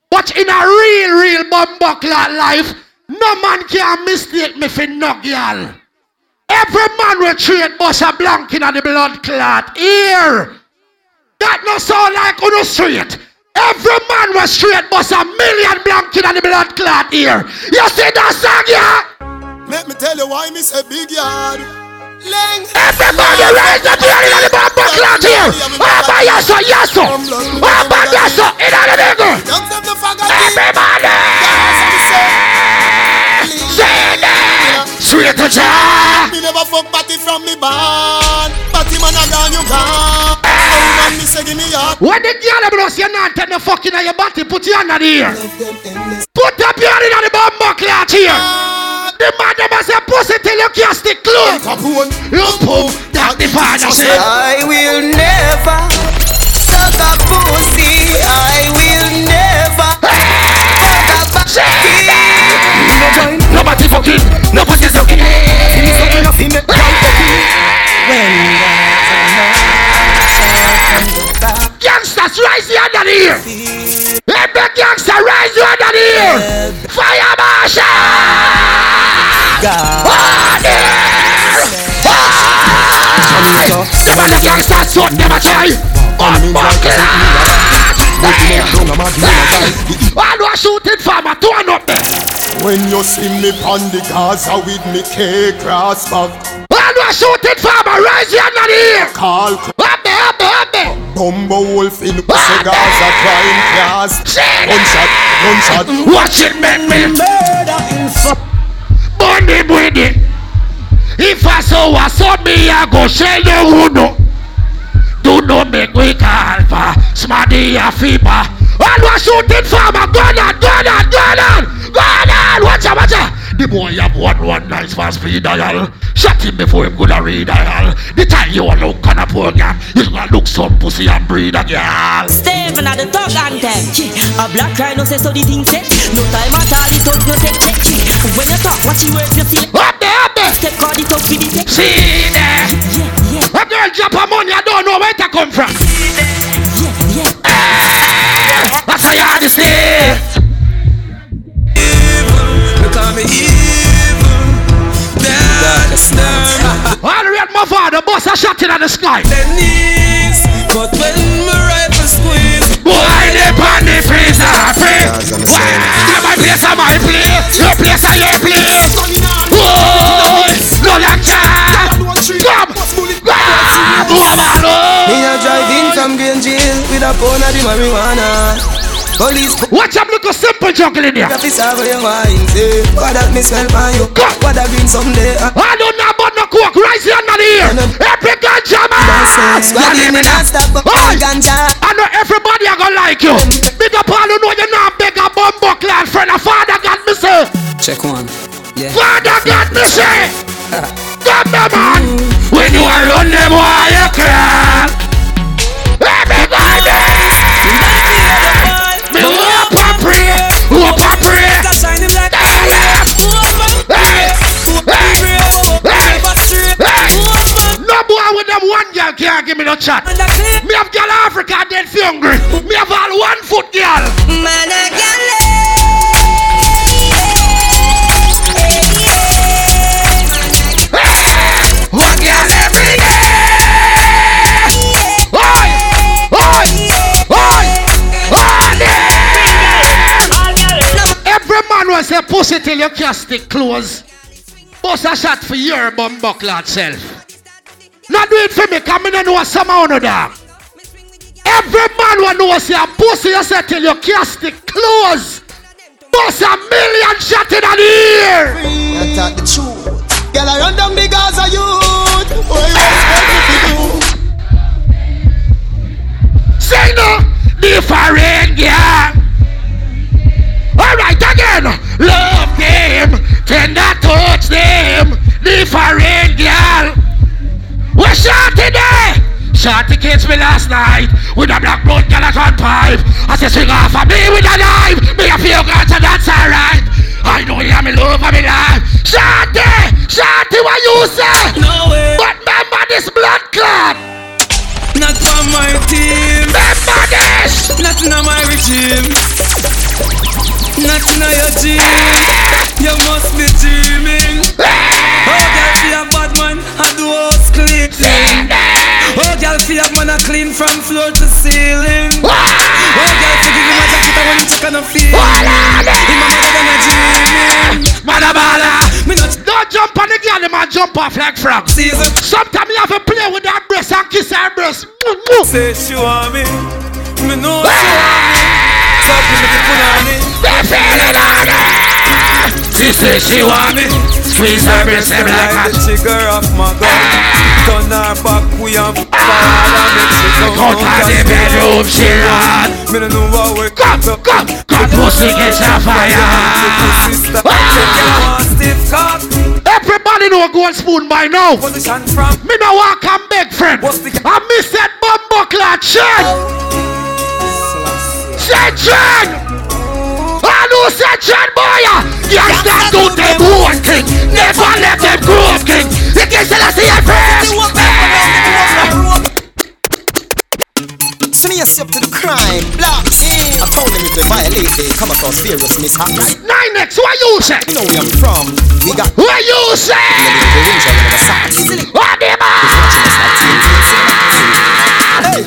But in a real, real bumbuckler life, no man can mistake me for no girl. Every man will treat boss a blank in the blood clot. Here. That no sound like the street. Every man was straight bust a million blank in the blood clot here. You see that song, yeah? Let me tell you why me say big yard. Leng. Everybody raise the blood in the bumper clot here. Abba yaso yaso. Abba yaso in the nigga. Everybody. Say that. Straight to. Me never fuck batty from me barn. Batty man a gone, you gone. Me say give me yard. When the girl blows you not take the fucking in your body, put your hand on the. Put up your hand in the bumper clot here. The man them a say pussy till you can't stick close. You poop, that the father said. I will never suck a pussy. I will never suck a pussy. Nobody fucking, nobody sucking. Gangsters rise of the ear. Every gangster rise of the ear. Fire marshal. Order. Order. The man ah. the gangsters suit them a try. Unbuckle. All who are shooting farmer, turn up there. When you see me on the Gaza with me K-cross back. All who are shooting farmer, rise your hand of the ear. Call Up there, up there, up there. Bumbo Wolf in Pussy Gaza crime class. Gunshot, gunshot. Watch it, man, man. Bunny, bunny. If I saw a son, me, I go shell the uno. Do not make we call for smarty a All was shooting farmer, gun on, gun on, gun on, gun on. Watch out, watch out. The boy have one one nice fast speed dial. Shot him before him gonna read dial. The time you look on a poor girl, you gonna look some pussy and breed a girl. Steven at the talk anthem. Yeah. A black guy no say so the thing set. No time at all, it out no take check. When you talk, watch you work, you see. Up there, up there. Step card it up with the tech. See there. A girl drop her money, I don't know where to come from. Eh, That's how you had to say. All the red my father, boss a shot in the sky. knees. But when my rifle squeeze, Boy, they pan the freezer free. Jail with a pound of the marijuana. Police Watch I'm looking simple jungle in here. Officer for your wine, say What that me smell by you What that green someday uh. I don't know about no coke, rise your hand here. Every ganja man. You in me not stop ganja I know everybody are gonna like you. Big up all who know you're not big a bumbo clan friend. A father got me say. Check one Yeah Father got me say. Come the man. When you are run them why you cry. Girl can't give me no chat. Me have girl Africa dead fi hungry. Me have all one foot girl. Man, I can One girl every day. Oi, oi, oi, oi. Every man will say pussy till you can't stick close. Bust a shot for your bum buckler self. Not do it for me, come in and know some of you dog. Every man will know say a pussy you say till you can't stick close. Bust a million shot in the ear. You talk the truth. Girl, I run down the Gaza youth. What you expect me to do? Say no, different girl. Alright again, love them, tender touch them, different girl. We shot today, Shorty catch me last night with a black blood girl on pipe. I say swing off of me with a knife. Me a feel God, so that's alright. I know you have me love of me life. Shorty, Shorty, what you say? No way. But remember this blood clot. Not from my team. Remember this. Not in my regime. Not in your team. You must be dreaming. Oh, house. Oh, girl, feel a man a clean from floor to ceiling. Oh, girl, to give him a jacket and you check on a feeling. Him a mother than a dreaming. Mother bala. Me not don't jump on the girl, them a jump off like frog. Season. Sometimes you have to play with that breast and kiss her breast. Say she want me. Me know she want me. So give me the punani. She say she want me. Squeeze her breast like Like the trigger of my gun. Turn her back, we am forward and make she come Out of the bedroom, she run. Me no know what we Come, come, come, pussy gets a fire. Everybody know a gold spoon by now. Me no walk and beg friend. I miss that bumbo clot shit. Say John. I know say John boy. That do them one thing. Never let them grow up king. You can say I see your friends. Send up to the crime, blocks. I found them if they violate, they come across serious mishaps. Nine next, what you say? You know where I'm from. We got What you say? The Hey,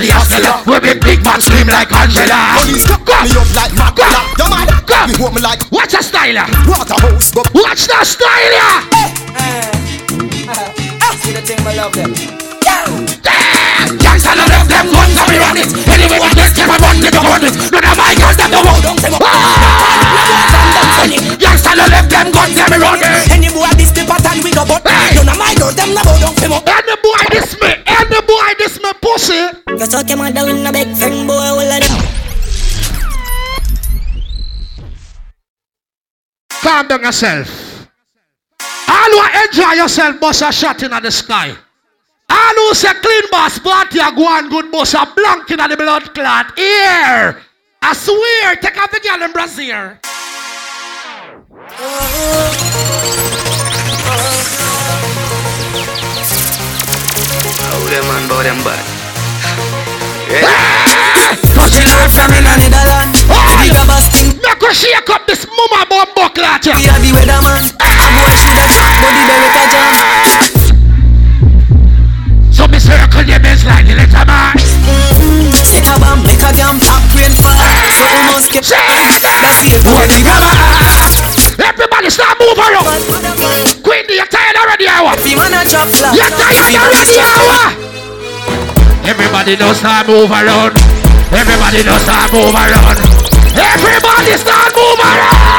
the Astella. We be big man slim like Angela. Police come me up like Macula. You mad? Come. Me hold me like Watch the style. Ah. ya. Waterhouse. Go Watch the style. ya. See the thing, I love them. Gangsta no left them guns and we run it. Anyway, we get them a run it, we run it. None of my guns them no hold on them. Gangsta no left them guns and we run it. Any boy this the pattern we go but None of my girls them no bow down them up. Any boy this me, any boy this me pussy. You suck him down in a big friend boy, of them. Calm down yourself. All who enjoy yourself, bust a shot in the sky. All who say clean boss, party a go on good bust a blank in the blood clot. Here. I swear, take off the girl in Brazil. How them man bow them bad. Touching her from in the Netherlands. Big a Boston. Make her shake up this mama bumbo clot. We are the weatherman. A boy shoulda shot, but the Beretta jam. So me circle them is like the little man. Take a bomb, make a jam, pop rain fall. So we must get That's the What the Everybody start move around. Queen, you tired already, hour? If you wanna chop flop, You tired already, hour? Everybody knows start move around. Everybody knows start move around. Everybody start move around.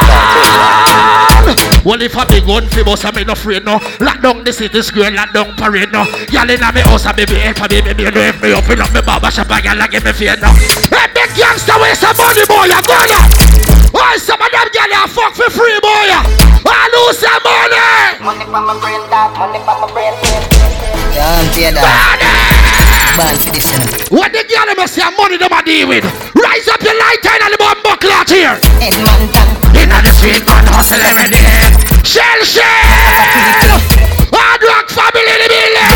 Well, if a big gun fi bust, I'm not afraid no. Lock down the city square, lock down parade no. Y'all inna me house, and baby help me, baby no help me open up me barber shop, and y'all give me fear no. Hey, big youngster, where's some money, boy? You go now. Why some of them gyal you fuck for free, boy? I lose some money. Money from my brain, dog. Money from my brain. Yeah, pay that. Bad for this, you. What the gyal them say money them a deal with? Rise up your light and the bumbo clot here. Inna the street, man hustle every day. Shell shell. Hard rock family in the building.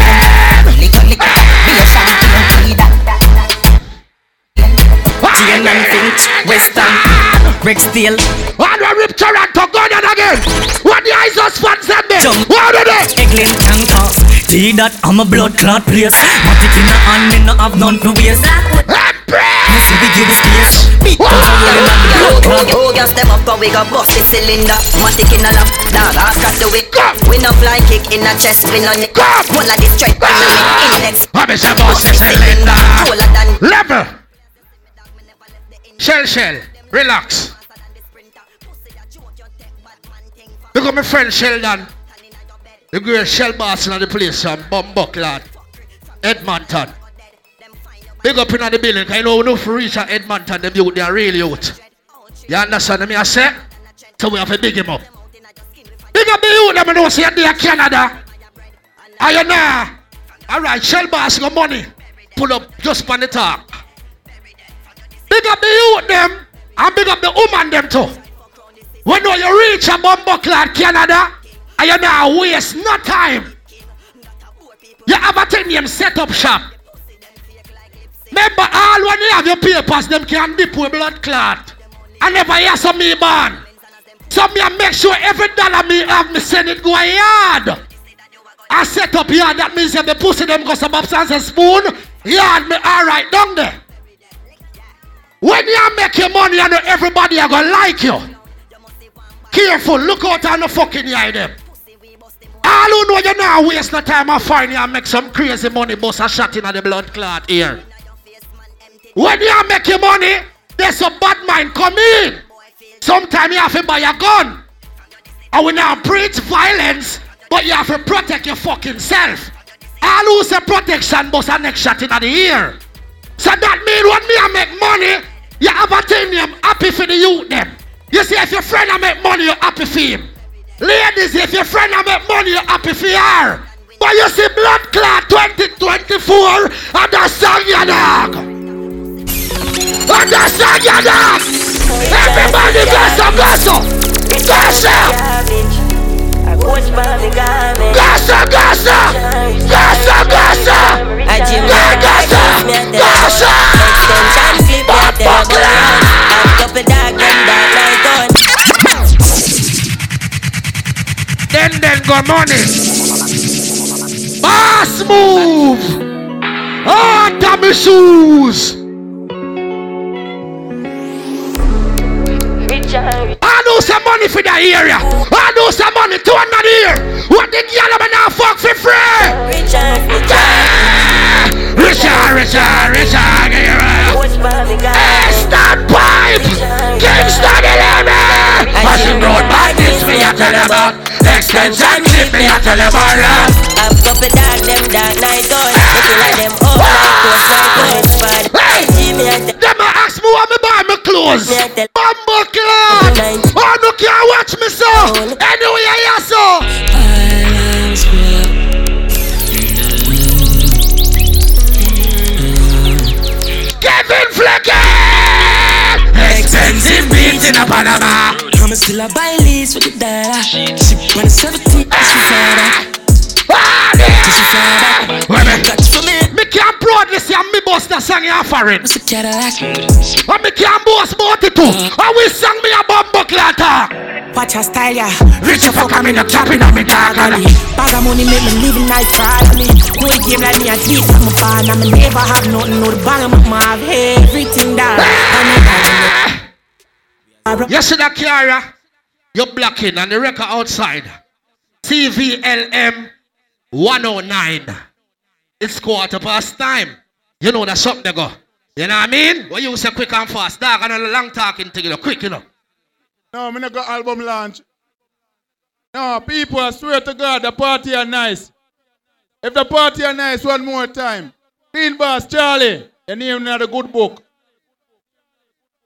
Jane and Finch, Western, Rex Steel. Hard rock rip Toronto gun and again. What the eyes fans and me? Jump. What are they? Egglin can. See that I'm a blood clot place. Matic in the hand, me no have none to waste. You see we give it space. Guns are rolling on the blood clot. Oh, girl, step up, cause we got bust the cylinder. Matic in a lap, dog, ask cut the wick. We no fly kick in a chest, we no nick. One of the straight, one of the ah. index. I'm a cylinder. Level. Shell, shell. Relax. Look at my friend Sheldon. The great shell boss in the place from Bumbuck lad. Edmonton. Big up in the building. I know enough reach at Edmonton. Them youth, they are real youth. You understand me? I say? So we have to big him up. Big up the youth, them know say they are Canada. Are you now? All right, Shell Boss got money. Pull up just on the talk. Big up the youth them and big up the woman them too. When you reach a bumbo Canada, and you now waste no time. You have a ten name set up shop. Remember all when you have your papers, them can dip with blood clot. I never hear some me born. So me make sure every dollar me have me send it go a yard. I set up yard, that means if the pussy them go some absence and spoon, yard me alright down there. When you make your money, I know everybody are gonna like you. Careful, look out on the fucking yard them. All who know you now waste no time and find you and make some crazy money bust a shot in the blood clot here. When you make your money, there's a bad mind come in. Sometimes you have to buy a gun. And we now preach violence, but you have to protect your fucking self. All who say protection bust a next shot in the ear. So that mean when me I make money, you have a them happy for the youth them. You see if your friend I make money, you're happy for him. Ladies, if your friend I make money, you're happy for her. But you see blood clot 2024 and the song your dog. And the song dog. Everybody get some gossip. Gossip. Gossip, gossip. Gossip, gossip. I Jim Gossip, gossip. Extension clip on. Then then go money. Boss move. Ah, oh, Tommy shoes. I know some money for that area. I know some money to another year. What girl am I now fuck for free? Yeah. Richard, Richard, Richard, Eston Pipe, Kingston 11. Passing road by this, me I tell them about. Extension clip, me I tell about. I've got a dog them that night on. Looking like them all like those bad. Them a ask me what me buy me clothes. Bumbo cloth. Oh, no can't watch me so. Anyway, I so. In a Panama. I'm still a buy lease with the dollar. She wanna 17, she father. Ah, she father. Catch for me. Me can't proudly say me boss the song you offering. It's a Cadillac. And me can't boast about it too. Uh-huh. And we sang me a bumbo cloth. Watch her style, yeah. Rich fuck I'm in the chopping on me dog alley. Bag of money make me live follow me. Do a game like me a tweet I'm a fan. I'm never have nothing, no the bang of my have everything down. Ah. You see that Kiara? You're blocking and the record outside. CVLM 109. It's quarter past time. You know that's something they go. You know what I mean? What you say quick and fast, dog, and a long talking thing, you know, quick, you know. No, me not album launch. No, people, I swear to God, the party are nice. If the party are nice, one more time. Clean Boss, Charlie, your name not a good book.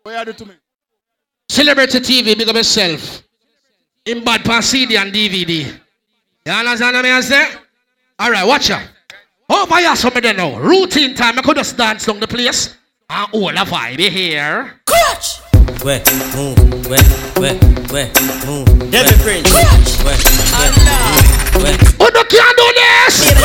What you do to me? Celebrity TV, big up yourself. In bad pan CD and DVD. You understand what I say? Alright, watch out. Over here, somebody now. Routine time, I could just dance down the place. And all a vibe here. Clutch! Where, move, where, where, where, move. Devil Prince. Where, where, where. Oh, no, can't do this!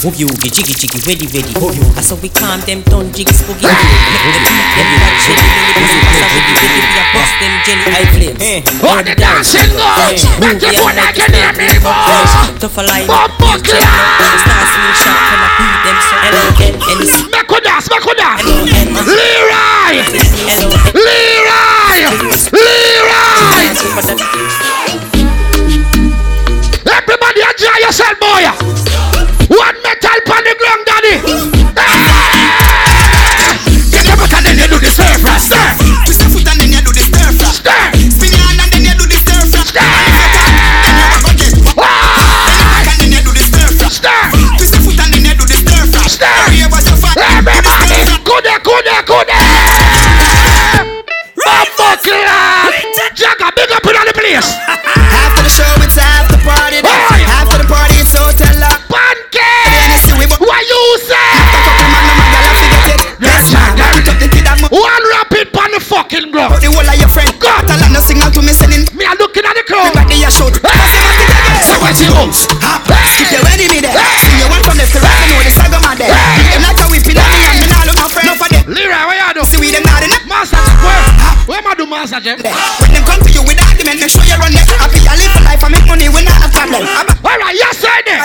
Oogie oogie, chicky chicky, ready ready. I saw we calm them down, jiggy spooky. Make them beat them like jelly they pussy. I saw we ready, we a bust them jelly eye flames. Oh, the dancing goes. Make the foot like you near me, boss. Tough a line, Bumbo clock. star swing shot, can I beat them so elegant and it's Make a dance, make a dance. Leroy! Leroy! Leroy! Everybody enjoy yourself, boy. One metal on the ground, daddy. Get foot and then you do the stir fry. Stir. Twist your foot and then you do the stir fry. Stir. Spin your hand and then you do the stir fry. Stir. Then you walk. And then you do the stir fry. Twist your foot and then you do the stir fry. Stir. Every ever so far. Everybody, good there, good there, good there. Bumbo clock. Jagga, big up in the place. After the show, it's after fucking bro. The whole of your friend. God. Tell no signal to me Sending Me are looking at the crowd. Everybody a shout. Hey. So watch your moves. Ha. Hey. If your enemy there. Hey. See you one from left to right. You know the saga man there. Hey. Them like a whipping on me and me not look no friend. No for them. Lira, where you do? See we them not enough. Master, where? Where my do master them? When them come to you with argument, make sure you run next. I be a for life. I make money We I have problem. Alright, yes, right there.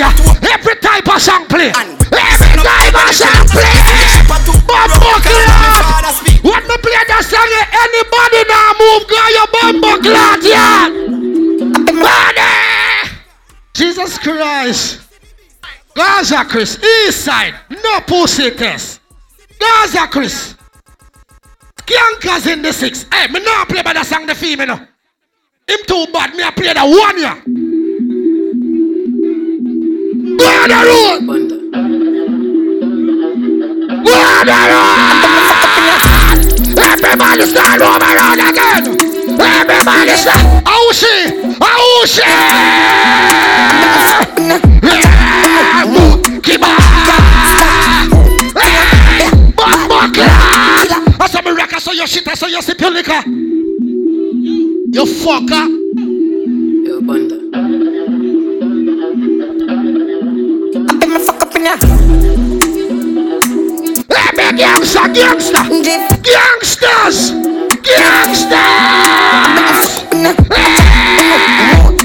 With the party, every type of song play. Every type of song play. Bumbo clot. What me play that song, eh, anybody now move, girl, your bumbo clot, yeah. Money. Jesus Christ. Gaza Chris, east side, no pussy test. Gaza Chris. Skiankers in the six. Hey, me not play by the song the female. No. Him too bad, me I play the one yeah. On the road. On the road. Everybody stand over road again. Everybody oh, she? Oh, Keep on. Bumbo clock. I saw me rock, I saw your shit, I saw your sip your liquor. You fucker. Let me gangster, gangster, gangsters, gangsters.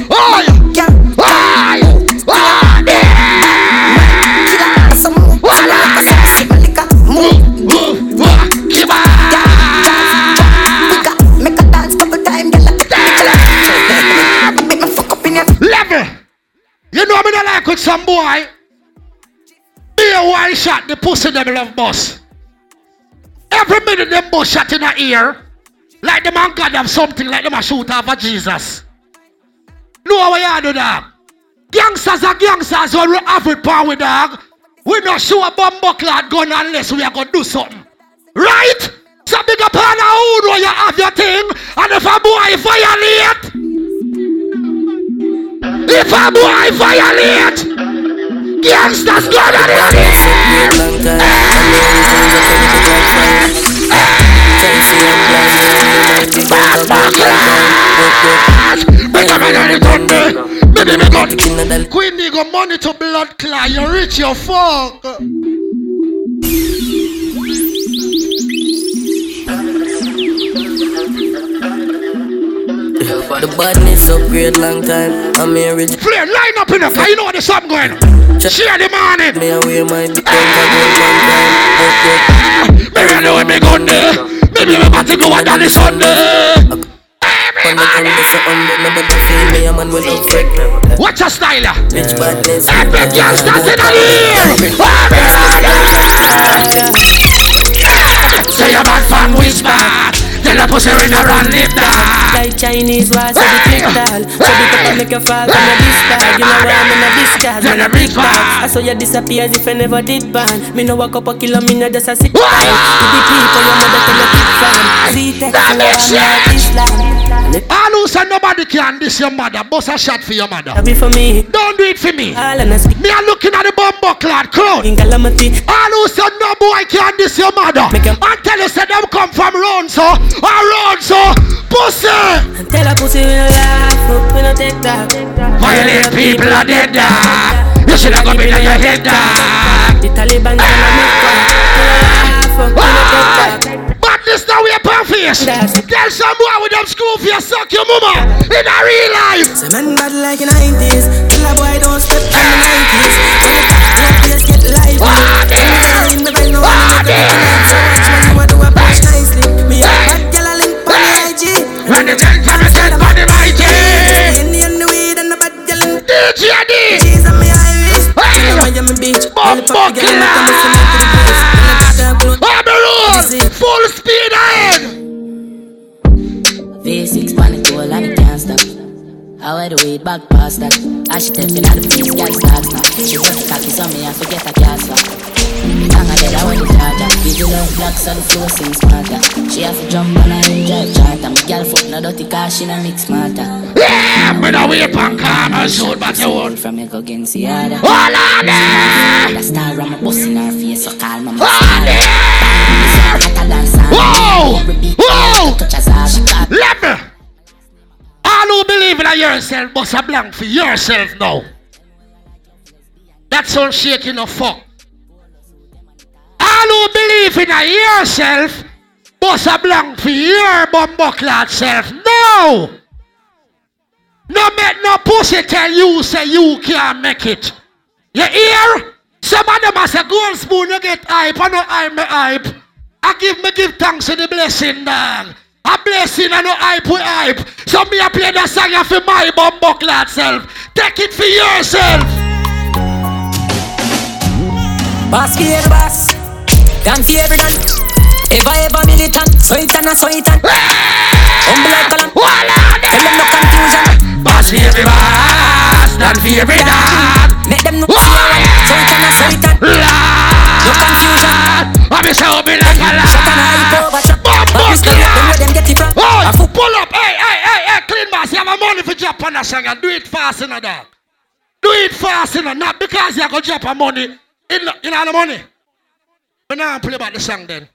Oh, oh, Level. You know not like with some boy. Be a one shot, the pussy them love boss. Every minute them boss shot in the ear. Like the man God have something like them a shoot off of Jesus. Know what you do dog? Gangsters are gangsters when we have it power with dog. We not show a bumbo clad gun unless we are gonna do something. Right? So big up on a hood where you have your thing and if a boy violate if a boy violate Gangsters gonna do this Queen you money to blood clot, you rich your fuck. The badness upgrade long time. I'm married. Play line up enough, you know what the song going on. Share the money. Me away my big gun one time. Maybe I know what me gun there. Maybe me about to go out on the Sunday. When the gun is on, but nobody feel me. A man will love freak. What's your style? Bitch badness. Epic gangsters in the Say your bad from which part? Tell a pussy in a run lip that. Like Chinese was so the trick doll. So the top make you fall from your discard You know why I'm in a discard Tell a big I saw you disappear as if I never did ban Me no walk up a kilo, me no just a sick fan To the people, your mother tell you big fan you know I'm like Islam ah. Who say nobody can diss your mother, bust a shot for your mother. Be for me Don't do it for me. All and Me are looking at the bumbo clad crowd. in calamity All who say no boy can diss your mother. And tell you say them come from round so, or round so, pussy. And tell a pussy we no laugh we no take that Violate people are dead dog. Ah. You should have got me in your head dog. The Taliban gonna make one We no laugh we no take that But this now we a face. Tell some boy with them screw face suck your mama in a real life. Say man bad like in the 90s. Tell a boy don't step on the 90s. When you talk, your face get lively. When you bring me bring no one to the club. So watch when you a do a push nicely. Me a bad girl a link on the IG. When the ten come set on the mighty. Any and the weed and the bad girl in DJ D. Cheese on me Irish. Miami Beach. Bumbo On on the floor, sing smarter. She have to jump on her drive charter. My girl foot no dirty car, she no mix smarter. Yeah, but I wait on karma soon, but you won't. From me go against the other. Hold on there. The star on my bus in her face, so call my Hold there. Whoa! Whoa! Let me. All who believe in yourself, bust a blank for yourself now. That's all shaking the fuck. All who believe in yourself, bust a blank for your bumbuckler self. No! No make no pussy tell you say you can't make it. You hear? Some of them has a gold spoon, you get hype, I know I'm hype. I give me give thanks to the blessing, dog. A blessing and no hype with hype. So me I play the song for my bumbuckler self. Take it for yourself. Boss for done for every done. Ever ever militant, so it and a so it and. Humble like a lamb. Tell them no confusion. Boss for every boss, done for every done. Make them know see a one, so it and a so it and. No confusion. I'm so be like lamb. Shut and hype over. But we still them get it from. Oh, pull up, hey, hey, hey, hey, clean boss. You have a money for on a song and do it fast in a dog. Do it fast in a not because you go drop a money in in all the money. Now play about the song then.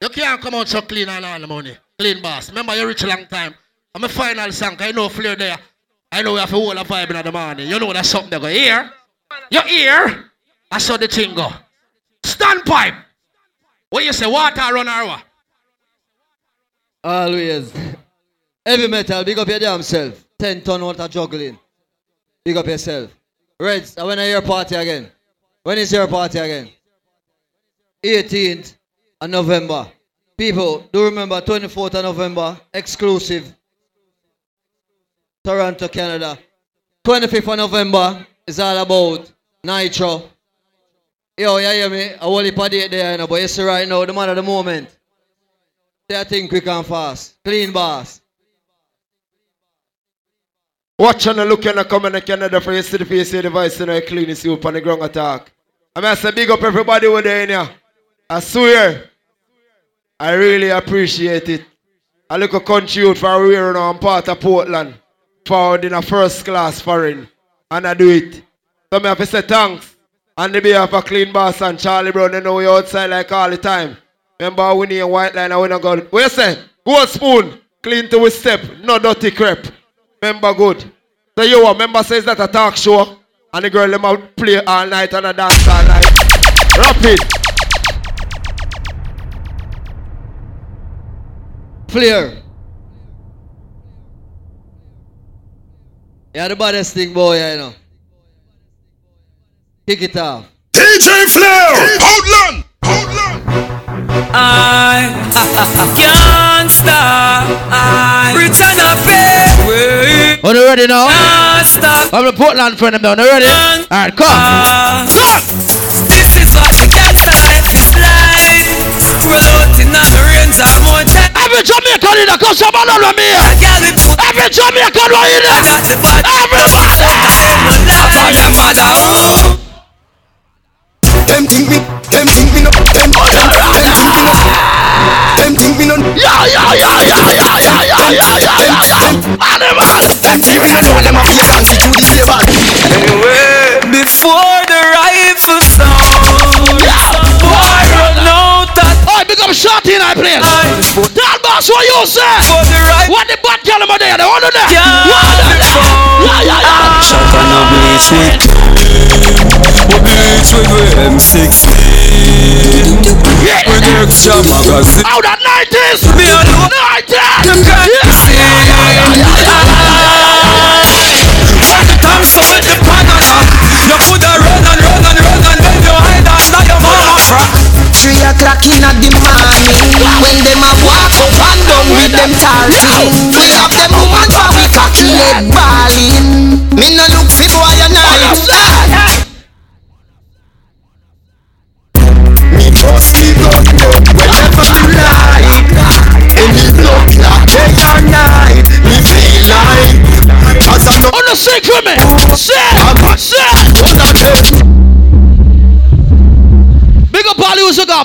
You can't come out so clean and all the money. Clean boss. Remember you rich long time. I'm a final song. I know Flare there. I know we have to a vibe in the morning. You know that's something they go here. You here? I saw the thing go. Standpipe. What you say? Water run or what? Always. Heavy metal, big up your damn self. 10 ton water juggling. Big up yourself. Reds, uh, when are your party again? When is your party again? 18th of November. People, do remember 24th of November, exclusive. Toronto, Canada. 25th of November is all about Nitro. Yo, you hear me? I heap of date there, you know, but you see right now, the man of the moment. They think quick and fast. Clean boss. Watch and look and come in Canada for you see the face of the voice and I clean you up on the ground attack. I mean, I say big up everybody over there in here. I swear, I really appreciate it. I look a country out for wearing now. I'm part of Portland. Forward in a first class foreign. And I do it. So me have to say thanks. And the behalf of Clean Boss and Charlie Brown, they know we outside like all the time. Remember we need a white line and we not go. What you say? Gold spoon. Clean to we step. No dirty crap. Remember good. So you what? Remember says that a talk show. And the girl them out play all night and a dance all night. Rapid. Flare. You're the baddest thing, boy, you know. Kick it off. DJ Flare, Outland. I can't stop. I return a pay. Are you ready now? Can't stop. I'm the Portland friend of mine. Are you ready? Alright, come. Come. This is what the gangster life is like. Roll out in the rains of more time. Every Jamaican in the come some man over me. Every Jamaican right in there. Everybody. Oh. Them think me, them think me no, them, them, them think me no, them think me no. Yeah, yeah, yeah, yeah, yeah, yeah, yeah, yeah, yeah, yeah, yeah. Animal. Them think me no know them a be fancy to the flavor. Anyway, before the rifle sound, boy run out become short in our place. That boss what you say. The right. What the bad girl am I there? They want to there. Yeah, yeah, yeah. Shot on a blaze with Blaze with M16 With extra magazine Out of 90s Me alone 90s Them guys yeah, yeah, yeah, yeah, yeah. O'clock in the morning When them a walk up and down with them tall thing We have them woman for we cocky leg balling. Me no look fi boy a night. Me trust the gun gun whenever me like. Any blood clot day or night,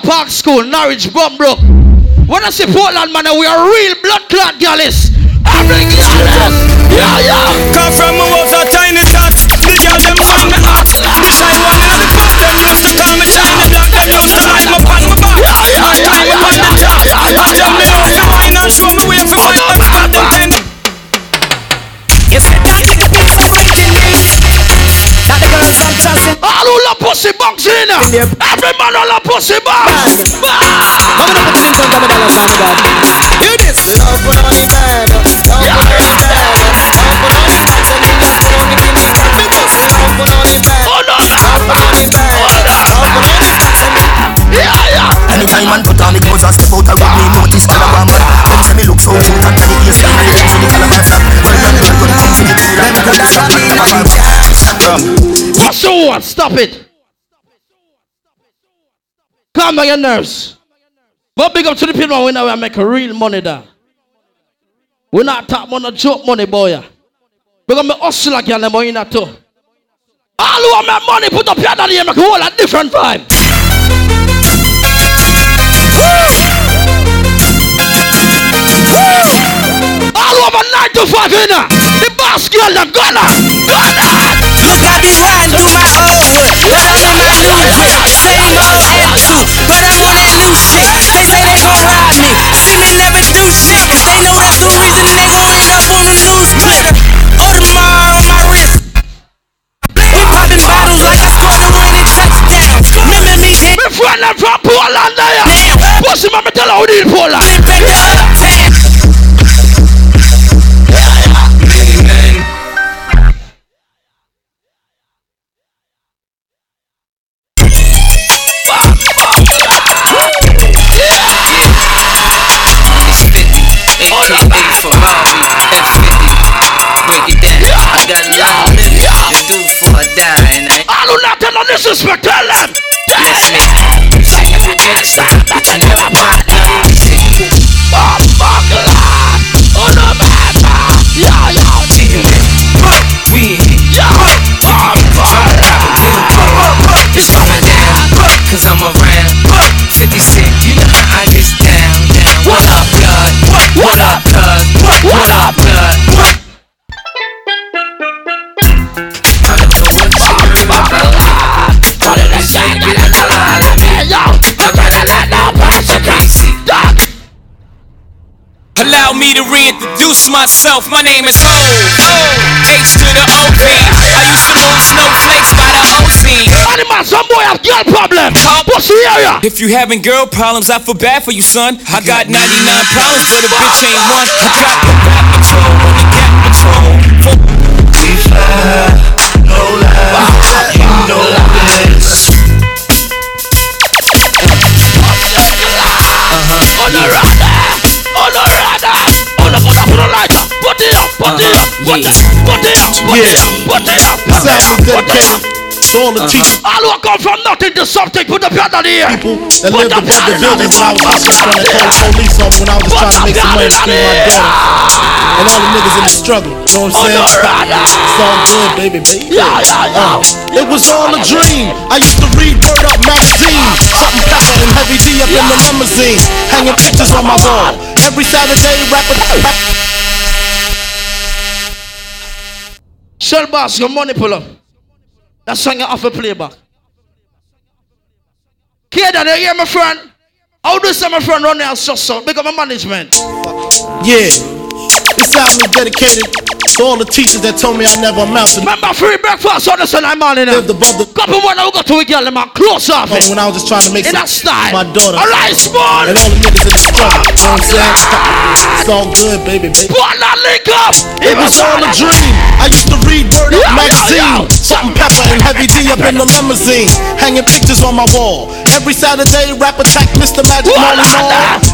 Park School, Norwich, Bumbrook. When I say Portland, man, we are real blood clot girls. Every girl. Yeah, yeah. Come from me was a tiny tot The girl them find me hot Me shine one in the pot Them used to call me shiny dog Them used to line me on my back And tie me on the top And jam me out to wine And show me way for wine But stop them ten You said that you man on a pussy bar. I'm gonna put it in front of my dollar sign, God. Hear this. Love put on the bed. Love put on the bed. Love put on the bed. Tell me love put on the guinea. Big boss. On the bed. Oh no. Love put on the bed. Love put on the bed. Tell me. Yeah, yeah. Anytime man put on me clothes and step out I with me notice man a one man Them say me look so cute and tell the ears and I reach to the color my Well I never got things in the middle like a good shot me now I'm The? Stop it. Calm down your nerves. But big up to the people when we make real money there. We're not talk money, joke money, boy. Because me hustle like you and them in that too. All who want make money, put up your hand and make a whole a different vibe. All over nine to five in. The boss girl, them gonna. Look, I've been riding through my old wood, but I'm in my new whip. Same old attitude, but I'm on that new shit. They say they gon' ride me, see me never do shit. They know that's the reason they gon' end up on the news. Audemars on my wrist. We popping bottles like I winning touchdown. Remember me, hit Me friend them from Poland there. Pussy man, me tell her how deal Poland. back to uptown. We in. Oh, fuck. It's going down. Cause I'm around. 50 Cent. You know get down. What up, blood? What up, cuz? What up, blood? Allow me to reintroduce myself. My name is Ho. Ho. H to the OP. I used to move snowflakes by the ocean. Animal, some boy have girl problem. Pussy area. If you having girl problems, I feel bad for you, son. I got 99 problems, but a bitch ain't one. I got the rap patrol on the gap patrol. We fly, no lie, put put put put put it up, This put it album up, is put it up. dedicated to all the teachers All who come from nothing to something, put up your hand on the air. that lived above the buildings when I was when they called the police on when I was just trying to make some money to my daughter. And all the niggas in the struggle, you know what I'm saying? It's all good, baby, baby. Uh, it was all a dream. I used to read Word Up magazine, something pepper and heavy D up in the limousine, hanging pictures on my wall. Every Saturday, rapping. Shell boss, your money pull up. That song you off a playback. Kid, you hear my friend? How do some my friend run there just so? Because my management. Yeah. This album is dedicated to all the teachers that told me I never amounted. Remember free breakfast on the Sunday morning. Lived above the Couple more now we got to a girl, man. Close off it. when I was just trying to make In that style. my daughter. All right, small. And all the niggas in the struggle. You know what I'm saying? Ah, it's all good, baby, baby. Put that link up. It was all a dream. I used to read Word Up magazine. yo. Something pepper and heavy D up in the limousine. Hanging pictures on my wall. Every Saturday, rap attack Mr. Magic Molly a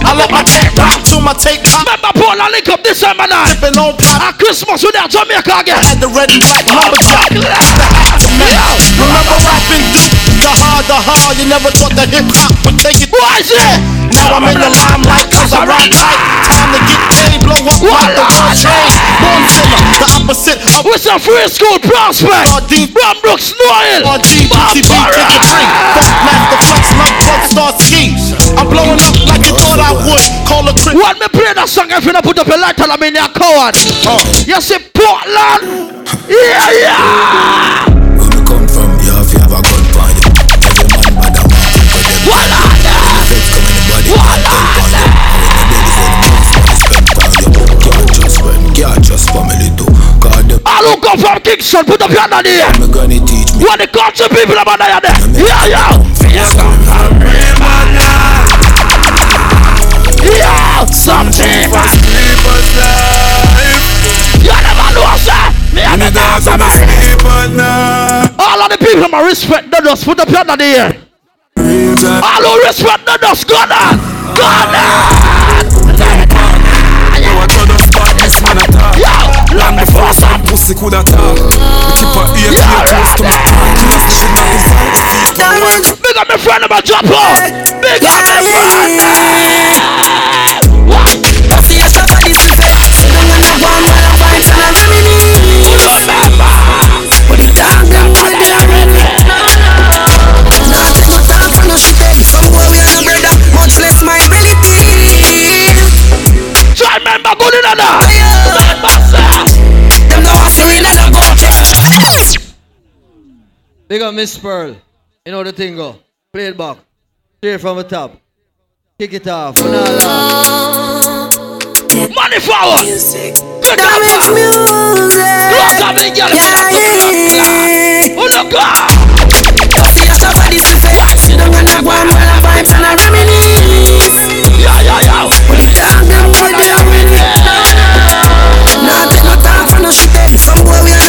I let my tape rock till my tape pop. Remember Paul and link up this summer night. Sipping on pop. At Christmas with that Jamaica I again. had the red and black. The hat, the metal. Remember rapping Duke? The hard, the hard. You never thought that hip hop would take it. Why is it? Now I'm in the limelight cause I rock tight. Time to get paid, blow up like the world trade. Born sinner, the opposite of some free school prospect. Deep From Brooks Noel. RG, PCB, kick a drink. Funk master flex, my blood start ski. I'm blowing up like you thought I would. Call a crib. When me play that song, if you don't put up your light and I'm in your coward. You see Portland? Yeah, yeah. Kingston, put up your hand on the air. gonna teach me What the country people about there? Yeah, yeah. Yeah, something. You never know, sir. Me and the dance, All of the people my respect, they just put up your hand in the air. All who respect, they just go down. Go down. Pussy coulda talk We keep a ear to your close to my conscience She not invite the feet to one Big up my friend about drop off Big up my friend Big up Miss Pearl. You know the thing go. Play it back. Straight from the top. Kick it off. Money forward Music. Good up music. Close up the girl Yeah Oh look up See us up at this effect Sit down and have one while I vibes and I reminisce. Yeah, yeah, yeah. But the dog them boy they are ready Nah take no time for no shit Some boy we are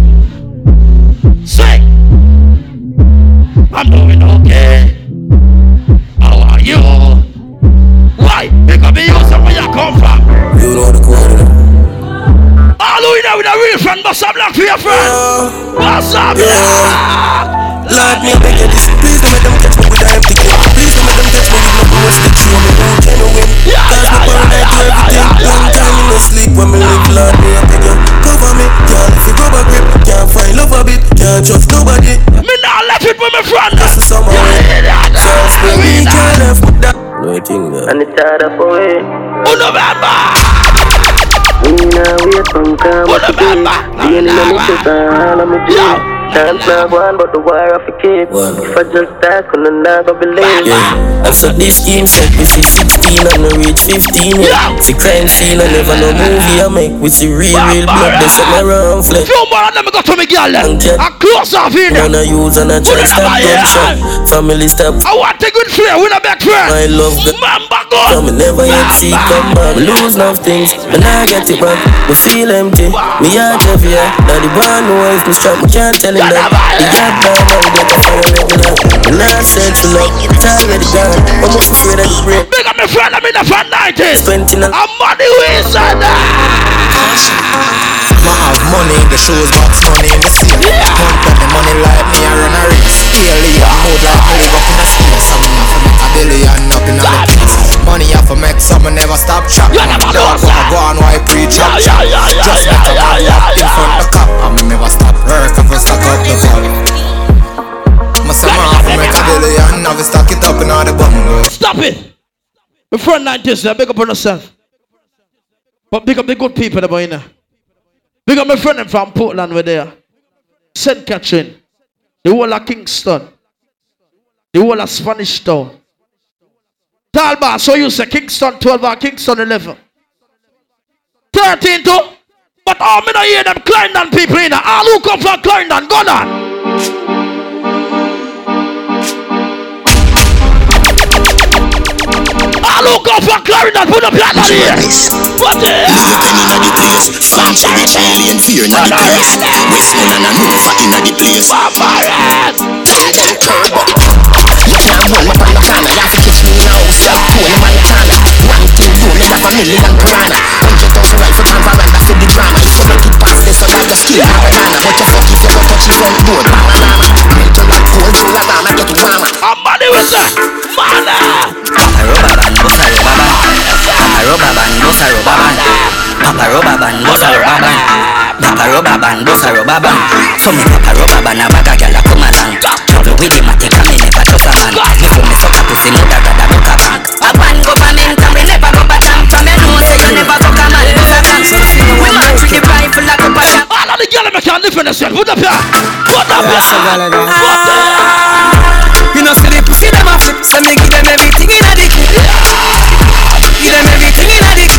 I'm doing okay How are you? Why? Because me use where you come from. You know the quarter. All who in there with a real friend Bust up black for your friend. Bust up Lord, me beg you this Please don't let them catch me with a empty clip Please don't let them catch me with no bullets Stick you on me won't genuine Cause me paranoid to everything Long time you no sleep when me live Lord, me I beg you. Cover me, girl, if you rubber grip Can't find love a bit, can't trust nobody. Me not left it with my friend. Just the summer. Just me, we can't left with that. No, I think that And it's hard for it. Oh November We now wait from come Oh up to be. November Being in the mix all of me dream. Chance not one, but the war of a keep. One. If I just die, couldn't not go believe. Yeah, I've set this game set me fi 16 and I reach 15 yeah. Fi crime scene I never no movie I make with the real real blood. They set me around flex Few more and then me go to me girl. Then I close off in. There When I use and I try stop gunshot Family stop. I want a good friend with a back friend. My love the Remember God Come me never yet see come back. Lose enough things Me nah get it back. Me feel empty. Me heart heavy yeah. Now the one who wife me strap Me can't tell him that The yard down the fire regular Me nah search for love It's already gone I'm up afraid of the break Big up my friend I'm in the fan 90s Spent in a I'm money with Ma have money, the shoes box money in the sea. Up the money like me, I run a race. Alien mode like me live up in a space. I'm a billion up in a place. Money have to make some, I never stop chop. You never know, wanna go on why preach Yeah, yeah, yeah, Just yeah, make a yeah, yeah, in front the cop. Never stop. Work, gonna stack up the. My have to make now we it up in all the bungalows. Stop it! My friend 90s there Big up on yourself. But big up the good people are in there Big up my friend from Portland were there St. Catherine. The whole of Kingston. The whole of Spanish Town. Talba, so you say Kingston 12 or Kingston 11 13 to But all me not hear them Clarendon people in there All ah, who come from Clarendon, go ah, on All who come from Clarendon, put up your hand here What the Inna the place, farm cherry alien fear inna the place. Westmound and a Nova inna the place. Hey, turbo. You can't hold me from the corner, you have to catch me now. Stop pulling my corner. One, two, you make a million piranha. So right foot drama If make it past this, you'll have to scale Aragana What you go touch the front door? Mama, mama Built on that cold full of drama Get drama Abadi was a Mana Roba ban, bossa roba Papa roba ban, bossa roba ban Papa roba ban, bossa roba ban Papa roba ban, bossa roba ban So me papa roba ban, a bag a gal a come along Trouble with him, I take a minute, but just a man me can't defend themselves. Put up here. Put up here. Put You know see the pussy them a flip, so me give them everything in a dick. Give them everything in a dick.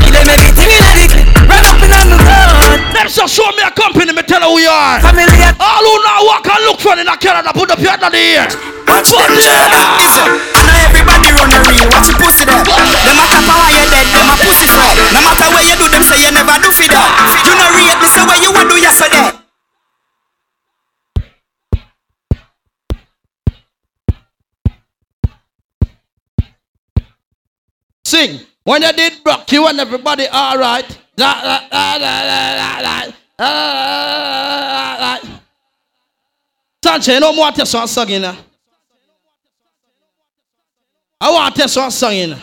Give them everything in a dick. Run up in on the road. Them just show me a company, me tell her who you are. Family. All who now walk and look for in a Canada, put up your hand in the air. Watch them Listen, I know everybody run a real. Watch your pussy there. No matter how you dead, them a pussy friend. No matter where you do, them say you never do for that. You know rate me, say where you When you did rock, you and everybody all right. You know more test one song in. I want test one song.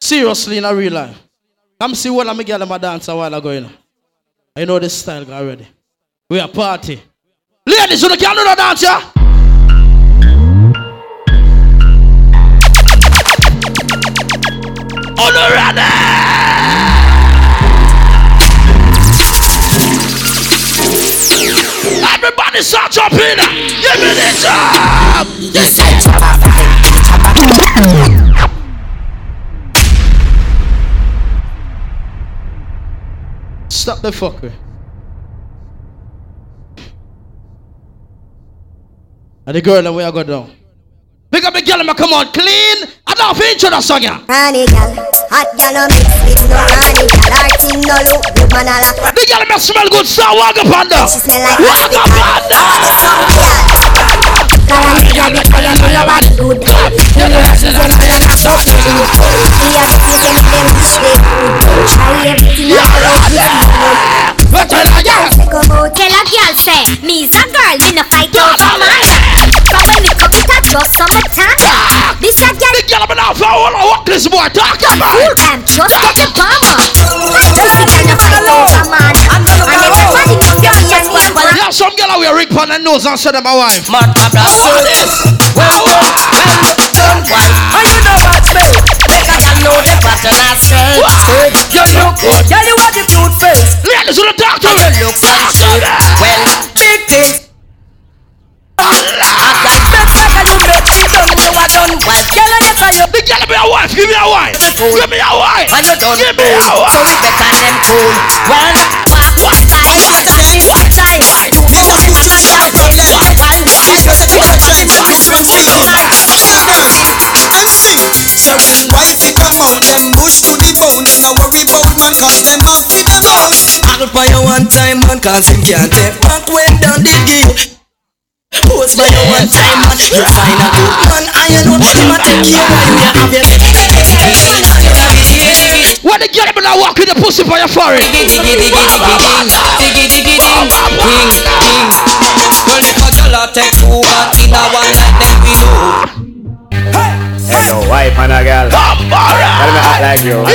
Seriously, in a real life. Come see what I'm girl my dance a while ago, you know. I know this style already. We are party. Ladies, you can't do the dance, yeah? Honorable! Everybody start jumping! Give me the job! Yes, Stop the fucker. And the girl and we are go down. Pick up the girl and come on clean. I don't feel intro that song yeah. Honey gal, hot gal no mix with no honey gal. Her thing no look good, man a lock. The girl me smell good, so walk up on there. She smell like Walk up on Girl, I need gal because you know your body good. You know that she's a girl and a so good. Me a get you make them wish they could. Try everything I follow with you. Tell a girl. Come out, Tell a girl say, me's a girl, me no fight over man. From when me come it a just summertime. This a girl, The girl me now for all what this boy talk full about. time, just get the bomber. Pussy girl no fight over man. And everybody come to me and me a Yeah, some girl wear ring pan and nose and say them a wife. Mad cabra How this? Well, well, well, done well. And you know what me? Make a girl know the pattern I say. Say, you look good. Girl, you have the cute face. Ladies, you talk to And me. you look so ah, sweet. Well, big things. A you. The girl be a wife. Give me a wife. Give me a wife. And you done Give me a cool. So we better them cool. Well, what time? What time? What time? Do you want to see my problem? She said that you are trying to this one for you. Them sing. So when wifey come out, them bush to the bone. Them no worry about man, cause them have with them out. I'll buy you one time, man, cause him can't take back when down the give. Post by you one time, man, you find a good man, and you know him a take care of you, you have your When the girl be now walk with the pussy for your forehead. Diggy, diggy, diggy, diggy, diggy, diggy, ding, ding, ding. Well, if a girl a take two back in a one night, then we know. Hello, wife and a girl. Tell me act like you. Oh,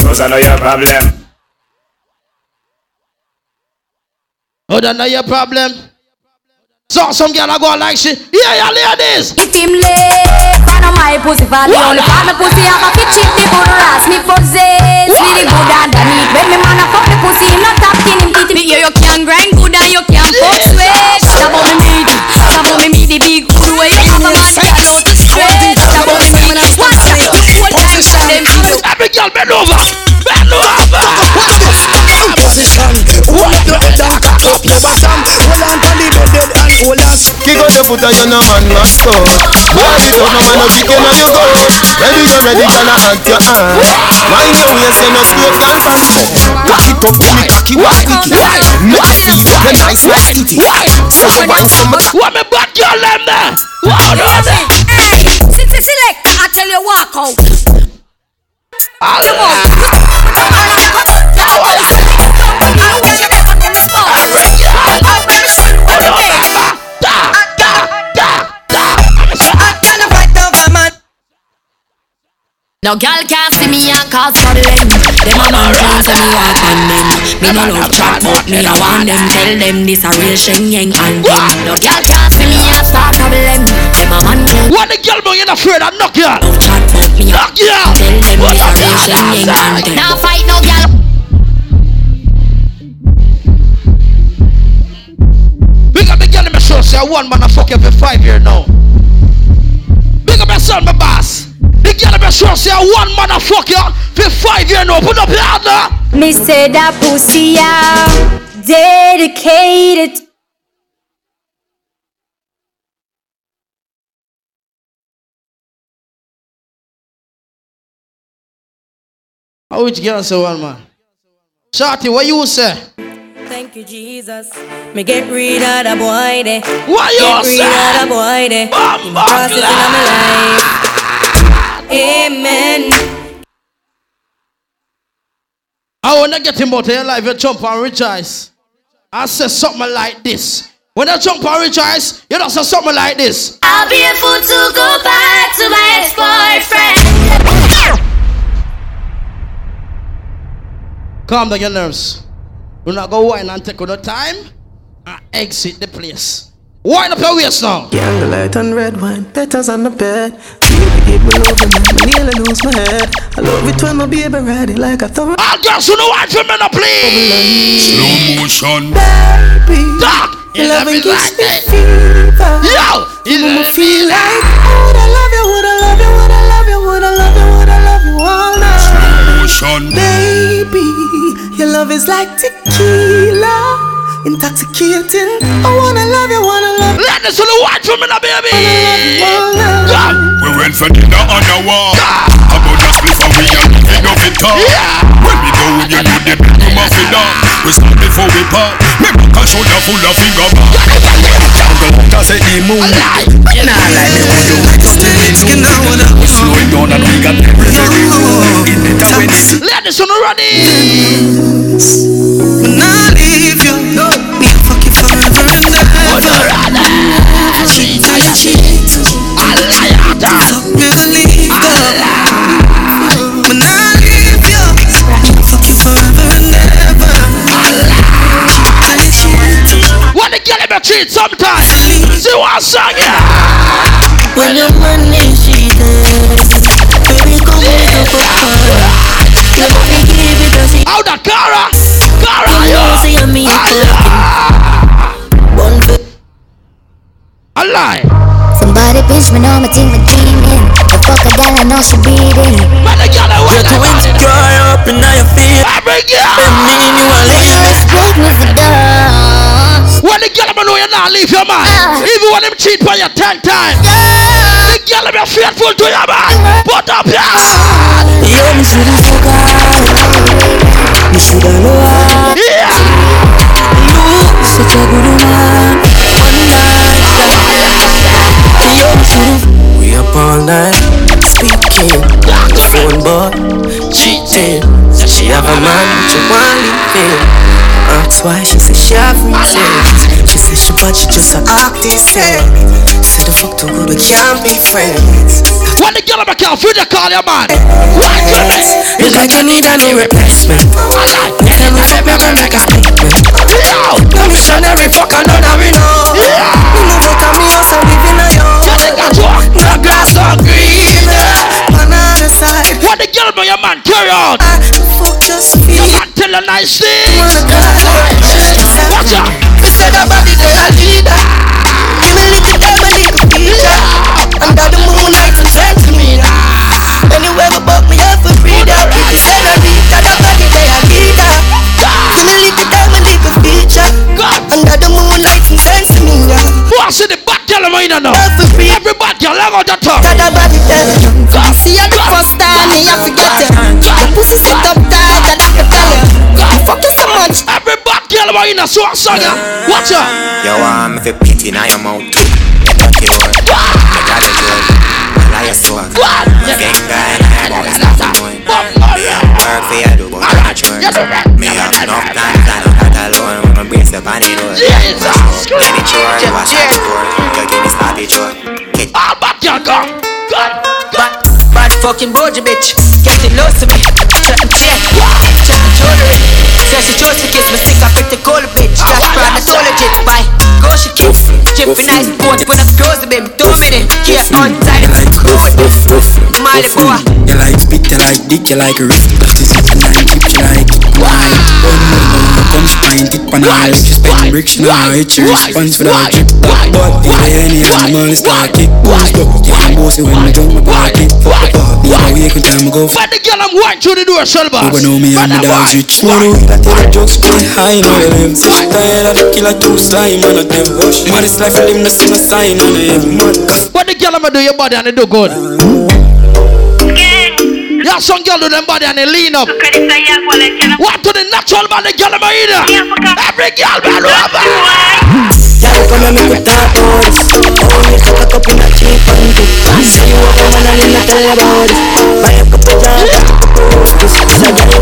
those are not your problem. Oh, that not your problem. So some girl I go like she. Yeah, yeah, ladies. If him lay pan on my pussy for the only part my pussy have a pitch it the good ass me possess me the good underneath when me man a fuck the pussy him not talking him teeth me yeah you can grind good and you can fuck sweat. Stop on me meat Stop on me meat the big good way you have a man can out to straight Stop on me meat one time you full time shot them video Every girl bend over. Bend over. Position. Hold up your head and cock up your bottom. Hold on to the bed dead and hold on. Kick out your foot and you no man must go. Hold it up, no man no kick you no you go. Ready, you ready, gonna hug your hand. Mind your waist, you no straight girl pants. Walk it up, me cocky, walk it. Make you see you nice like titty. So you want some What me bad girl them there? What do they? Hey, since you select, I tell you walk out. Come on. Come on, come on. Now what is it? I want you to fucking spot. No girl can't see me and cause problem. Them a man can't say me walk on them. Me no love chat but me a want them. Tell them this a real Shen Yang and them. No girl can't see me and start problem. Them a man can't. What the girl boy not afraid of knock ya? Love chat but me a tell them this a real ya? Shen Yang and them. Now fight no girl. Girl in my show, say one man a fuck you five years now. Big up your son, my boss. The girl my show, say one man a fuck you for five years now. Put up your hand now. Me say that pussy out dedicated. How which girl say one man? Shorty, what you say? Thank you, Jesus. Me get rid of the boy there. What you get rid say? of the boy there. Him process in my life. Amen. I wanna get him out of your life, you jump on rich eyes. I say something like this. When I jump on rich eyes, you don't say something like this. I'll be a fool to go back to my ex-boyfriend. Calm down your nerves. Do not go wine and take no time and exit the place. Wind up your waist now. light and red wine, petals on the bed. Baby, give me love and I nearly lose my head. I love it when my baby ride it like a thorough. All girls who know what for me now, please. Slow motion. Baby, Talk. your loving me gives like me that. fever. Yo, You make me feel like I woulda love you, woulda love you, woulda love you, woulda love you, woulda love you all night. Motion. Baby, your love is like tequila, intoxicating. I wanna love you, wanna love you, Let who know watch for me now, baby. all night. Come. We went for dinner on the wall. About that before we and we go fit talk. When we go, you know the big room of it up. We stop before we part. Me back a shoulder full of finger bar. Jungle hunter say the moon. You know like me when you wake up to it. You know what I'm slowing down and we got everything. In the when this Ladies who know ready. When I leave you, me a fuck you forever and ever. Cheat, I cheat. Fuck me, I leave you. What the girl in my treat sometimes. See what song yeah. When your money cheated, baby, come with the fuck Let me give it a see. How the Cara? Cara, You know, yo. see me a One for A lie. Somebody pinch me, know my team are dreaming. The fuck a gal, I know she beating. But the girl I You're want too insecure up in your feet. Every girl. Me and you are leaving. Break me for dust. When the girl I know you not leave your man. Even when him cheat for you ten times. The girl I be faithful to your man. Put up your hand. Yo, me shoulda fuck her. Me shoulda know her. Yeah. You such a good woman. One night. Yo, me shoulda. We up all night speaking. The phone boy cheating. So she have a man, she want leave him. Ask why she say she have reasons. She say she but she just a act decent. Say the fuck too good we can't be friends. When the girl I can't feel the call your man. Right to me. It's like you need a knee replacement. You tell me fuck me when make a statement. Yo. No missionary fuck and none of me know. Me move out of me house live in a yo. No glass no green. On the side. When the girl know your man carry on. I feel. Your man tell her nice things. Wanna die. Watch out. Me say the body they a leader. Me me live it every little feature. Under the moonlight and send to me. Anywhere we buck me up for freedom. Me say the leader, the body they a leader. Me me live it every little feature. Under the moonlight send to me. What's in the back girl I'm in now? Every back girl I'm on the top. Got the body there. See you the first time, me I forget it. Your pussy sit up tight, girl I'm in a song song. Watch out. Yo, I'm if you pity now your mouth. You word. You got a joke. Well, I used to work. Gang guy and I had to stop doing. Me have work for you, do but I'm not sure. Me have enough plans I'm not alone. When my brace up on the door. Jesus Any chore, you wash out door. You give me sloppy chore. Get All back girl go. Go. Fucking Boji bitch, getting lost to me. Chatting chain, chatting jewelry. Says she chose to kiss me, sick of pretty cold bitch. Prada, so legit. Bye. Go she kiss. Jiffy nice boat, when I close the baby. Two minutes, here on time. Miley boy. You like spit, you like dick, you like wrist. Sit and I tip, she like wine. One more, come spine, tip on her. She spend bricks, she know how hit your response for that drip. But the any animal is start kick. Boost up, yeah, I'm bossy when me jump my pocket. Fuck the part, me a wake with time I go. But the girl I'm going through the door, shut up. You know me and my dogs rich. One week I tell the jokes, pretty high, know you live. Tired of the killer, too slime, man, I devil. Man, it's life for them, no see no sign, on the heavy man. What the girl I'ma do your body and they do good? Yeah, some girl do them body and they lean up. What to the natural man, the girl I'ma eat her? Every girl man over. Y'all come and make me talk about this Oh, you suck a cup in a cheap tip Say you walk home and I didn't tell you about this Buy a a a